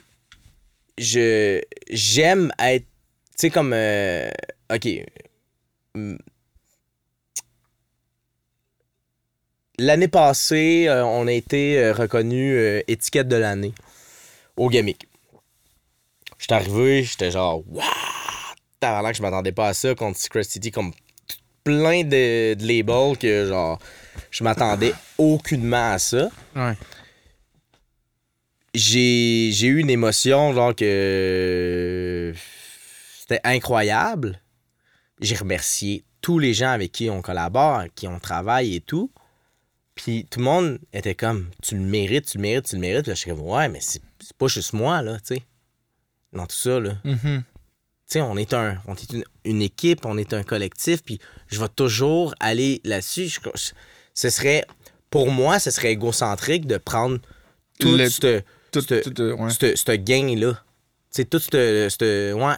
Speaker 3: Je. J'aime être. Tu sais, comme. euh, ok. Hum. L'année passée, euh, on a été euh, reconnu euh, étiquette de l'année au Gamic. J'étais arrivé, j'étais genre, waouh! Tabarnak, je m'attendais pas à ça contre Secret City, comme plein de, de labels que, genre, je m'attendais aucunement à ça.
Speaker 1: Ouais.
Speaker 3: J'ai j'ai eu une émotion, genre que c'était incroyable. J'ai remercié tous les gens avec qui on collabore, avec qui on travaille et tout. Puis tout le monde était comme, tu le mérites, tu le mérites, tu le mérites. Puis là, je suis comme, ouais, mais c'est c'est pas juste moi, là, tu sais. Dans tout ça, là.
Speaker 4: Mhm.
Speaker 3: Tu sais, on est, un, on est une, une équipe, on est un collectif, puis je vais toujours aller là-dessus. Ce serait, pour moi, ce serait égocentrique de prendre tout
Speaker 4: Le-
Speaker 3: ce
Speaker 4: Tout,
Speaker 3: ce-
Speaker 4: tout, ouais.
Speaker 3: ce- ce gain-là. Tu sais, tout ce... ce- Ouais.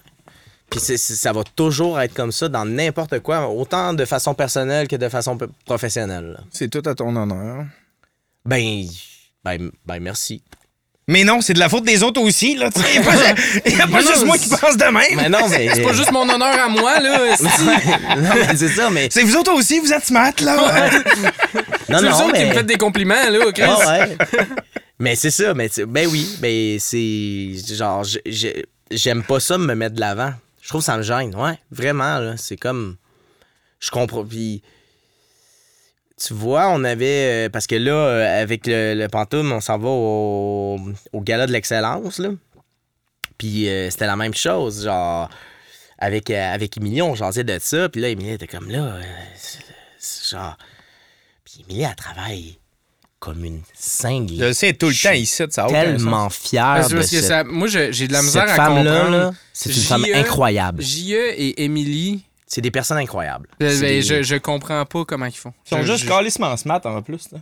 Speaker 3: Puis c'est- c'est- ça va toujours être comme ça dans n'importe quoi, autant de façon personnelle que de façon p- professionnelle.
Speaker 4: C'est tout à ton honneur.
Speaker 3: Ben, ben, ben merci.
Speaker 4: Mais non, c'est de la faute des autres aussi, là. Il n'y a pas, y a pas
Speaker 1: Non,
Speaker 4: juste
Speaker 1: non,
Speaker 4: moi qui pense de même.
Speaker 3: Mais non, mais...
Speaker 1: C'est pas juste mon honneur à moi, là.
Speaker 3: non, mais c'est ça, mais...
Speaker 4: C'est vous autres aussi, vous êtes smart, là.
Speaker 3: Non,
Speaker 1: C'est vous
Speaker 3: non,
Speaker 1: autres qui
Speaker 3: mais...
Speaker 1: me faites des compliments, là, Chris.
Speaker 3: Ouais. mais c'est ça, mais ben oui, ben c'est genre je- j'aime pas ça me mettre de l'avant. Je trouve que ça me gêne, ouais, vraiment là, c'est comme je comprends puis tu vois, on avait euh, parce que là euh, avec le, le Pantoum, on s'en va au, au gala de l'excellence là. Puis euh, c'était la même chose, genre avec avec Émilie, on jasait de ça, puis là Émilie était comme là genre puis Émilie elle travaille comme une cinglée
Speaker 4: Je le sais tout le temps ici, ça a
Speaker 3: tellement fière
Speaker 1: Parce
Speaker 3: de
Speaker 1: que
Speaker 3: cette,
Speaker 1: ça- moi, j'ai de la misère
Speaker 3: cette
Speaker 1: à
Speaker 3: femme-là.
Speaker 1: comprendre.
Speaker 3: là, C'est une femme
Speaker 1: J.E.
Speaker 3: incroyable.
Speaker 1: J.E. et Emily,
Speaker 3: C'est des personnes incroyables.
Speaker 1: ben,
Speaker 3: des-
Speaker 1: je, je comprends pas comment ils font.
Speaker 4: Ils sont
Speaker 1: Je-
Speaker 4: juste
Speaker 1: je-
Speaker 4: calissement smart en plus. Là.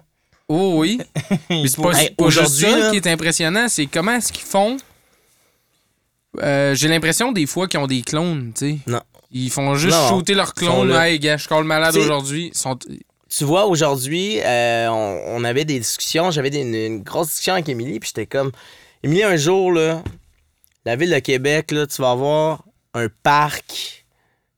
Speaker 1: Oh oui. Mais c'est pas,
Speaker 3: Hey,
Speaker 1: c'est pas juste
Speaker 3: aujourd'hui,
Speaker 1: ça
Speaker 3: là-
Speaker 1: qui est impressionnant, c'est comment est-ce qu'ils font? Euh, J'ai l'impression des fois qu'ils ont des clones, tu sais.
Speaker 3: Non.
Speaker 1: Ils font juste
Speaker 3: Non.
Speaker 1: shooter leur
Speaker 3: Ils sont
Speaker 1: clone.
Speaker 3: là.
Speaker 1: Hey, gars, je colle malade aujourd'hui. Ils sont...
Speaker 3: Tu vois, aujourd'hui, euh, on, on avait des discussions. J'avais une, une grosse discussion avec Émilie, puis j'étais comme... Émilie, un jour, là, la ville de Québec, là, tu vas avoir un parc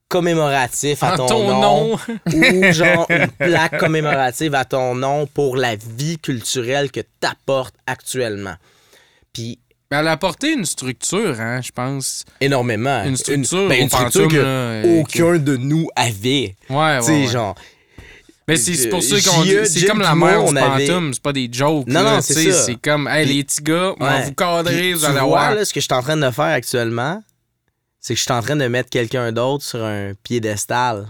Speaker 3: commémoratif à ton,
Speaker 1: ton
Speaker 3: nom.
Speaker 1: nom.
Speaker 3: ou genre une plaque commémorative à ton nom pour la vie culturelle que t'apportes actuellement. Puis
Speaker 1: Mais elle a apporté une structure, hein, je pense.
Speaker 3: énormément.
Speaker 1: Une structure.
Speaker 3: ben, une structure
Speaker 1: Pantoum,
Speaker 3: que
Speaker 1: là,
Speaker 3: aucun de nous avait.
Speaker 1: Ouais, ouais.
Speaker 3: Tu sais,
Speaker 1: ouais.
Speaker 3: genre.
Speaker 1: Mais c'est c'est pour ça
Speaker 3: Euh,
Speaker 1: qu'on.
Speaker 3: J.E.,
Speaker 1: C'est comme la mère
Speaker 3: on
Speaker 1: du pantoum, c'est pas des jokes.
Speaker 3: Non, non, c'est ça.
Speaker 1: C'est comme, hey, les petits gars, on vous cadrer, vous allez voir.
Speaker 3: là, ce que je suis en train de faire actuellement, c'est que je suis en train de mettre quelqu'un d'autre sur un piédestal.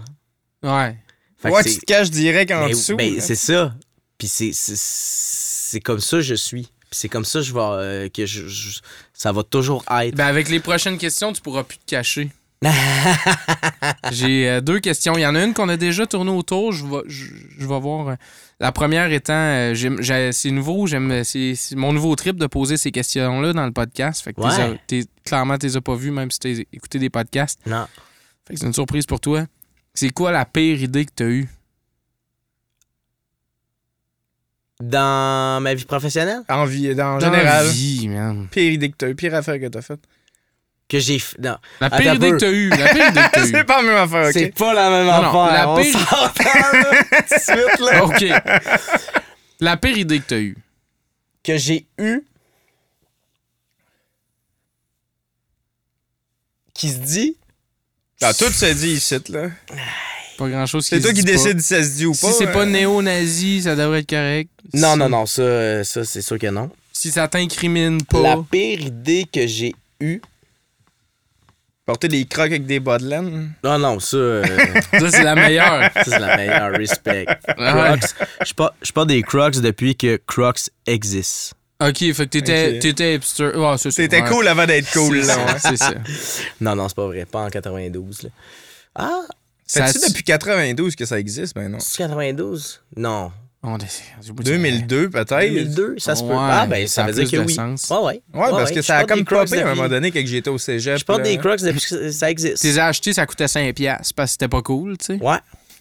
Speaker 1: Ouais.
Speaker 4: Ouais,
Speaker 3: c'est-
Speaker 4: tu te caches direct en dessous.
Speaker 3: ben, c'est ça. Puis c'est, c'est, c'est comme ça que je suis. Puis c'est comme ça que je vais, euh, que je, je- ça va toujours être.
Speaker 1: Ben, avec les prochaines questions, tu pourras plus te cacher. J'ai euh, deux questions. Il y en a une qu'on a déjà tournée autour. Je vais, je, je vais voir. euh, La première étant, euh, j'aime- j'ai- c'est nouveau, j'aime, c'est, c'est mon nouveau trip de poser ces questions-là dans le podcast. Fait que t'es-
Speaker 3: Ouais.
Speaker 1: t'es- clairement, tu les as pas vues, même si tu as écouté des podcasts.
Speaker 3: non.
Speaker 1: Fait que c'est une surprise pour toi. C'est quoi la pire idée que tu as eue?
Speaker 3: Dans ma vie professionnelle,
Speaker 4: En vie, dans
Speaker 1: Dans
Speaker 4: général.
Speaker 1: la vie, man.
Speaker 4: Pire idée que t'as eu, pire affaire que t'as faite.
Speaker 3: Que j'ai. f- Non.
Speaker 1: La pire idée
Speaker 3: peu.
Speaker 1: que tu as eue. La pire idée que tu as
Speaker 4: c'est
Speaker 1: eue.
Speaker 4: pas la même affaire,
Speaker 3: C'est
Speaker 4: ok?
Speaker 3: pas la même
Speaker 1: Non, non,
Speaker 3: affaire.
Speaker 1: la
Speaker 3: on
Speaker 1: pire-
Speaker 3: s'entend, là, tout de suite, là.
Speaker 1: OK. La pire idée que tu as eue.
Speaker 3: Que j'ai eu. Qui se dit.
Speaker 4: Ah, tout se dit ici, là.
Speaker 1: Pas grand-chose
Speaker 4: C'est toi qui décides si ça se dit ou pas.
Speaker 1: Si c'est pas
Speaker 4: hein.
Speaker 1: néo-nazi, ça devrait être correct.
Speaker 3: Non,
Speaker 1: Si-
Speaker 3: non, non, ça, euh, ça c'est sûr que non.
Speaker 1: Si ça t'incrimine pas.
Speaker 3: La pire idée que j'ai eue.
Speaker 4: Porter des crocs avec des bas de laine.
Speaker 3: Non, non, ça. euh,
Speaker 1: Ça, c'est la meilleure.
Speaker 3: Ça, c'est la meilleure. Respect.
Speaker 1: Ah.
Speaker 3: Crocs. Je pas- je pas des Crocs depuis que Crocs existe.
Speaker 1: Ok, fait que t'étais,
Speaker 4: Ok.
Speaker 1: t'étais hipster. Ouais, c'est ça.
Speaker 4: C'était
Speaker 1: Ouais.
Speaker 4: cool avant d'être cool,
Speaker 1: C'est
Speaker 4: là.
Speaker 1: ça,
Speaker 4: ouais.
Speaker 1: C'est ça.
Speaker 3: Non, non, c'est pas vrai. Pas en 92. Là. Ah,
Speaker 1: Ça-
Speaker 4: C'est-tu depuis 92 que ça existe? Ben non?
Speaker 3: c'est 92? Non.
Speaker 1: On est- j'ai oublié de-
Speaker 4: 2002, peut-être?
Speaker 3: 2002, ça se peut.
Speaker 1: Ouais,
Speaker 3: ah, ben,
Speaker 1: ça
Speaker 3: veut dire que oui.
Speaker 1: sens.
Speaker 3: Ouais, ouais.
Speaker 4: Ouais, parce que ça a comme popé à un moment donné quand j'étais au cégep.
Speaker 3: Je porte des Crocs depuis que ça existe.
Speaker 1: T'es acheté, ça coûtait 5$ piastres parce que c'était pas cool, tu sais.
Speaker 3: Ouais.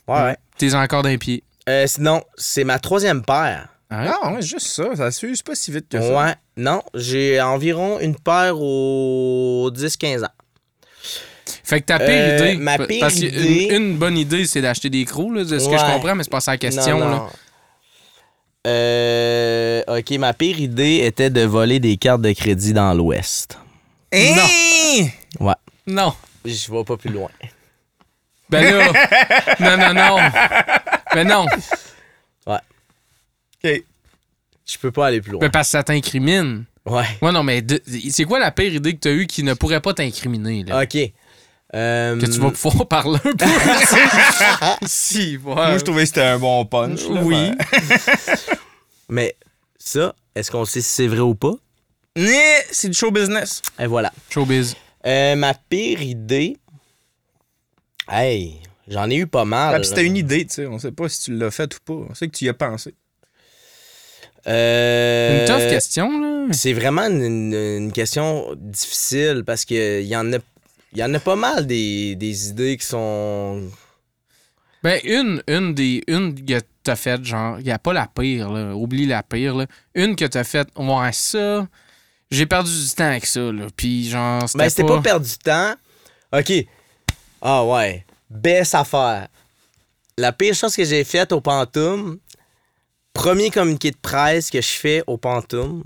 Speaker 3: Ouais, ouais.
Speaker 1: T'es encore d'un pied.
Speaker 3: Euh, sinon, c'est ma troisième paire.
Speaker 4: Ah, ouais, juste ça. Ça s'use pas si vite que ça.
Speaker 3: Ouais. Non, j'ai environ une paire aux 10-15 ans.
Speaker 1: Fait que ta pire
Speaker 3: Euh,
Speaker 1: idée.
Speaker 3: ma pire
Speaker 1: parce
Speaker 3: idée-
Speaker 1: Une, une bonne idée, c'est d'acheter des crocs, là, de ce que je comprends, mais c'est pas ça la question.
Speaker 3: Non,
Speaker 1: là.
Speaker 3: Non. Euh, ok, ma pire idée était de voler des cartes de crédit dans l'Ouest.
Speaker 4: Hein?
Speaker 1: Non.
Speaker 3: Je vais pas plus loin.
Speaker 1: Ben là. non, non, non. Ben non.
Speaker 4: OK.
Speaker 3: Je peux pas aller plus loin.
Speaker 1: Ben parce que ça t'incrimine.
Speaker 3: Ouais.
Speaker 1: Ouais, non, mais de- c'est quoi la pire idée que t'as eue qui ne pourrait pas t'incriminer, là?
Speaker 3: Ok. Euh,
Speaker 1: Que tu vas pouvoir parler un peu. si, ouais.
Speaker 4: Moi, je trouvais que c'était un bon punch. là,
Speaker 1: Oui.
Speaker 4: ben.
Speaker 3: Mais ça, est-ce qu'on sait si c'est vrai ou pas?
Speaker 4: C'est du show business.
Speaker 3: Et voilà.
Speaker 1: Showbiz.
Speaker 3: Euh, ma pire idée. Hey, j'en ai eu pas mal.
Speaker 4: Ah, puis c'était une idée, tu sais. On sait pas si tu l'as fait ou pas. On sait que tu y as pensé.
Speaker 3: Euh,
Speaker 1: Une tough question, là.
Speaker 3: C'est vraiment une, une- une question difficile parce que il y en a, il y en a pas mal des, des idées qui sont.
Speaker 1: Ben, une, une des. Une que t'as faite, genre, il a pas la pire, là. Oublie la pire, là. Une que t'as faite, ouais, ça. J'ai perdu du temps avec ça, là. Puis, genre, c'était
Speaker 3: Ben, c'était pas... perdre du temps. OK. Ah ouais. Baisse affaire. La pire chose que j'ai faite au Pantoum, premier communiqué de presse que je fais au Pantoum,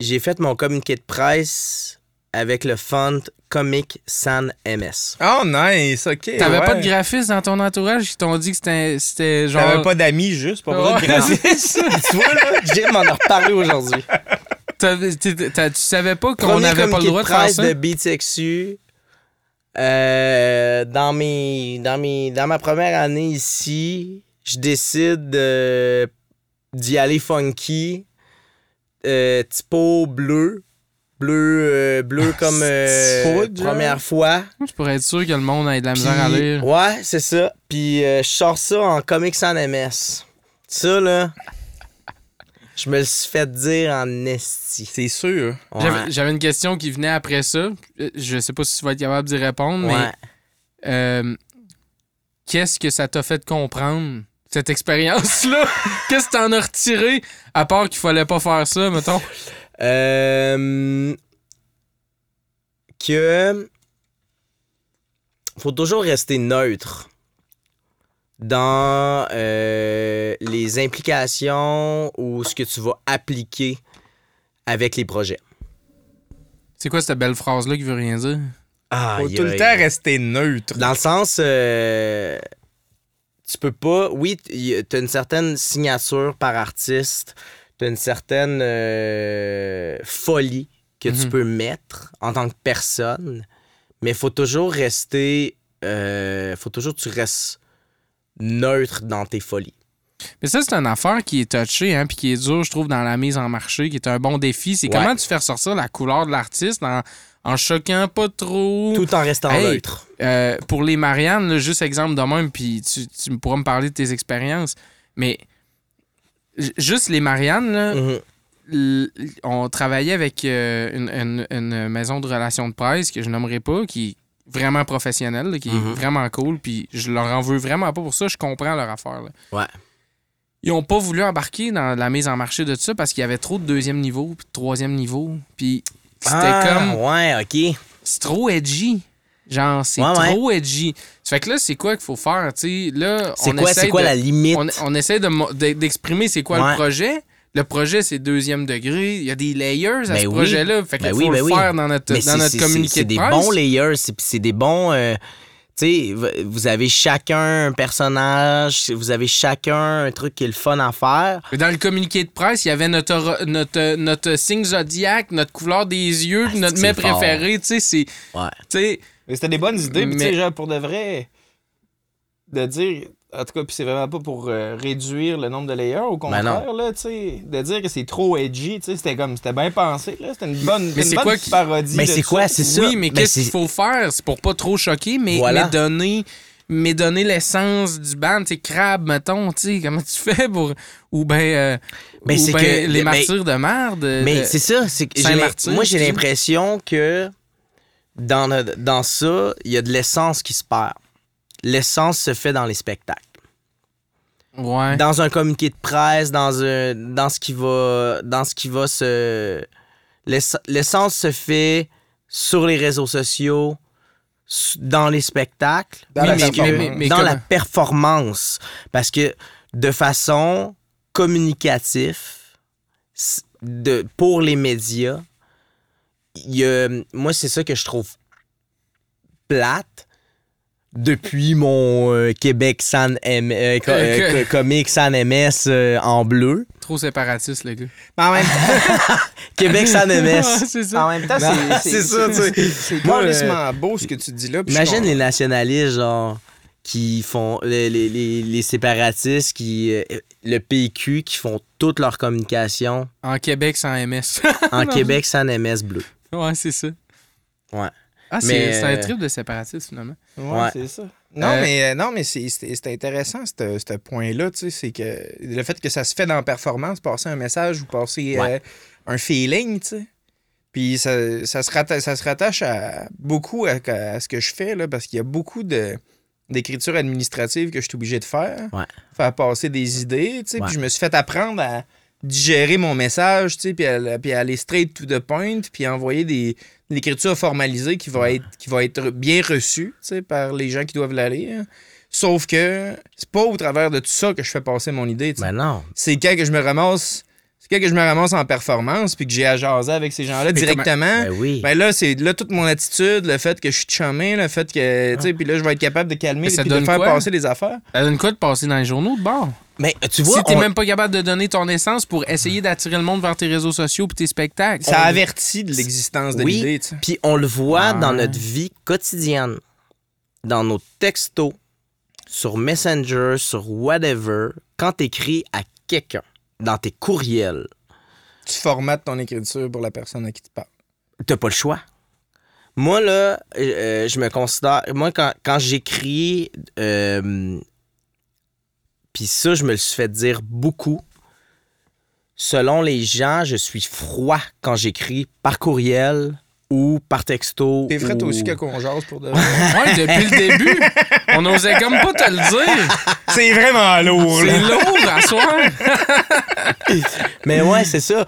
Speaker 3: j'ai fait mon communiqué de presse avec le font Comic San MS.
Speaker 4: Oh, nice. OK.
Speaker 1: T'avais
Speaker 4: ouais.
Speaker 1: pas de graphiste dans ton entourage qui t'ont dit que c'était- genre.
Speaker 4: T'avais pas d'amis juste, pas besoin de graphiste.
Speaker 3: tu vois, là, Jim m'en a reparlé aujourd'hui.
Speaker 1: Tu savais pas qu'on n'avait pas le droit de
Speaker 3: de
Speaker 1: faire ça?
Speaker 3: de BTXU. Euh, dans, mes, dans, mes, dans ma première année ici, je décide de- d'y aller funky. Euh, typo bleu. Bleu, euh, bleu comme euh, première fois.
Speaker 1: Je pourrais être sûr que le monde ait de la misère à lire.
Speaker 3: Ouais, c'est ça. Puis euh, je sors ça en Comics sans MS. Ça, là. Je me le suis fait dire en esti.
Speaker 4: C'est sûr.
Speaker 3: Ouais.
Speaker 1: J'avais- J'avais une question qui venait après ça. Euh, Je sais pas si tu vas être capable d'y répondre,
Speaker 3: Ouais.
Speaker 1: mais euh, qu'est-ce que ça t'a fait comprendre, cette expérience-là? qu'est-ce que t'en as retiré, à part qu'il fallait pas faire ça, mettons?
Speaker 3: Euh, que faut toujours rester neutre dans euh, les implications ou ce que tu vas appliquer avec les projets.
Speaker 1: C'est quoi cette belle phrase-là qui veut rien dire?
Speaker 4: Faut
Speaker 3: Aïe,
Speaker 4: tout le temps rester neutre.
Speaker 3: Dans le sens, euh, tu peux pas. Oui, tu as une certaine signature par artiste, une certaine euh, folie que tu
Speaker 1: Mhm.
Speaker 3: peux mettre en tant que personne, mais il faut toujours rester. euh, faut toujours que tu restes neutre dans tes folies.
Speaker 1: Mais ça, c'est une affaire qui est touchée, hein, puis qui est dure, je trouve, dans la mise en marché, qui est un bon défi. C'est
Speaker 3: Ouais.
Speaker 1: comment tu fais ressortir la couleur de l'artiste en, en choquant pas trop.
Speaker 3: Tout en restant
Speaker 1: Hey.
Speaker 3: neutre.
Speaker 1: Euh, pour les Marianne, là, juste exemple de même, puis tu, tu pourras me parler de tes expériences. Mais juste les Marianne, là, l- on travaillait avec euh, une, une- une maison de relations de presse que je nommerai pas, qui est vraiment professionnelle, là, qui est vraiment cool, puis je leur en veux vraiment pas pour ça, je comprends leur affaire. là.
Speaker 3: Ouais.
Speaker 1: Ils ont pas voulu embarquer dans la mise en marché de ça parce qu'il y avait trop de deuxième niveau, puis de troisième niveau, puis c'était
Speaker 3: Ah,
Speaker 1: comme
Speaker 3: Ouais, ok.
Speaker 1: c'est trop edgy. Genre, c'est
Speaker 3: Ouais, ouais.
Speaker 1: trop edgy. Fait que là, c'est quoi qu'il faut faire, tu sais? Là,
Speaker 3: C'est
Speaker 1: on
Speaker 3: quoi,
Speaker 1: essaie
Speaker 3: c'est quoi
Speaker 1: de-
Speaker 3: la limite?
Speaker 1: on, on essaie de mo- de- d'exprimer c'est quoi
Speaker 3: Ouais.
Speaker 1: le projet. Le projet, c'est deuxième degré. Il y a des layers à
Speaker 3: Ben
Speaker 1: ce
Speaker 3: oui.
Speaker 1: projet-là. Fait qu'il
Speaker 3: Ben
Speaker 1: faut
Speaker 3: oui, ben
Speaker 1: le
Speaker 3: oui.
Speaker 1: faire dans notre,
Speaker 3: Mais
Speaker 1: dans notre
Speaker 3: c'est-
Speaker 1: communiqué
Speaker 3: c'est
Speaker 1: de
Speaker 3: des bons layers, c'est c'est des bons. euh, tu sais, vous avez chacun un personnage, vous avez chacun un truc qui est le fun à faire.
Speaker 1: Dans le communiqué de presse, il y avait notre, notre, notre signe zodiaque, notre couleur des yeux,
Speaker 3: Ah,
Speaker 1: notre mets préféré. Tu sais, c'est.
Speaker 3: Ouais.
Speaker 4: Mais c'était des bonnes idées, puis tu sais,
Speaker 1: Mais-
Speaker 4: genre, pour de vrai, de dire, en tout cas, puis c'est vraiment pas pour euh, réduire le nombre de layers, au
Speaker 3: Ben
Speaker 4: contraire, là, tu sais, de dire que c'est trop edgy, tu sais, c'était comme, c'était bien pensé, là, c'était une bonne,
Speaker 1: Mais
Speaker 4: une bonne
Speaker 1: quoi qui-
Speaker 4: parodie
Speaker 3: Mais c'est quoi, c'est ça?
Speaker 1: oui, mais
Speaker 3: Ben,
Speaker 1: qu'est-ce qu'il faut faire? C'est pour pas trop choquer, mais,
Speaker 3: Voilà.
Speaker 1: mais donner. Mais donner l'essence du band, tu sais, crabe, mettons, tu sais, comment tu fais pour. Ou ben. euh,
Speaker 3: Mais
Speaker 1: ou ben
Speaker 3: que-
Speaker 1: les
Speaker 3: mais-
Speaker 1: martyrs de merde.
Speaker 3: Mais
Speaker 1: de-
Speaker 3: c'est ça, c'est que moi j'ai l'impression que dans, le- dans ça, il y a de l'essence qui se perd. L'essence se fait dans les spectacles.
Speaker 1: Ouais.
Speaker 3: Dans un communiqué de presse, dans un dans ce qui va dans ce qui va se l'ess- l'essence se fait sur les réseaux sociaux, dans les spectacles,
Speaker 4: Dans
Speaker 1: Oui,
Speaker 4: la
Speaker 1: mais-
Speaker 4: performance.
Speaker 1: mais- mais-
Speaker 3: dans la performance parce que de façon communicatif s- de pour les médias y a- moi c'est ça que je trouve plate depuis mon euh, Québec San M euh, co- euh, co- comique San MS euh, en bleu
Speaker 1: Trop séparatiste, le gars.
Speaker 4: Mais en même temps,
Speaker 3: Québec San MS
Speaker 1: c'est ça.
Speaker 4: en même temps, c'est,
Speaker 3: c'est ça, tu sais.
Speaker 4: C'est beau ce que tu dis là.
Speaker 3: Imagine les nationalistes, genre, qui font. Les, les, les, les séparatistes, qui. le PQ, qui font toute leur communication
Speaker 1: En Québec sans MS.
Speaker 3: en
Speaker 1: Non.
Speaker 3: Québec sans MS bleu.
Speaker 1: ouais, c'est ça.
Speaker 3: Ouais.
Speaker 1: Ah, c'est un
Speaker 3: euh,
Speaker 1: trip de séparatiste, finalement.
Speaker 4: Ouais,
Speaker 3: Ouais.
Speaker 4: c'est ça. Non,
Speaker 1: Euh,
Speaker 4: mais, euh, non, mais c'est, intéressant, ce point-là, tu sais, c'est que le fait que ça se fait dans la performance, passer un message ou passer
Speaker 3: Ouais.
Speaker 4: euh, un feeling, tu sais. Puis ça, ça, se rattache, ça se rattache à beaucoup à, à ce que je fais, là, parce qu'il y a beaucoup de d'écriture administrative que je suis obligé de faire.
Speaker 3: Ouais.
Speaker 4: Faire passer des idées, tu sais.
Speaker 3: Ouais.
Speaker 4: Puis je me suis fait apprendre à digérer mon message, tu sais, puis, aller straight to the point, puis envoyer des, de l'écriture formalisée qui va être, qui va être bien reçue, tu sais, par les gens qui doivent la lire. Sauf que c'est pas au travers de tout ça que je fais passer mon idée.
Speaker 3: Ben non.
Speaker 4: C'est quand que je me ramasse... C'est quand que je me ramasse en performance puis que j'ai à jaser avec ces gens-là directement.
Speaker 3: Ben oui.
Speaker 4: Ben là, c'est là toute mon attitude, le fait que je suis chumé, le fait que, tu sais, puis là, je vais être capable de calmer et de faire
Speaker 1: quoi?
Speaker 4: passer les affaires.
Speaker 1: Ça donne quoi de passer dans les journaux de bord?
Speaker 3: Mais tu vois,
Speaker 1: si t'es
Speaker 3: on-
Speaker 1: même pas capable de donner ton essence pour essayer d'attirer le monde vers tes réseaux sociaux puis tes spectacles.
Speaker 4: Ça avertit de l'existence de
Speaker 3: Oui.
Speaker 4: l'idée, tu sais.
Speaker 3: puis on le voit
Speaker 1: Ouais.
Speaker 3: dans notre vie quotidienne, dans nos textos, sur Messenger, sur whatever, quand t'écris à quelqu'un, dans tes courriels,
Speaker 4: Tu formates ton écriture pour la personne à qui tu parles.
Speaker 3: t'as pas le choix. Moi, là, euh, je me considère. Moi, quand, quand j'écris. euh, Puis ça, je me le suis fait dire beaucoup. selon les gens, je suis froid quand j'écris par courriel ou par texto.
Speaker 4: T'es frais
Speaker 3: ou-
Speaker 4: aussi quand on jase pour de
Speaker 1: Ouais, depuis le début, on osait comme pas te le dire.
Speaker 4: C'est vraiment lourd,
Speaker 1: C'est lourd à soir.
Speaker 3: Mais ouais, c'est ça.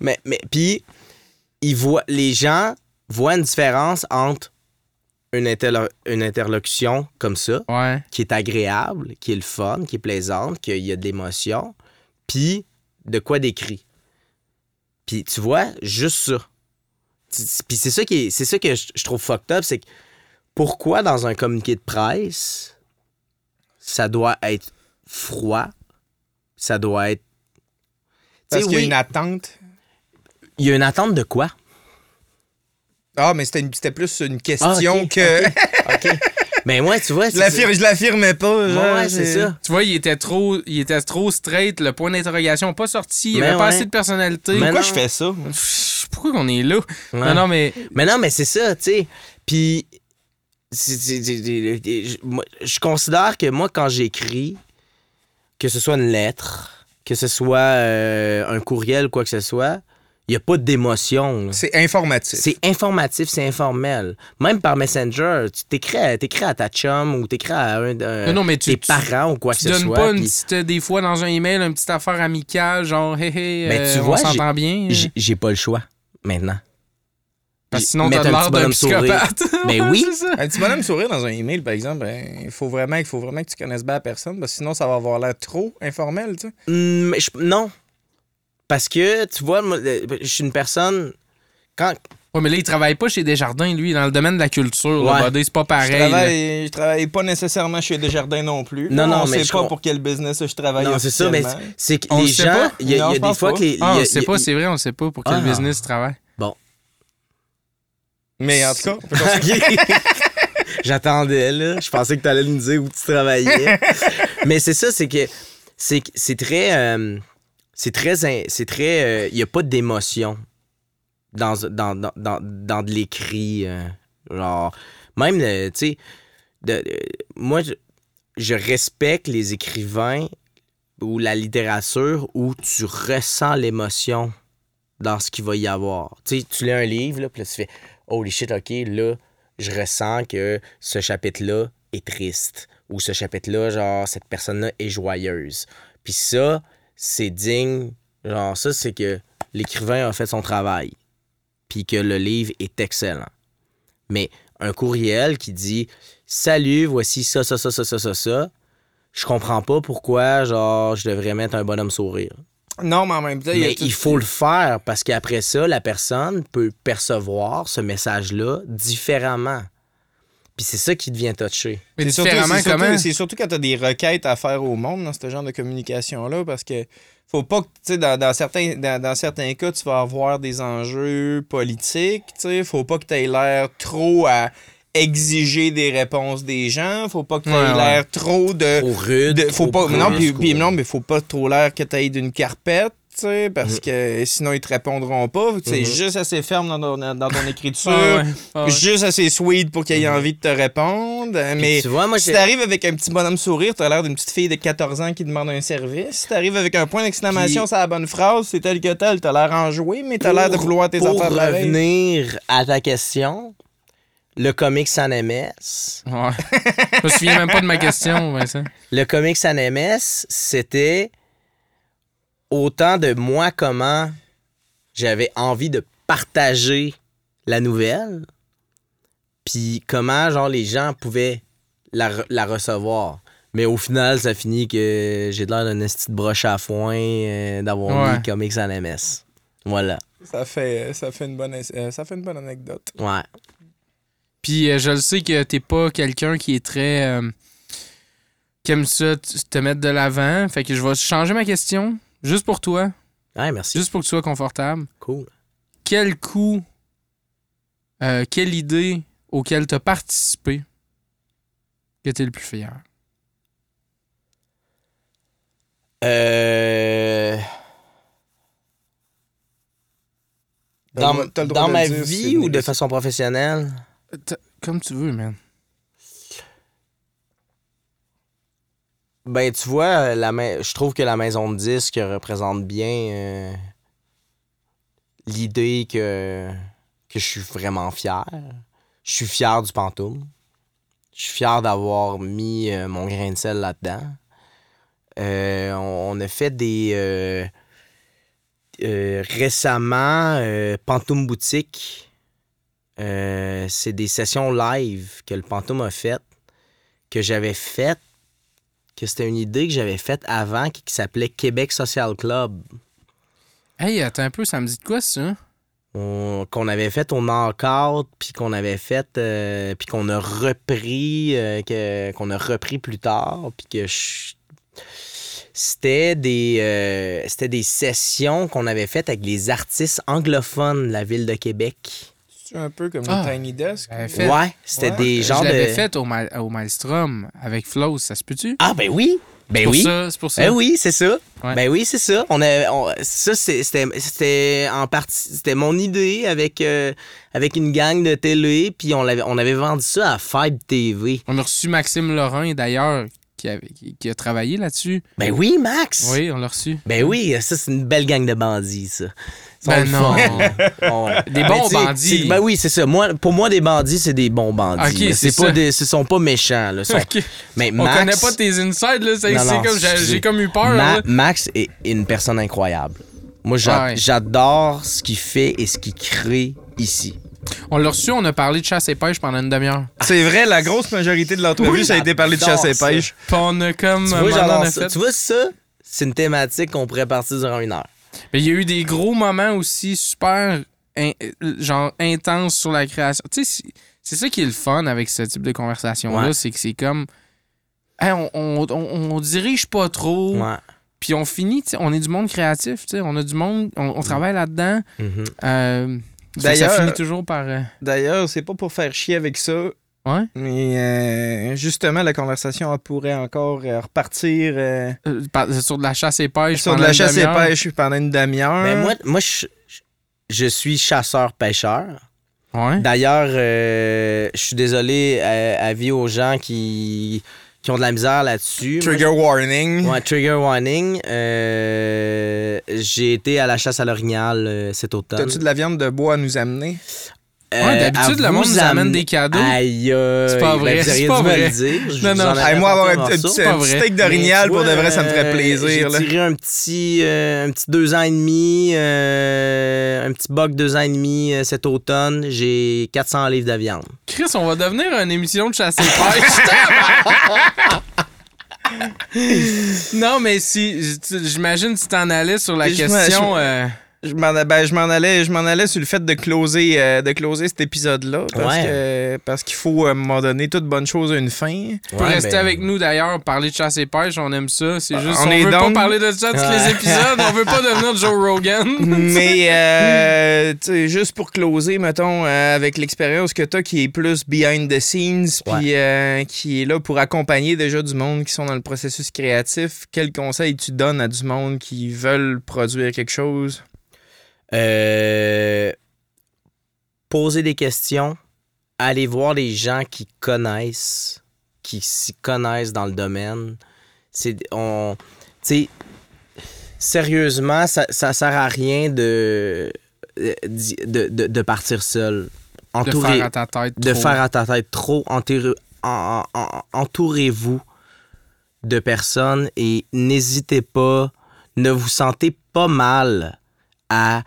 Speaker 3: Mais, mais puis, ils voient, les gens voient une différence entre une, interlo- une interlocution comme ça,
Speaker 1: Ouais.
Speaker 3: qui est agréable, qui est le fun, qui est plaisante, qu'il y a de l'émotion, puis de quoi d'écrit. Puis tu vois, juste ça. Puis c'est ça, qui est- c'est ça que je, trouve fucked up, c'est que pourquoi dans un communiqué de presse, ça doit être froid, ça doit être...
Speaker 4: Parce qu'il y a une attente.
Speaker 3: il y a une attente de quoi?
Speaker 4: Ah, mais c'était une- c'était plus une question
Speaker 3: Ah,
Speaker 4: que.
Speaker 3: OK. Mais moi, tu vois,
Speaker 4: je l'affirmais pas. genre,
Speaker 3: Ouais, c'est ça.
Speaker 1: Tu vois, il était trop, il était trop straight, le point d'interrogation pas sorti, il
Speaker 3: Mais
Speaker 1: avait pas assez de personnalité.
Speaker 3: Mais
Speaker 4: Pourquoi
Speaker 3: non.
Speaker 4: je fais ça?
Speaker 1: Pourquoi qu'on est là?
Speaker 3: Ouais.
Speaker 1: Non, non, mais
Speaker 3: Mais non, mais c'est ça, tu sais. Puis, c'est- c'est- c'est- c'est- je moi, je considère que moi, quand j'écris, que ce soit une lettre, que ce soit euh, un courriel, quoi que ce soit, il n'y a pas d'émotion.
Speaker 4: C'est informatif.
Speaker 3: C'est informatif, c'est informel. Même par Messenger, tu t'écris à, t'écris à ta chum ou t'écris à un, un-
Speaker 1: Non, non, mais tu-
Speaker 3: tes
Speaker 1: tu-
Speaker 3: parents ou quoi que
Speaker 1: tu
Speaker 3: ce
Speaker 1: donnes
Speaker 3: soit.
Speaker 1: pas une
Speaker 3: puis
Speaker 1: petite, euh, des fois dans un email, une petite affaire amicale, genre, hé hé,
Speaker 3: Mais
Speaker 1: euh,
Speaker 3: tu
Speaker 1: on
Speaker 3: vois,
Speaker 1: s'entend bien.
Speaker 3: j'ai- J'ai pas le choix maintenant.
Speaker 1: Parce que sinon, t'as
Speaker 3: un
Speaker 1: l'air d'un psychopathe.
Speaker 3: Mais
Speaker 1: Ouais,
Speaker 3: oui.
Speaker 4: Un petit bonhomme sourire dans un email, par exemple, ben, il faut vraiment, il faut vraiment que tu connaisses bien la personne, parce que sinon, ça va avoir l'air trop informel, tu sais.
Speaker 3: Hum, mais je- non. Parce que, tu vois, moi, euh, je suis une personne. Quand,
Speaker 1: Ouais, mais là, il travaille pas chez Desjardins, lui, dans le domaine de la culture.
Speaker 3: Ouais.
Speaker 1: là, c'est pas pareil.
Speaker 4: je,
Speaker 1: là.
Speaker 4: travaille, je travaille pas nécessairement chez Desjardins non plus.
Speaker 3: Non, non,
Speaker 4: on
Speaker 3: mais
Speaker 4: sait
Speaker 3: je
Speaker 4: pas
Speaker 3: com-
Speaker 4: pour quel business je travaille.
Speaker 3: non, c'est ça, mais c'est que
Speaker 1: On
Speaker 3: les
Speaker 1: sait
Speaker 3: gens.
Speaker 1: pas?
Speaker 3: Il y a,
Speaker 4: Non,
Speaker 3: il y a
Speaker 4: je
Speaker 3: des fois
Speaker 4: pas.
Speaker 3: que les.
Speaker 1: Ah, on sait pas, c'est vrai, on sait pas pour quel
Speaker 3: Ah.
Speaker 1: business tu travailles.
Speaker 4: Mais en tout cas.
Speaker 3: J'attendais, là. Je pensais que tu allais nous dire où tu travaillais. Mais c'est ça, c'est que c'est que c'est très. euh, c'est très. C'est très. euh, Il n'y a pas d'émotion dans, dans, de l'écrit. euh, genre. Même, tu sais. euh, moi, je, respecte les écrivains ou la littérature où tu ressens l'émotion dans ce qu'il va y avoir. Tu tu lis un livre, là, puis là, tu fais Holy shit, OK, là, je ressens que ce chapitre-là est triste. Ou ce chapitre-là, genre, cette personne-là est joyeuse. Puis ça, c'est digne. Genre, ça, c'est que l'écrivain a fait son travail. Puis que le livre est excellent. Mais un courriel qui dit Salut, voici ça, ça, ça, ça, ça, ça, ça. Je comprends pas pourquoi, genre, je devrais mettre un bonhomme sourire.
Speaker 4: non, mais en même temps, il y a
Speaker 3: Mais
Speaker 4: tout-
Speaker 3: il faut le faire parce qu'après ça, la personne peut percevoir ce message-là différemment. Puis c'est ça qui devient touché.
Speaker 1: Mais
Speaker 4: C'est surtout,
Speaker 1: différemment,
Speaker 4: c'est surtout-
Speaker 1: comment?
Speaker 4: c'est surtout quand tu as des requêtes à faire au monde dans ce genre de communication-là, parce que faut pas que, tu sais, dans, dans certains, dans, dans certains cas, tu vas avoir des enjeux politiques, tu sais, faut pas que tu aies l'air trop à exiger des réponses des gens, faut pas que tu aies
Speaker 1: Ouais, ouais.
Speaker 4: l'air trop de...
Speaker 3: Trop rude.
Speaker 4: de- faut
Speaker 3: trop
Speaker 4: pas, non, puis,
Speaker 3: brusque,
Speaker 4: puis
Speaker 3: ou-
Speaker 4: non, mais faut pas trop l'air que tu aies d'une carpette, sais, parce
Speaker 3: Mhm.
Speaker 4: que sinon ils te répondront pas. C'est
Speaker 3: Mhm.
Speaker 4: juste assez ferme dans ton, dans ton écriture,
Speaker 1: Ah ouais, ah ouais.
Speaker 4: juste assez sweet pour qu'il ait envie de te répondre.
Speaker 3: Puis
Speaker 4: Mais
Speaker 3: tu vois, moi,
Speaker 4: si
Speaker 3: j'ai-
Speaker 4: t'arrives avec un petit bonhomme sourire, t'as l'air d'une petite fille de 14 ans qui demande un service. Si t'arrives avec un point d'exclamation
Speaker 3: Puis-
Speaker 4: sur la bonne phrase, c'est tel que tel, t'as l'air enjoué, mais t'as l'air de vouloir tes
Speaker 3: pour
Speaker 4: affaires pareilles.
Speaker 3: revenir à ta question, le comics sans MS.
Speaker 1: Ouais. Je me souviens même pas de ma question, Vincent.
Speaker 3: Le comics sans MS, c'était autant de moi comment j'avais envie de partager la nouvelle, puis comment genre les gens pouvaient la, re- la recevoir. Mais au final, ça finit que j'ai de l'air d'un esti de broche à foin euh, d'avoir
Speaker 1: Ouais.
Speaker 3: mis comics sans MS. Voilà.
Speaker 4: Ça fait, ça, fait une bonne, euh, ça fait une bonne anecdote.
Speaker 3: Ouais.
Speaker 1: Puis euh, je le sais que t'es pas quelqu'un qui est très. euh, qui aime ça, te mettre de l'avant. Fait que je vais changer ma question, juste pour toi,
Speaker 3: Ouais, merci.
Speaker 1: juste pour que tu sois confortable.
Speaker 3: Cool.
Speaker 1: Quel coup, euh, quelle idée auquel t'as participé que t'es le plus fier?
Speaker 3: Euh... Dans, dans
Speaker 4: de
Speaker 3: ma vie ou de façon professionnelle?
Speaker 1: T- Comme tu veux, man.
Speaker 3: Ben, tu vois, la ma- je trouve que la maison de disque représente bien euh, l'idée que, que je suis vraiment fier. Je suis fier du Pantoum. Je suis fier d'avoir mis euh, mon grain de sel là-dedans. Euh, on, a fait des. euh, euh, récemment, euh, Pantoum Boutique. euh, c'est des sessions live que le Pantoum a faites, que j'avais faites que c'était une idée que j'avais faite avant qui, qui s'appelait Québec Social Club.
Speaker 1: Hey, attends un peu, ça me dit de quoi ça?
Speaker 3: On- qu'on avait fait au Knockout, puis qu'on avait fait, euh, puis qu'on a repris, euh, que- qu'on a repris plus tard, puis que je- c'était des, euh, c'était des sessions qu'on avait faites avec les artistes anglophones de la ville de Québec.
Speaker 4: C'est un peu comme
Speaker 1: Ah.
Speaker 4: le Tiny Desk?
Speaker 1: Fait.
Speaker 3: Ouais, c'était
Speaker 4: Ouais.
Speaker 3: des
Speaker 1: Je
Speaker 3: genres
Speaker 1: l'avais
Speaker 3: de...
Speaker 1: fait au, Ma- au Maelstrom avec Flow, ça se peut-tu?
Speaker 3: Ah ben oui, ben
Speaker 1: pour
Speaker 3: oui.
Speaker 1: ça, c'est pour ça.
Speaker 3: Ben oui, c'est ça.
Speaker 1: Ouais.
Speaker 3: Ben oui, c'est ça. On a, on- ça, c'est- c'était, c'était en partie, c'était mon idée avec, euh, avec une gang de télé, puis on, l'avait, on avait vendu ça à Five TV.
Speaker 1: On a reçu Maxime Laurent d'ailleurs qui, avait- qui- qui a travaillé là-dessus.
Speaker 3: Ben oui, Max.
Speaker 1: Oui, on l'a reçu.
Speaker 3: Ben oui, ça, c'est une belle gang de bandits, ça.
Speaker 1: Ben non. Des
Speaker 3: Ben,
Speaker 1: bons bandits.
Speaker 3: Ben oui, c'est ça. Moi, pour moi, des bandits, c'est des bons bandits.
Speaker 1: Ok,
Speaker 3: là.
Speaker 1: c'est
Speaker 3: pas des, ce sont pas méchants. Là. Sont-
Speaker 1: Ok.
Speaker 3: Mais
Speaker 1: On
Speaker 3: Max,
Speaker 1: connaît pas tes insides, là. C'est comme, j'ai, comme eu peur.
Speaker 3: Ma-
Speaker 1: là.
Speaker 3: Max est une personne incroyable. Moi,
Speaker 1: Ah ouais.
Speaker 3: j'adore ce qu'il fait et ce qu'il crée ici.
Speaker 1: On l'a reçu, on a parlé de chasse et pêche pendant une demi-heure.
Speaker 4: C'est vrai, la grosse majorité de l'entrevue,
Speaker 3: Oui,
Speaker 4: ça a été parlé de chasse et pêche.
Speaker 1: Puis on a comme.
Speaker 3: Tu vois,
Speaker 1: a fait-
Speaker 3: Tu vois, ça, c'est une thématique qu'on pourrait partir durant une heure.
Speaker 1: Mais il y a eu des gros moments aussi super in- genre intenses sur la création. Tu sais, c'est- ça qui est le fun avec ce type de conversation-là,
Speaker 3: Ouais.
Speaker 1: c'est que c'est comme. Hey, on, on, on- on dirige pas trop,
Speaker 3: Ouais.
Speaker 1: puis on finit, on est du monde créatif, tu sais, on a du monde, on, travaille là-dedans. Euh, ça finit toujours par. euh,
Speaker 4: D'ailleurs, c'est pas pour faire chier avec ça,
Speaker 1: ouais.
Speaker 4: mais euh, justement, la conversation pourrait encore euh, repartir euh,
Speaker 1: Euh, par- sur de la chasse et pêche.
Speaker 4: sur de
Speaker 1: pendant
Speaker 4: la
Speaker 1: une
Speaker 4: chasse et
Speaker 1: demi-heure.
Speaker 4: pêche pendant une demi-heure.
Speaker 3: Ben, moi, moi je, je suis chasseur-pêcheur.
Speaker 1: Ouais.
Speaker 3: D'ailleurs, euh, je suis désolé à, avis aux gens qui, qui ont de la misère là-dessus. Moi,
Speaker 4: Trigger warning.
Speaker 3: Ouais, trigger warning. Euh, j'ai été à la chasse à l'orignal euh, cet automne.
Speaker 4: T'as-tu de la viande de bois à nous amener?
Speaker 3: Euh,
Speaker 1: Ouais, d'habitude, le monde nous amène des cadeaux.
Speaker 3: Aïe, aïe.
Speaker 1: C'est pas
Speaker 3: Ben,
Speaker 1: vrai, c'est pas vrai.
Speaker 3: le dire. Je
Speaker 1: Non, non.
Speaker 4: moi, avoir un,
Speaker 3: un
Speaker 4: petit, steak d'orignal, pour de vrai, ça me ferait plaisir.
Speaker 3: J'ai tiré un petit, euh, un petit deux ans et demi, euh, un petit buck deux ans et demi euh, cet automne. J'ai 400 livres de viande.
Speaker 1: Chris, on va devenir une émission de chasse et pêche. non, mais si, j'imagine si t'en allais sur la
Speaker 4: Je
Speaker 1: question.
Speaker 4: Je m'en ben, je m'en allais, je m'en allais sur le fait de closer, euh, de closer cet épisode-là. Parce
Speaker 3: Ouais.
Speaker 4: que parce qu'il faut, à un moment donné, toute bonne chose a une fin.
Speaker 1: Tu peux
Speaker 3: Ouais,
Speaker 1: rester
Speaker 3: ben,
Speaker 1: avec nous d'ailleurs, parler de chasse et pêche, on aime ça. C'est juste,
Speaker 4: on
Speaker 1: on,
Speaker 4: est
Speaker 1: veut pas parler de ça tous les épisodes, on veut pas devenir Joe Rogan.
Speaker 4: Mais euh, tu sais, juste pour closer, mettons, euh, avec l'expérience que tu as qui est plus behind the scenes, puis euh, qui est là pour accompagner déjà du monde qui sont dans le processus créatif, quel conseil tu donnes à du monde qui veulent produire quelque chose?
Speaker 3: Euh, poser des questions, aller voir des gens qui connaissent, qui s'y connaissent dans le domaine. C'est on, sérieusement, ça, ça sert à rien de de, de, de partir seul.
Speaker 1: De
Speaker 3: Entouré-
Speaker 1: faire à ta tête.
Speaker 3: de
Speaker 1: trop.
Speaker 3: faire à ta tête trop. En- en- Entourez-vous de personnes et n'hésitez pas, ne vous sentez pas mal à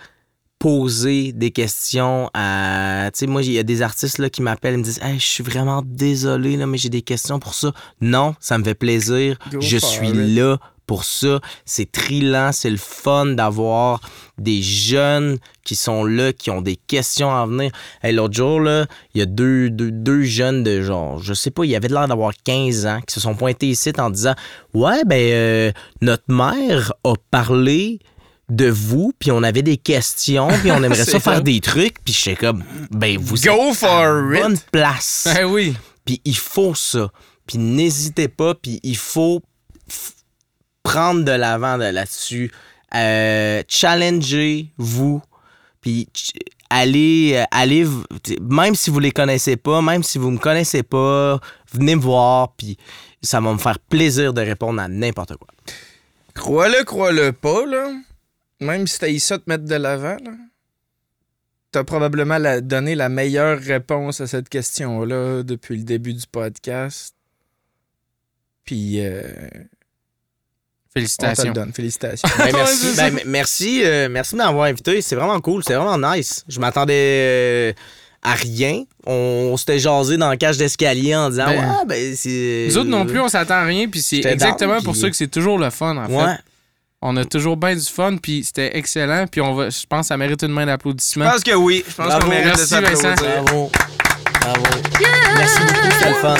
Speaker 3: poser des questions à tu sais moi il y a des artistes là qui m'appellent me disent hey, je suis vraiment désolé là mais j'ai des questions pour ça. Non ça me fait plaisir.
Speaker 4: Go
Speaker 3: je suis
Speaker 4: it.
Speaker 3: là pour ça. C'est trillant c'est le fun d'avoir des jeunes qui sont là qui ont des questions à venir. Hey, l'autre jour, là, il y a deux, deux, deux jeunes de genre, je sais pas, il y avait l'air d'avoir 15 ans, qui se sont pointés ici en disant Ouais, ben, euh, notre mère a parlé de vous, puis on avait des questions, puis on aimerait ça faire des trucs, puis j'étais comme Ben, vous
Speaker 4: Go
Speaker 3: êtes
Speaker 4: for
Speaker 3: à
Speaker 4: it!
Speaker 3: bonne place.
Speaker 1: Eh oui.
Speaker 3: Puis il faut ça. Puis n'hésitez pas, puis il faut prendre de l'avant de là-dessus. Euh, Challengez-vous, puis ch- allez, euh, allez, même si vous les connaissez pas, même si vous me connaissez pas, venez me voir, puis ça va me faire plaisir de répondre à n'importe quoi.
Speaker 4: Crois-le, crois-le pas, là. Même si t'as eu ça de te mettre de l'avant, là. T'as probablement la- donné la meilleure réponse à cette question-là depuis le début du podcast. Puis, euh, on te
Speaker 1: Félicitations.
Speaker 4: le donne. Félicitations.
Speaker 3: Ben, merci, ben, merci, euh, merci de m'avoir invité. C'est vraiment cool. C'est vraiment nice. Je m'attendais euh, à rien. On, s'était jasé dans le cage d'escalier en disant
Speaker 1: Ben,
Speaker 3: Ouais, ben c'est.
Speaker 1: Nous autres non plus, on s'attend à rien, puis c'est
Speaker 3: J'étais
Speaker 1: exactement
Speaker 3: down,
Speaker 1: pour
Speaker 3: puis-
Speaker 1: ça que c'est toujours le fun, en
Speaker 3: Ouais.
Speaker 1: fait. On a toujours bien du fun, puis c'était excellent, puis on va, je pense que ça mérite une main
Speaker 4: Je
Speaker 1: d'applaudissement.
Speaker 4: pense que oui. Je pense qu'on mérite de
Speaker 1: Merci, Vincent.
Speaker 4: s'applaudir.
Speaker 3: Bravo. Bravo. Merci beaucoup. C'était le fun.